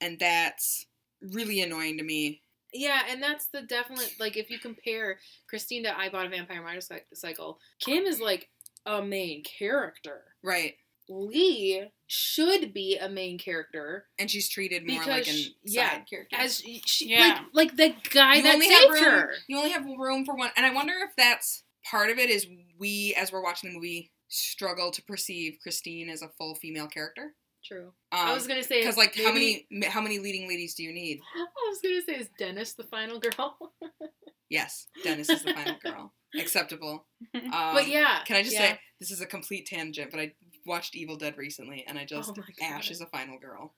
and that's really annoying to me. Yeah, and that's the definite like if you compare Christine to I Bought a Vampire Motorcycle, Kim is like a main character. Right, Lee should be a main character and she's treated more Because like an she- yeah, side character. as she, Yeah. like like the guy you that only have saved room. her. You only have room for one, and I wonder if that's part of it. Is we, as we're watching the movie, struggle to perceive Christine as a full female character? True. Um, I was gonna say because like how many how many leading ladies do you need? [LAUGHS] I was gonna say is Dennis the final girl? [LAUGHS] Yes, Dennis is the final girl. Acceptable. [LAUGHS] Um, but yeah, Can I just yeah. say this is a complete tangent, but I watched Evil Dead recently, and I just Oh Ash is a final girl.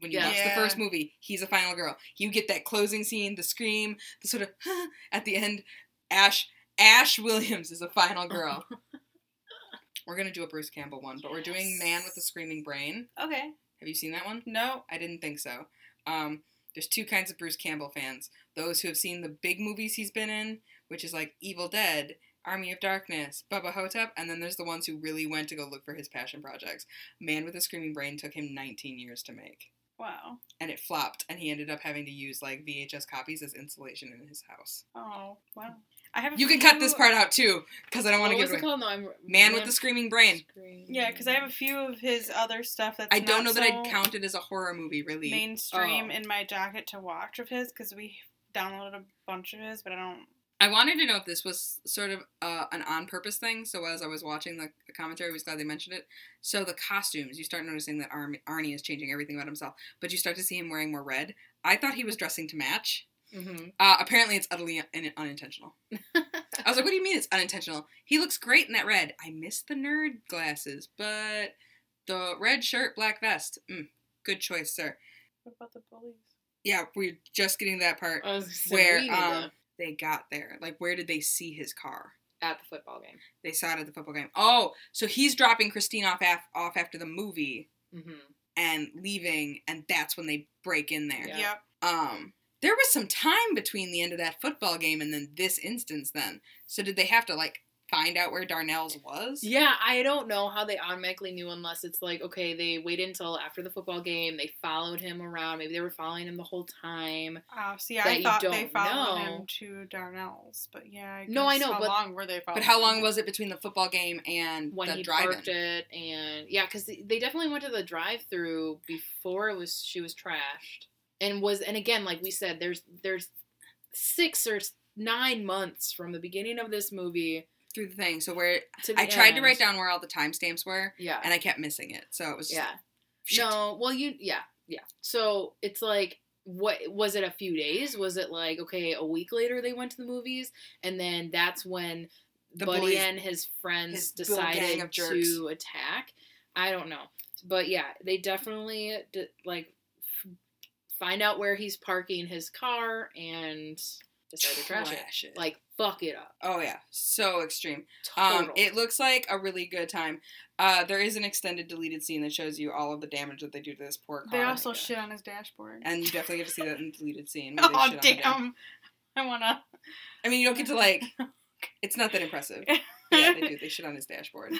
When you Yeah. watch the first movie, he's a final girl. You get that closing scene, the scream, the sort of [LAUGHS] at the end. Ash Ash Williams is a final girl. [LAUGHS] we're gonna do a Bruce Campbell one, but we're doing Man with the Screaming Brain. Okay. Have you seen that one? No. I didn't think so. Um, there's two kinds of Bruce Campbell fans: those who have seen the big movies he's been in, which is like Evil Dead, Army of Darkness, Bubba Ho-Tep, and then there's the ones who really went to go look for his passion projects. Man with a Screaming Brain took him 19 years to make, Wow. and it flopped, and he ended up having to use like VHS copies as insulation in his house. Oh, wow. I have. a You can cut this part out too, because I don't want to what give was it it away. called? No, I'm Man with the Screaming Brain. Scream- Yeah, because I have a few of his other stuff that's. I don't know not that I'd count it as a horror movie, really. mainstream Oh. in my jacket to watch of his because we downloaded a bunch of his, but I don't. I wanted to know if this was sort of uh, an on purpose thing. So as I was watching the, the commentary, I was glad they mentioned it. So the costumes, you start noticing that Arm- Arnie is changing everything about himself, but you start to see him wearing more red. I thought he was dressing to match. Mhm. Uh, apparently, it's utterly un- unintentional. I was like, "What do you mean it's unintentional? He looks great in that red. I miss the nerd glasses, but the red shirt, black vest. Mm, good choice, sir. What about the bullies? Yeah, we're just getting to that part where um, they got there. Like, where did they see his car? at the football game. They saw it at the football game. Oh, so he's dropping Christine off af- off after the movie hmm and leaving, and that's when they break in there. Yeah. Yep. Um, there was some time between the end of that football game and then this instance. Then, so did they have to like find out where Darnell's was? Yeah, I don't know how they automatically knew unless it's like, okay, they waited until after the football game, they followed him around. Maybe they were following him the whole time. Oh, see, I thought they don't followed know. him to Darnell's, but yeah. I No, I guess know, How but- long were they following? But how long him? was it between the football game and when the he drive-in? parked it and yeah because they definitely went to the drive-through before it was she was trashed and was and again like we said there's there's six or nine months from the beginning of this movie through the thing? So where I tried to write down where all the timestamps were, yeah. and I kept missing it. So it was yeah. shit. no well you yeah yeah. So it's like what was it a few days? Was it like okay a week later they went to the movies? And then that's when The buddy boys- and his friends his decided to attack. I don't know. But yeah they definitely like f- find out where he's parking his car and decide to trash Trash it. like fuck it up Oh yeah, so extreme. Total. Um, it looks like a really good time. Uh, there is an extended deleted scene that shows you all of the damage that they do to this poor car. They also Yeah. shit on his dashboard. and you definitely get to see that in the deleted scene. [LAUGHS] oh shit on damn! I wanna. I mean, you don't get to like. [LAUGHS] It's not that impressive. [LAUGHS] Yeah, they do. They shit on his dashboard,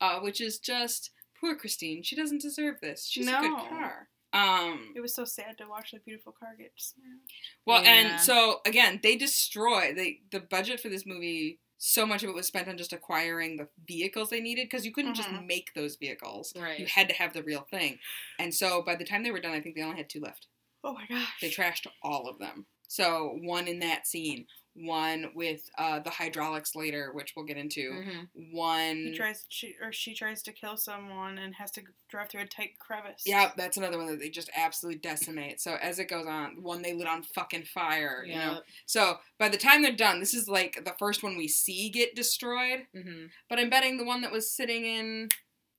uh, which is just poor Christine. She doesn't deserve this. She's a good car. Um. It was so sad to watch the beautiful car get smashed. Well, Yeah. and so again, they destroy they the budget for this movie. So much of it was spent on just acquiring the vehicles they needed because you couldn't just Mhm. make those vehicles. Right. You had to have the real thing. And so by the time they were done, I think they only had two left. Oh my gosh! They trashed all of them. So one in that scene, one with uh, the hydraulics later, which we'll get into. Mhm. One. He tries, she, or she tries to kill someone and has to drive through a tight crevice. Yeah, that's another one that they just absolutely decimate. So as it goes on, one they lit on fucking fire, you know. So by the time they're done, this is like the first one we see get destroyed. hmm But I'm betting the one that was sitting in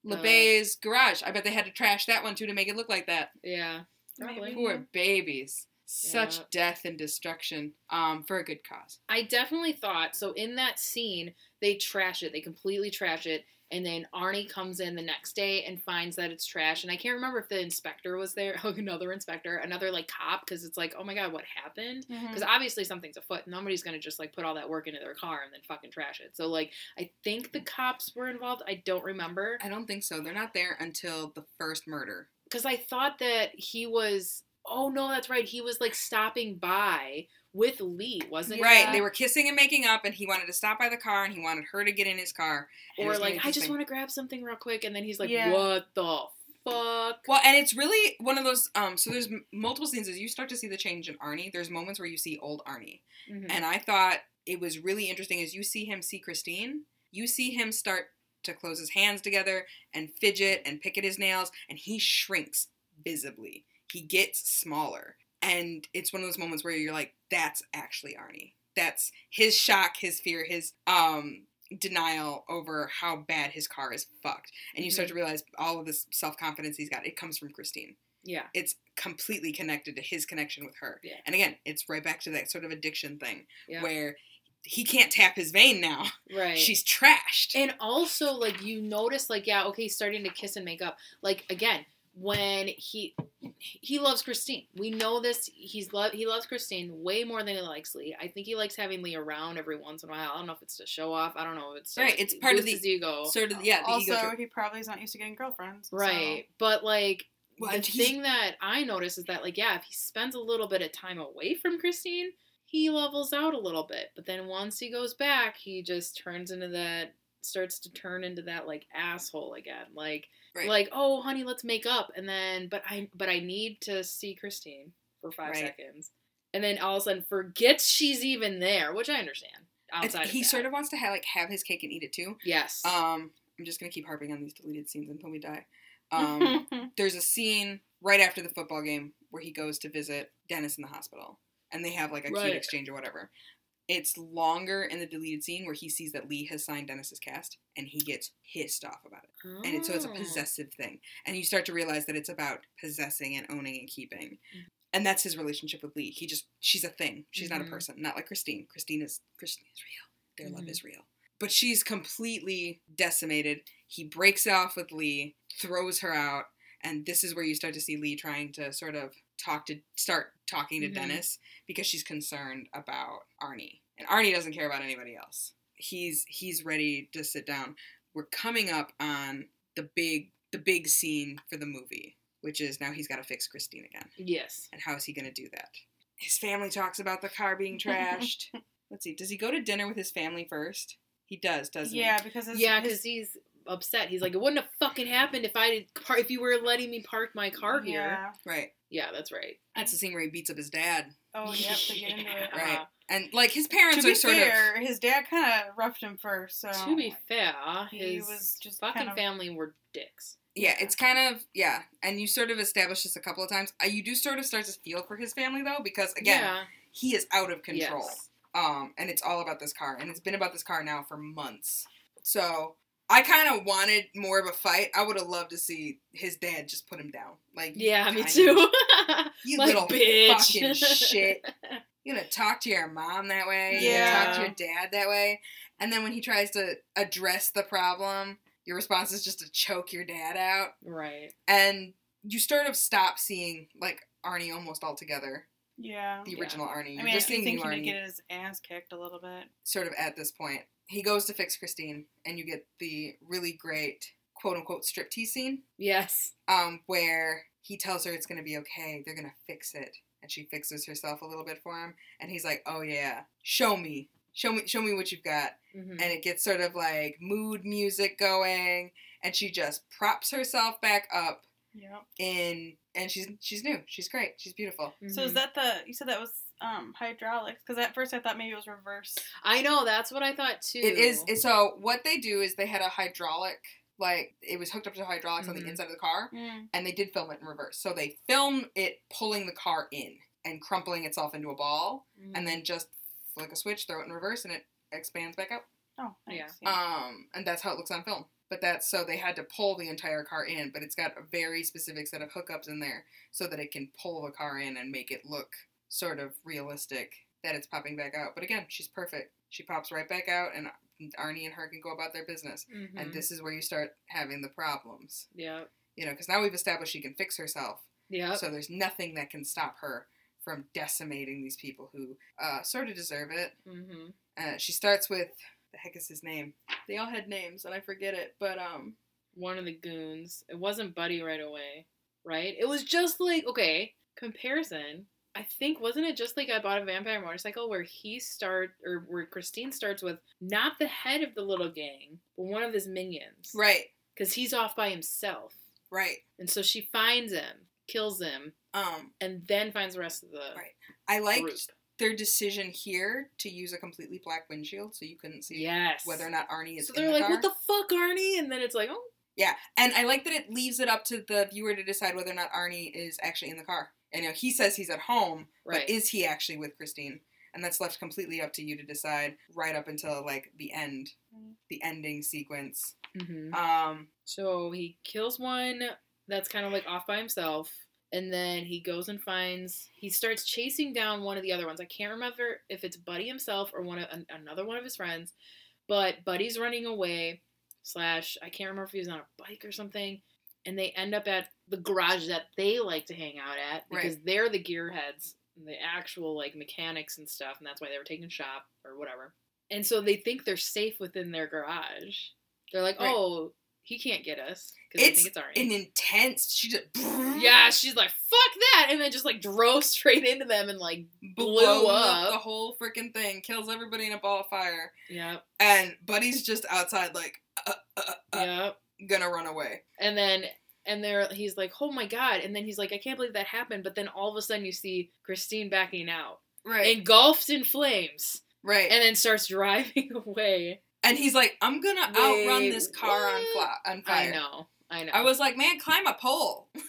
Uh. LeBay's garage, I bet they had to trash that one too to make it look like that. yeah Probably. Poor babies. Such Yeah. death and destruction. Um, for a good cause. I definitely thought so. In that scene, they trash it. They completely trash it, and then Arnie comes in the next day and finds that it's trash. And I can't remember if the inspector was there, [LAUGHS] another inspector, another like cop, because it's like, oh my god, what happened? Because obviously something's afoot. Nobody's gonna just like put all that work into their car and then fucking trash it. So like, I think the cops were involved. I don't remember I don't think so. They're not there until the first murder. because I thought that he was. Oh no, that's right. He was like stopping by with Lee, wasn't he? Right. They were kissing and making up, and he wanted to stop by the car, and he wanted her to get in his car. or like I just thing. want to grab something real quick, and then he's like, Yeah. "What the fuck?" Well, and it's really one of those. Um, so there's m- multiple scenes as you start to see the change in Arnie. There's moments where you see old Arnie, Mhm. and I thought it was really interesting as you see him see Christine. You see him start to close his hands together and fidget and pick at his nails, and he shrinks visibly. He gets smaller, and it's one of those moments where you're like, "That's actually Arnie. That's his shock, his fear, his um." denial over how bad his car is fucked and you start to realize all of this self-confidence he's got it comes from christine Yeah. It's completely connected to his connection with her. Yeah. And again, it's right back to that sort of addiction thing Yeah. where he can't tap his vein now. Right. She's trashed. And also, like you notice, like yeah, okay, he's starting to kiss and make up. Like again, when he he loves Christine, we know this. He's love he loves Christine way more than he likes Lee. I think he likes having Lee around every once in a while. I don't know if it's to show off. I don't know if it's Right, it's part of boost the- his ego. sort of yeah, the also, ego he probably is not used to getting girlfriends. so- Right, but like. Well, the and thing that I notice is that, like, yeah, if he spends a little bit of time away from Christine, he levels out a little bit. But then once he goes back, he just turns into that, starts to turn into that like asshole again. Like, Right. like, oh, honey, let's make up, and then, but I, but I need to see Christine for five Right. seconds, and then all of a sudden forgets she's even there, which I understand. Outside, he sort of wants to have like have his cake and eat it too. yes, Um, I'm just gonna keep harping on these deleted scenes until we die. Um, [LAUGHS] there's a scene right after the football game where he goes to visit Dennis in the hospital, and they have like a Right. cute exchange or whatever. It's longer in the deleted scene where he sees that Lee has signed Dennis's cast, and he gets pissed off about it. And it, so it's a Oh. possessive thing, and you start to realize that it's about possessing and owning and keeping. Mhm. And that's his relationship with Lee. He just she's a thing. She's not a Mhm. person. Not like Christine. Christine is Christine is real. Their love Mhm. is real. But she's completely decimated. He breaks off with Lee, throws her out, and this is where you start to see Lee trying to sort of talk to start talking to Mhm. Dennis because she's concerned about Arnie. And Arnie doesn't care about anybody else. He's he's ready to sit down. We're coming up on the big the big scene for the movie, which is now he's got to fix Christine again. yes, And how is he going to do that? His family talks about the car being [LAUGHS] trashed. Let's see. Does he go to dinner with his family first? He does, doesn't yeah, because his, yeah, because he's upset. He's like, it wouldn't have fucking happened if I did, par- if you were letting me park my car here. Yeah. Right. Yeah, that's right. That's the scene where he beats up his dad. Oh, yep. They get into [LAUGHS] it. Yeah. Right. And like his parents To be are sort fair, his dad kind of roughed him first, so To be fair, he his was just fucking kind of family were dicks. yeah, yeah. it's kind of yeah, and you sort of establish this a couple of times. Uh, you do sort of start to feel for his family though, because again, yeah. he is out of control. Yes. Um, and it's all about this car, and it's been about this car now for months. So I kind of wanted more of a fight. I would have loved to see his dad just put him down. Like, Yeah, me too. [LAUGHS] You [LAUGHS] like, little bitch. fucking shit. [LAUGHS] You gonna talk to your mom that way? Yeah. gonna talk to your dad that way? And then when he tries to address the problem, your response is just to choke your dad out. right. And you sort of stop seeing like Arnie almost altogether, yeah. the Yeah. original Arnie. I You're mean, just do seeing think new he did Arnie. get his ass kicked a little bit. sort of at this point. He goes to fix Christine, and you get the really great quote unquote striptease scene, Yes. um, where he tells her it's gonna be okay, they're gonna fix it. And she fixes herself a little bit for him, and he's like, Oh yeah, show me. Show me show me what you've got. hmm And it gets sort of like mood music going, and she just props herself back up Yep. in and she's she's new. She's great. She's beautiful. So is that the you said that was um hydraulics? Because at first I thought maybe it was reverse. I know that's what I thought too. It is it- so what they do is they had a hydraulic like it was hooked up to hydraulics on Mhm. the inside of the car Mm. and they did film it in reverse. So they film it pulling the car in and crumpling itself into a ball Mhm. and then just flick a switch, throw it in reverse and it expands back up. Oh, nice. Yeah. Um and that's how it looks on film. But that's so they had to pull the entire car in, but it's got a very specific set of hookups in there so that it can pull the car in and make it look sort of realistic that it's popping back out. But again, she's perfect. She pops right back out and Arnie and her can go about their business. Mhm. And this is where you start having the problems. Yeah. You know, because now we've established she can fix herself. Yep. So there's nothing that can stop her from decimating these people who uh, sort of deserve it. hmm Uh, she starts with the heck is his name? They all had names and I forget it, but um, One of the goons. It wasn't Buddy right away, right? It was just like okay comparison. I think wasn't it just like I bought a vampire motorcycle where he start or where Christine starts with not the head of the little gang, but one of his minions, right, Because he's off by himself, right. and so she finds him, kills him, Um, and then finds the rest of the Right. I liked group. their decision here to use a completely black windshield, so you couldn't see Yes. whether or not Arnie is. So they're the like, car. "What the fuck, Arnie?" And then it's like, "Oh, Yeah, and I like that it leaves it up to the viewer to decide whether or not Arnie is actually in the car. And you know, he says he's at home, right." but is he actually with Christine? And that's left completely up to you to decide right up until like the end, the ending sequence. hmm Um, So he kills one that's kind of like off by himself. And then he goes and finds. He starts chasing down one of the other ones. I can't remember if it's Buddy himself or one of an, another one of his friends. But Buddy's running away. Slash, I can't remember if he was on a bike or something. And they end up at the garage that they like to hang out at because Right. they're the gearheads, the actual like mechanics and stuff, and that's why they were taking shop or whatever. And so they think they're safe within their garage. They're like, Right. oh, he can't get us because they It's think it's Arnie. An intense. She just Yeah, she's like, fuck that, and then just like drove [LAUGHS] straight into them and like, blew up. up. the whole freaking thing, kills everybody in a ball of fire, yeah, and Buddy's just outside like uh, uh, uh, yeah, gonna run away. and then and there he's like, oh my god, and then he's like, I can't believe that happened, but then all of a sudden you see Christine backing out, Right, engulfed in flames, right, and, then starts [LAUGHS] driving away. And he's like, I'm gonna outrun this car on, fla- on fire. I know, I know. I was like, man, climb a pole. [LAUGHS]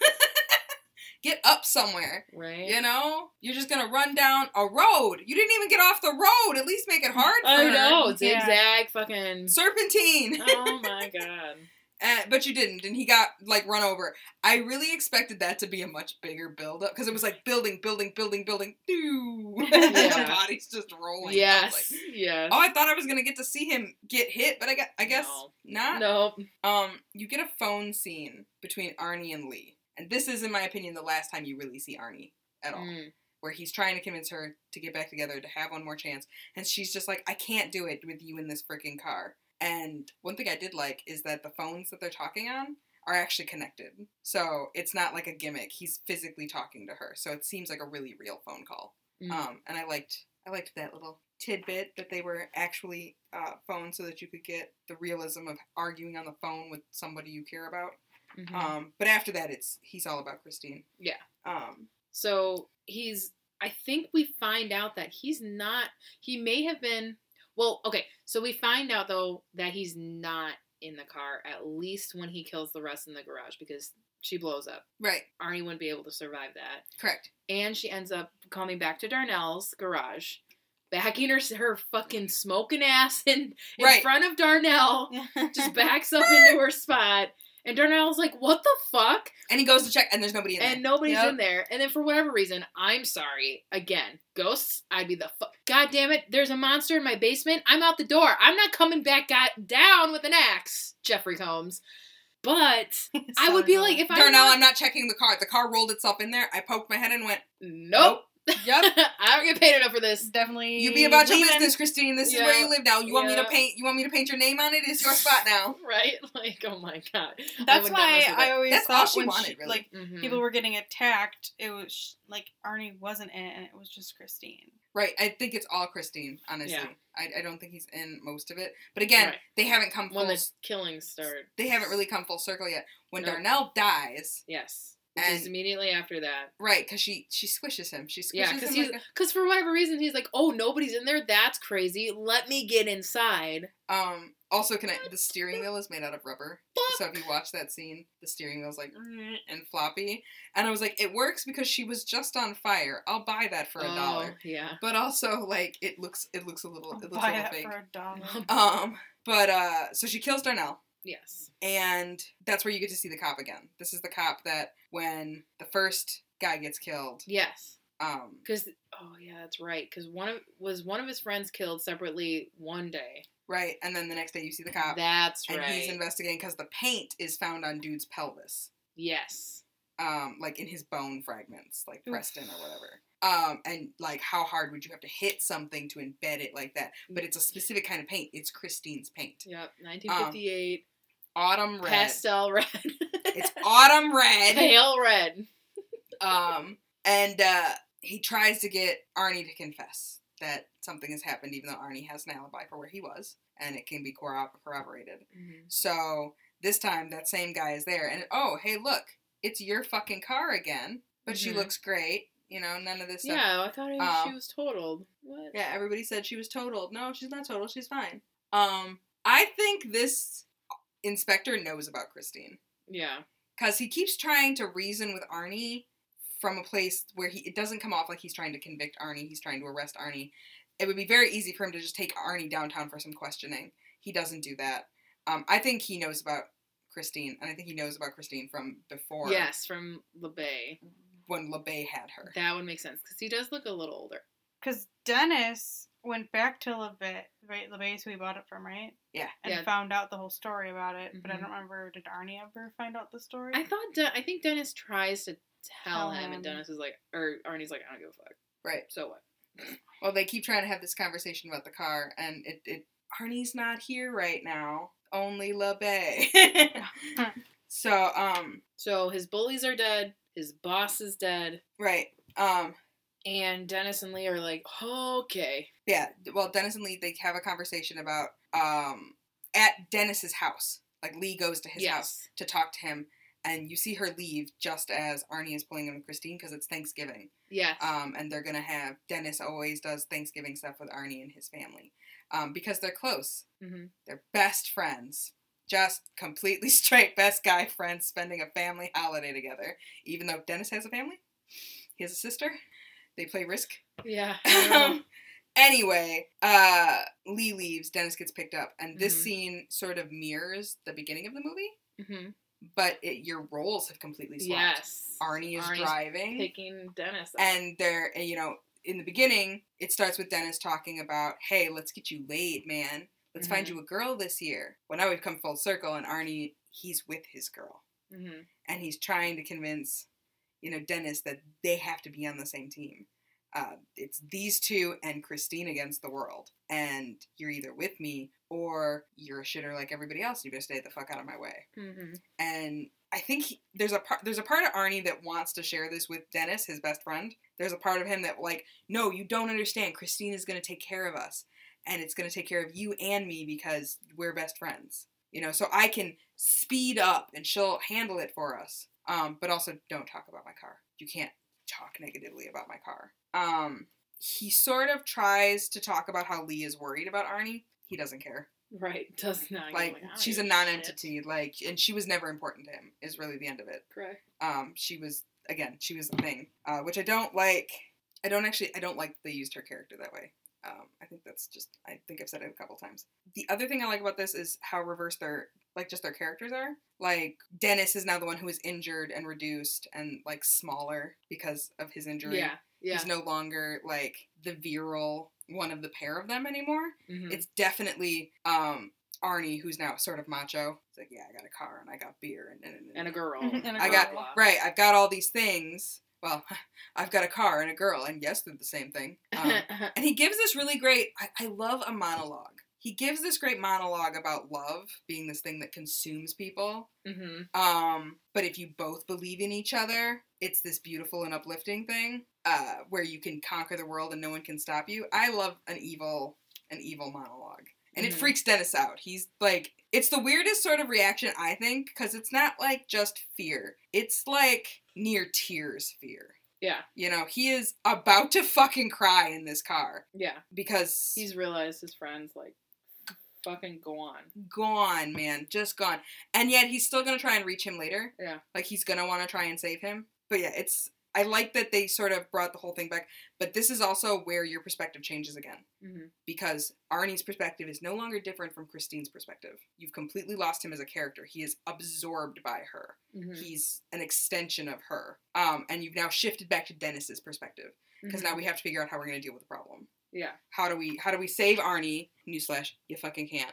Get up somewhere. right. You know? You're just gonna run down a road. You didn't even get off the road. At least make it hard for I her. know, Yeah. zigzag, fucking. Serpentine. [LAUGHS] oh my god. Uh, but you didn't, and he got like run over. I really expected that to be a much bigger build up because it was like building, building, building, building. Doo. [LAUGHS] and the body's just rolling. Yes, like, yes. oh, I thought I was gonna get to see him get hit, but I got, I guess No. not. Nope. Um, you get a phone scene between Arnie and Lee, and this is, in my opinion, the last time you really see Arnie at all. Mm. Where he's trying to convince her to get back together to have one more chance, and she's just like, "I can't do it with you in this freaking car." And one thing I did like is that the phones that they're talking on are actually connected, so it's not like a gimmick. He's physically talking to her, so it seems like a really real phone call. Mm. Um, and I liked I liked that little tidbit that they were actually uh, phones so that you could get the realism of arguing on the phone with somebody you care about. Mhm. Um, but after that, it's he's all about Christine. Yeah. Um, So he's. I think we find out that he's not. He may have been. Well, okay. So we find out though that he's not in the car at least when he kills the rest in the garage because she blows up. right. Arnie wouldn't be able to survive that, Correct. and she ends up coming back to Darnell's garage, backing her her fucking smoking ass in in Right. front of Darnell. [LAUGHS] Just backs up into her spot, and Darnell's like, "What the fuck?" And he goes to check, and there's nobody in there. and nobody's Yep. in there. And then for whatever reason, I'm sorry. Again, ghosts, I'd be the fuck. God damn it, there's a monster in my basement. I'm out the door. I'm not coming back got down with an axe, Jeffrey Combs. But [LAUGHS] I would be like, if I Darnell, I'm not checking the car. The car rolled itself in there. I poked my head and went, nope, "Yep." [LAUGHS] I don't get paid enough for this. definitely You be about your leaving. business, Christine. This is where you live now. You want me to paint? You want me to paint your name on it? It's your spot now. [LAUGHS] Right? Like, oh my god. That's would not why I always That's thought she when wanted, she, really. like Mhm. people were getting attacked, it was like Arnie wasn't in it, and it was just Christine. Right. I think it's all Christine. Honestly, Yeah. I, I don't think he's in most of it. But again, Right. they haven't come full. when the killings start. they haven't really come full circle yet. When No. Darnell dies, Yes. Which And- is immediately after that. right? Because she she squishes him. She squishes Yeah, because him he's like because for whatever reason he's like, oh, nobody's in there. That's crazy. Let me get inside. um. Also, can I, the steering wheel is made out of rubber. So if you watch that scene, the steering wheel's like and floppy, and I was like, it works because she was just on fire. I'll buy that for a Oh, dollar. Yeah. But also, like, it looks it looks a little I'll it looks a little that fake. for a dollar. [LAUGHS] Um. But uh, so she kills Darnell. Yes. And that's where you get to see the cop again. This is the cop that when the first guy gets killed, Yes. um, Because oh yeah, that's right. Because one of was one of his friends killed separately one day. right, and then the next day you see the cop, That's and right. And he's investigating because the paint is found on dude's pelvis, yes. um, like in his bone fragments, like Preston or whatever. Um, and like how hard would you have to hit something to embed it like that? But it's a specific kind of paint. It's Christine's paint, Yep. 1958. Autumn red. pastel red. [LAUGHS] It's autumn red. pale red. Um, and uh, he tries to get Arnie to confess that something has happened, even though Arnie has an alibi for where he was, and it can be corro- corroborated. So this time, that same guy is there, and oh, hey, look, it's your fucking car again. But she Mhm. looks great, you know. None of this stuff. Yeah, I thought Um, she was totaled. What? Yeah, everybody said she was totaled. No, she's not totaled. She's fine. Um, I think this inspector knows about Christine Yeah. because he keeps trying to reason with Arnie from a place where he it doesn't come off like he's trying to convict Arnie. He's trying to arrest Arnie. It would be very easy for him to just take Arnie downtown for some questioning. He doesn't do that. Um, I think he knows about Christine, and I think he knows about Christine from before. Yes, from LeBay. When LeBay had her. That would make sense because he does look a little older. Because Dennis went back to LeBay, right? LeBay's who he bought it from, right? Yeah. And Yeah. found out the whole story about it. But I don't remember, did Arnie ever find out the story? I thought De- I think Dennis tries to tell Tell him, him. and Dennis is like, or Arnie's like, I don't give a fuck. Right. So what? Well, they keep trying to have this conversation about the car, and it, it Arnie's not here right now. Only LeBay. [LAUGHS] so, um, So his bullies are dead. His boss is dead. right. Um, And Dennis and Lee are like, okay. Yeah. Well, Dennis and Lee they have a conversation about um at Dennis's house. Like Lee goes to his house to talk to him, and you see her leave just as Arnie is pulling in with Christine because it's Thanksgiving. Yeah. Um, and they're gonna have Dennis always does Thanksgiving stuff with Arnie and his family, um, because they're close. hmm They're best friends. Just completely [LAUGHS] straight best guy friends spending a family holiday together. Even though Dennis has a family, he has a sister. They play Risk. Yeah. [LAUGHS] Anyway, uh, Lee leaves. Dennis gets picked up, and this Mhm. scene sort of mirrors the beginning of the movie, hmm but it, your roles have completely swapped. Yes. Arnie is Arnie's driving, Picking Dennis. up. and they're you know in the beginning it starts with Dennis talking about, "Hey, let's get you laid, man. Let's find Mhm. you a girl this year." Well, now we've come full circle, and Arnie he's with his girl, hmm and he's trying to convince you know Dennis that they have to be on the same team. Uh, it's these two and Christine against the world, and you're either with me or you're a shitter like everybody else. You better stay the fuck out of my way hmm and I think he, there's a part there's a part of Arnie that wants to share this with Dennis, his best friend. There's a part of him that like, no, you don't understand. Christine is going to take care of us, and it's going to take care of you and me because we're best friends. You know, so I can speed up and she'll handle it for us. Um, but also don't talk about my car. You can't talk negatively about my car. Um, he sort of tries to talk about how Lee is worried about Arnie. He doesn't care Right. Does not. like she's a shit. non-entity like and she was never important to him is really the end of it Correct. um she was again she was the thing uh which i don't like i don't actually i don't like they used her character that way um i think that's just i think i've said it a couple times the other thing i like about this is how reversed their like just their characters are like dennis is now the one who is injured and reduced and like smaller because of his injury Yeah. Yeah. he's no longer like the virile one of the pair of them anymore Mhm. it's definitely um Arnie who's now sort of macho. It's like, yeah, I got a car and I got beer and and, and, and a girl. [LAUGHS] And a I got girl. right. I've got all these things. Well, [LAUGHS] I've got a car and a girl, and yes, they're the same thing. Um, [LAUGHS] and he gives this really great. I, I love a monologue. He gives this great monologue about love being this thing that consumes people. hmm Um, but if you both believe in each other, it's this beautiful and uplifting thing uh, where you can conquer the world and no one can stop you. I love an evil, an evil monologue, and it Mhm. freaks Dennis out. He's like, it's the weirdest sort of reaction I think because it's not like just fear; it's like near tears fear. Yeah. You know, he is about to fucking cry in this car Yeah. because He's realized his friends like fucking gone. gone, man, just gone. And yet he's still gonna try and reach him later. Yeah. Like he's gonna want to try and save him. But yeah, it's I like that they sort of brought the whole thing back. But this is also where your perspective changes again hmm because Arnie's perspective is no longer different from Christine's perspective. You've completely lost him as a character. He is absorbed by her. hmm He's an extension of her. Um, and you've now shifted back to Dennis's perspective because now we have to figure out how we're gonna deal with the problem. Mm-hmm. Yeah. How do we how do we save Arnie? Newsflash, you fucking can't.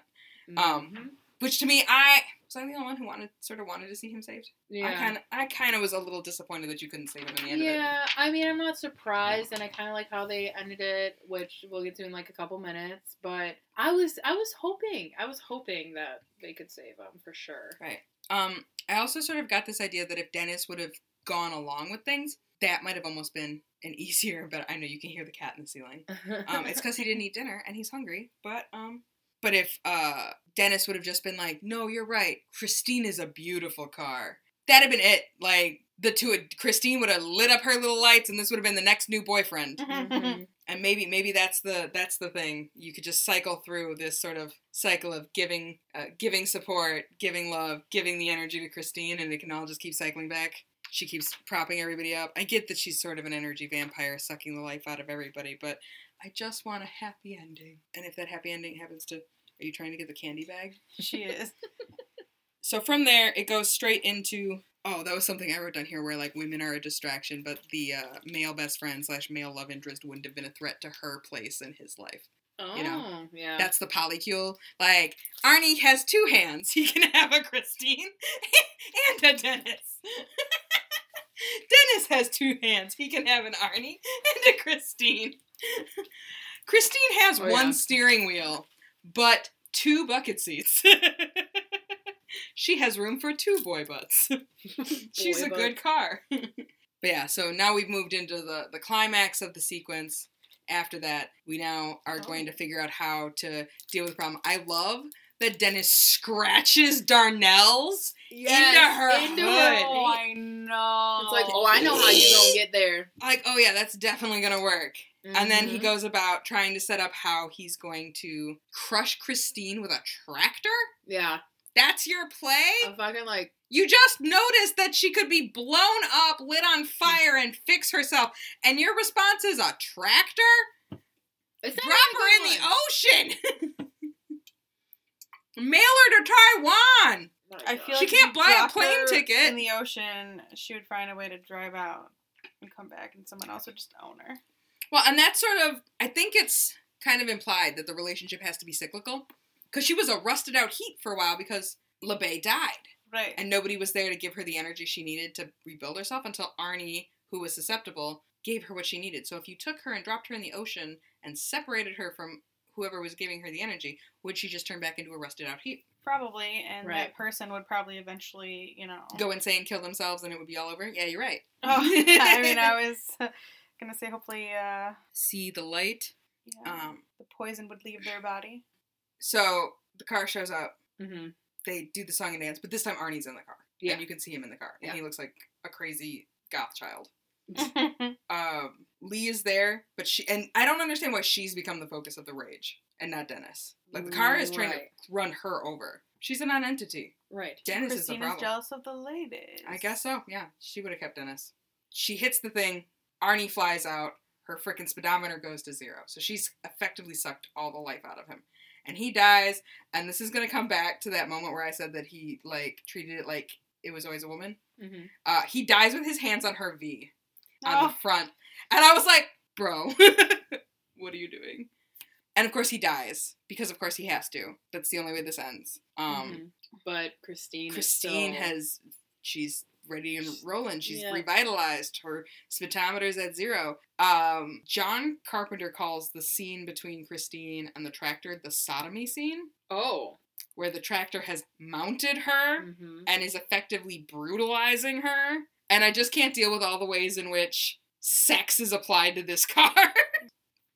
Um, Mhm. Which to me, I was I the only one who wanted sort of wanted to see him saved. yeah. I kind of I kind of was a little disappointed that you couldn't save him in the end of it. Yeah, I mean, I'm not surprised, and I kind of like how they ended it, which we'll get to in like a couple minutes. But I was, I was hoping, I was hoping that they could save him for sure. Right. Um, I also sort of got this idea that if Dennis would have gone along with things, that might have almost been an easier. But I know you can hear the cat in the ceiling. Um, it's because he didn't eat dinner and he's hungry. But um, but if uh Dennis would have just been like, no, you're right. Christine is a beautiful car. That'd have been it. Like the two, had, Christine would have lit up her little lights, and this would have been the next new boyfriend. Mhm. [LAUGHS] and maybe maybe that's the that's the thing you could just cycle through this sort of cycle of giving uh, giving support giving love giving the energy to christine and it can all just keep cycling back she keeps propping everybody up i get that she's sort of an energy vampire sucking the life out of everybody but i just want a happy ending and if that happy ending happens to are you trying to get the candy bag she is. [LAUGHS] so from there it goes straight into Oh, that was something I wrote down here where like women are a distraction, but the uh, male best friend slash male love interest wouldn't have been a threat to her place in his life. Oh, You know, yeah. That's the polycule. Like Arnie has two hands. He can have a Christine [LAUGHS] and a Dennis. [LAUGHS] Dennis has two hands. He can have an Arnie and a Christine. [LAUGHS] Christine has Oh, one yeah. steering wheel, but two bucket seats. [LAUGHS] she has room for two boy butts. [LAUGHS] She's Boy a butt. good car. but yeah, so now we've moved into the, the climax of the sequence. After that, we now are oh. going to Oh. figure out how to deal with the problem. I love that Dennis scratches Darnell's into her into hood. her. Oh, I know. It's like, oh, I know how you gonna get there. like, oh yeah, that's definitely gonna work. And then he Mhm. goes about trying to set up how he's going to crush Christine with a tractor. yeah, That's your play? I'm fucking like, You just noticed that she could be blown up, lit on fire, and fix herself, and your response is a tractor? Drop her in good the ocean! [LAUGHS] Mail her to Taiwan! My I feel She like can't buy a plane ticket. in the ocean. She would find a way to drive out and come back, and someone else would just own her. Well, and that's sort of, I think it's kind of implied that the relationship has to be cyclical. Because she was a rusted out heap for a while because LeBay died. Right. and nobody was there to give her the energy she needed to rebuild herself until Arnie, who was susceptible, gave her what she needed. So if you took her and dropped her in the ocean and separated her from whoever was giving her the energy, would she just turn back into a rusted out heap? probably, and Right. that person would probably eventually, you know. Go insane, kill themselves, and it would be all over? Yeah, you're right. Oh, [LAUGHS] I mean, I [LAUGHS] was gonna say hopefully, uh, See the light. yeah, Um, the poison would leave their body. so the car shows up. Mhm. They do the song and dance, but this time Arnie's in the car. Yeah. And you can see him in the car. And Yeah. he looks like a crazy goth child. [LAUGHS] [LAUGHS] um, Lee is there, but she and I don't understand why she's become the focus of the rage and not Dennis. Like the car is trying Right. to run her over. She's a non-entity. Right. Dennis is the problem. jealous of the ladies. I guess so. Yeah, she would have kept Dennis. She hits the thing. Arnie flies out. Her freaking speedometer goes to zero. So she's effectively sucked all the life out of him. And he dies. And this is gonna come back to that moment where I said that he like treated it like it was always a woman. hmm Uh, he dies with his hands on her V. on Oh. the front. And I was like, bro, [LAUGHS] what are you doing? And of course he dies, because of course he has to. That's the only way this ends. Um, Mhm. But Christine. Christine still- has, she's ready and rolling. She's Yeah. revitalized. Her speedometer's at zero. Um, John Carpenter calls the scene between Christine and the tractor the sodomy scene, Oh. where the tractor has mounted her hmm and is effectively brutalizing her. And I just can't deal with all the ways in which sex is applied to this [LAUGHS] car.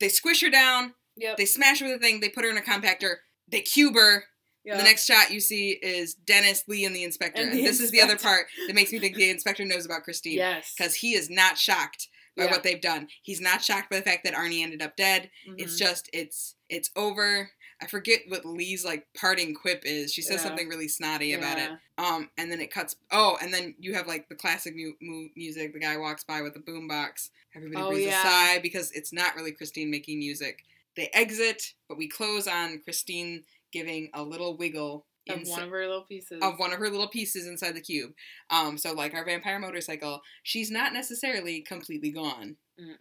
they squish her down, Yep. they smash her with a thing, they put her in a compactor, they cube her. yeah. The next shot you see is Dennis, Lee, and the inspector. And And, the this is the other part that makes me think the inspector knows about Christine. Yes. Because he is not shocked by Yeah. what they've done. He's not shocked by the fact that Arnie ended up dead. Mhm. It's just it's it's over. I forget what Lee's like parting quip is. She says Yeah. something really snotty about it. Um, and then it cuts. Oh, and then you have like the classic mu- mu- music. The guy walks by with the boombox. Everybody Oh, breathes yeah. a sigh because it's not really Christine making music. They exit, but we close on Christine giving a little wiggle Of one of her little pieces. of one of her little pieces inside the cube. Um, so like our vampire motorcycle, she's not necessarily completely gone, Mm-mm.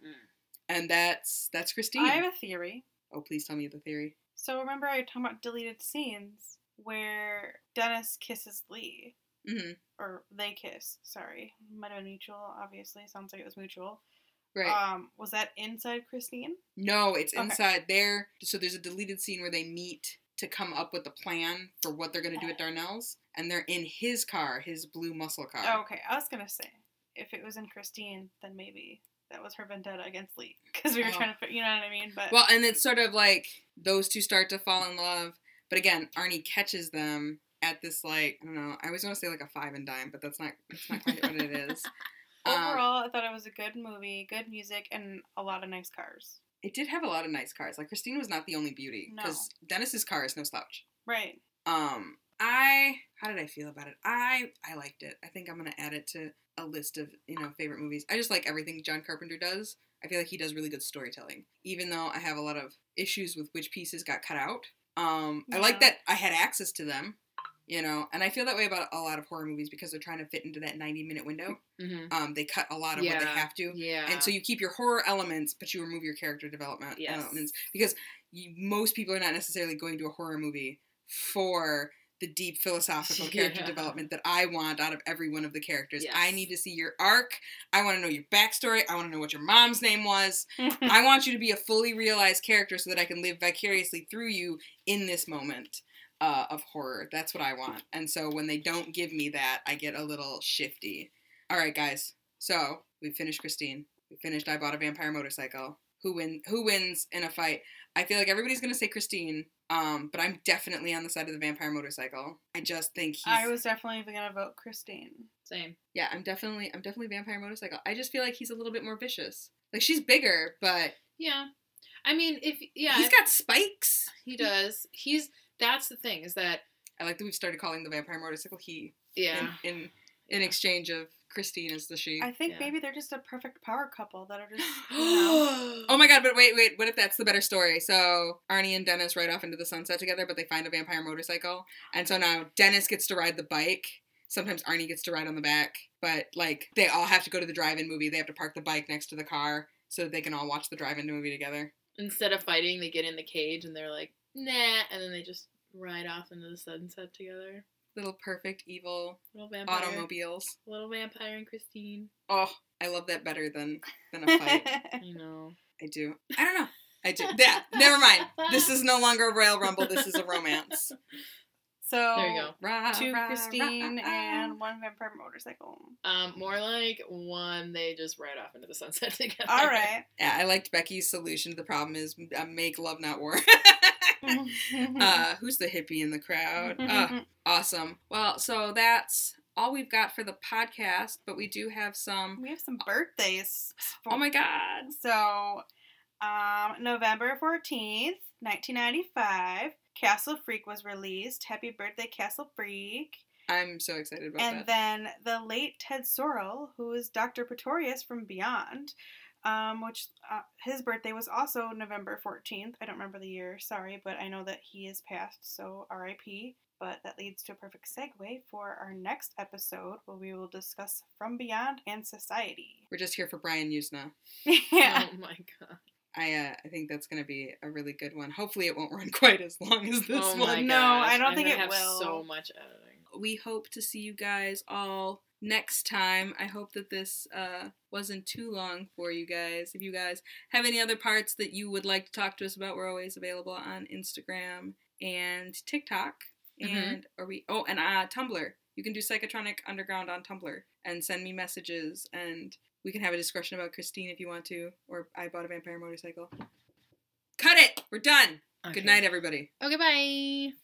and that's that's Christine. I have a theory. oh, please tell me the theory. So remember, I was talking about deleted scenes where Dennis kisses Lee, hmm or they kiss. Sorry, might have been mutual. Obviously, sounds like it was mutual. Right. Um, was that inside Christine? No, it's Okay. inside there. So there's a deleted scene where they meet to come up with a plan for what they're going to do at Darnell's, and they're in his car, his blue muscle car. Oh, okay, I was gonna say if it was in Christine, then maybe that was her vendetta against Lee because we were Oh. trying to, you know what I mean? But Well, and it's sort of like those two start to fall in love, but again, Arnie catches them at this like I don't know. I always want to say like a five and dime, but that's not that's not quite what it is. Um, [LAUGHS] overall, I thought it was a good movie, good music, and a lot of nice cars. it did have a lot of nice cars. Like Christine was not the only beauty No. because Dennis's car is no slouch. Right. Um, I how did I feel about it? I I liked it. I think I'm gonna add it to a list of you know favorite movies. I just like everything John Carpenter does. I feel like he does really good storytelling, even though I have a lot of issues with which pieces got cut out. Um, I like that I had access to them. You know, and I feel that way about a lot of horror movies because they're trying to fit into that 90 minute window. Mm-hmm. Um, they cut a lot of what they have to. Yeah. And so you keep your horror elements, but you remove your character development Yes. elements because you, most people are not necessarily going to a horror movie for the deep philosophical [LAUGHS] character Yeah. development that I want out of every one of the characters. I need to see your arc. I want to know your backstory. I want to know what your mom's name was. [LAUGHS] I want you to be a fully realized character so that I can live vicariously through you in this moment uh, of horror. That's what I want. And so when they don't give me that, I get a little shifty. All right, guys. So we finished Christine. We finished. I bought a vampire motorcycle. Who win? Who wins in a fight? I feel like everybody's gonna say Christine. Um, but I'm definitely on the side of the vampire motorcycle. I just think he's. I was definitely gonna vote Christine. Same. Yeah, I'm definitely. I'm definitely vampire motorcycle. I just feel like he's a little bit more vicious. Like she's bigger, but Yeah. I mean, if yeah, he's if got spikes. he does. He's that's the thing is that I like that we've started calling the vampire motorcycle he yeah. in in, in exchange of Christine is the she. I think Yeah. maybe they're just a perfect power couple that are just. [GASPS] You know. oh my god, but wait, wait, what if that's the better story? So Arnie and Dennis ride off into the sunset together, but they find a vampire motorcycle. And so now Dennis gets to ride the bike. Sometimes Arnie gets to ride on the back. But like they all have to go to the drive-in movie. They have to park the bike next to the car so that they can all watch the drive-in movie together. Instead of fighting, they get in the cage and they're like, nah, and then they just ride off into the sunset together. Little perfect evil Little vampire. automobiles. Little vampire and Christine. Oh, I love that better than than a fight. [LAUGHS] I know. I do. I don't know. I do. Yeah, never mind. This is no longer a Royal Rumble. This is a romance. [LAUGHS] so There you go. Rah, two rah, Christine rah, ah. and one vampire motorcycle. Um, more like one they just ride off into the sunset [LAUGHS] together. All right. Yeah, I liked Becky's solution to the problem is uh, make love, not war. [LAUGHS] [LAUGHS] uh, who's the hippie in the crowd? Uh, awesome. Well, so that's all we've got for the podcast, but we do have some. we have some birthdays. Oh my god. So, um, November 14th, 1995, Castle Freak was released. Happy birthday, Castle Freak. I'm so excited about And that. And then the late Ted Sorel, who is Dr. Pretorius from Beyond, um, which uh, his birthday was also November 14th. I don't remember the year, sorry, but I know that he is passed, so RIP. But that leads to a perfect segue for our next episode where we will discuss From Beyond and Society. We're just here for Brian Yuzna. [LAUGHS] yeah. Oh my god. I uh, I think that's gonna be a really good one. Hopefully, it won't run [LAUGHS] quite as long as this oh one. my No. I don't I'm think it have will. So much editing. we hope to see you guys all next time. I hope that this uh, wasn't too long for you guys. If you guys have any other parts that you would like to talk to us about, we're always available on Instagram and TikTok. Mhm. And are we? Oh, and uh, Tumblr. You can do Psychotronic Underground on Tumblr and send me messages, and we can have a discussion about Christine if you want to, or I bought a vampire motorcycle. Cut it. We're done. Okay. Good night, everybody. Okay, bye.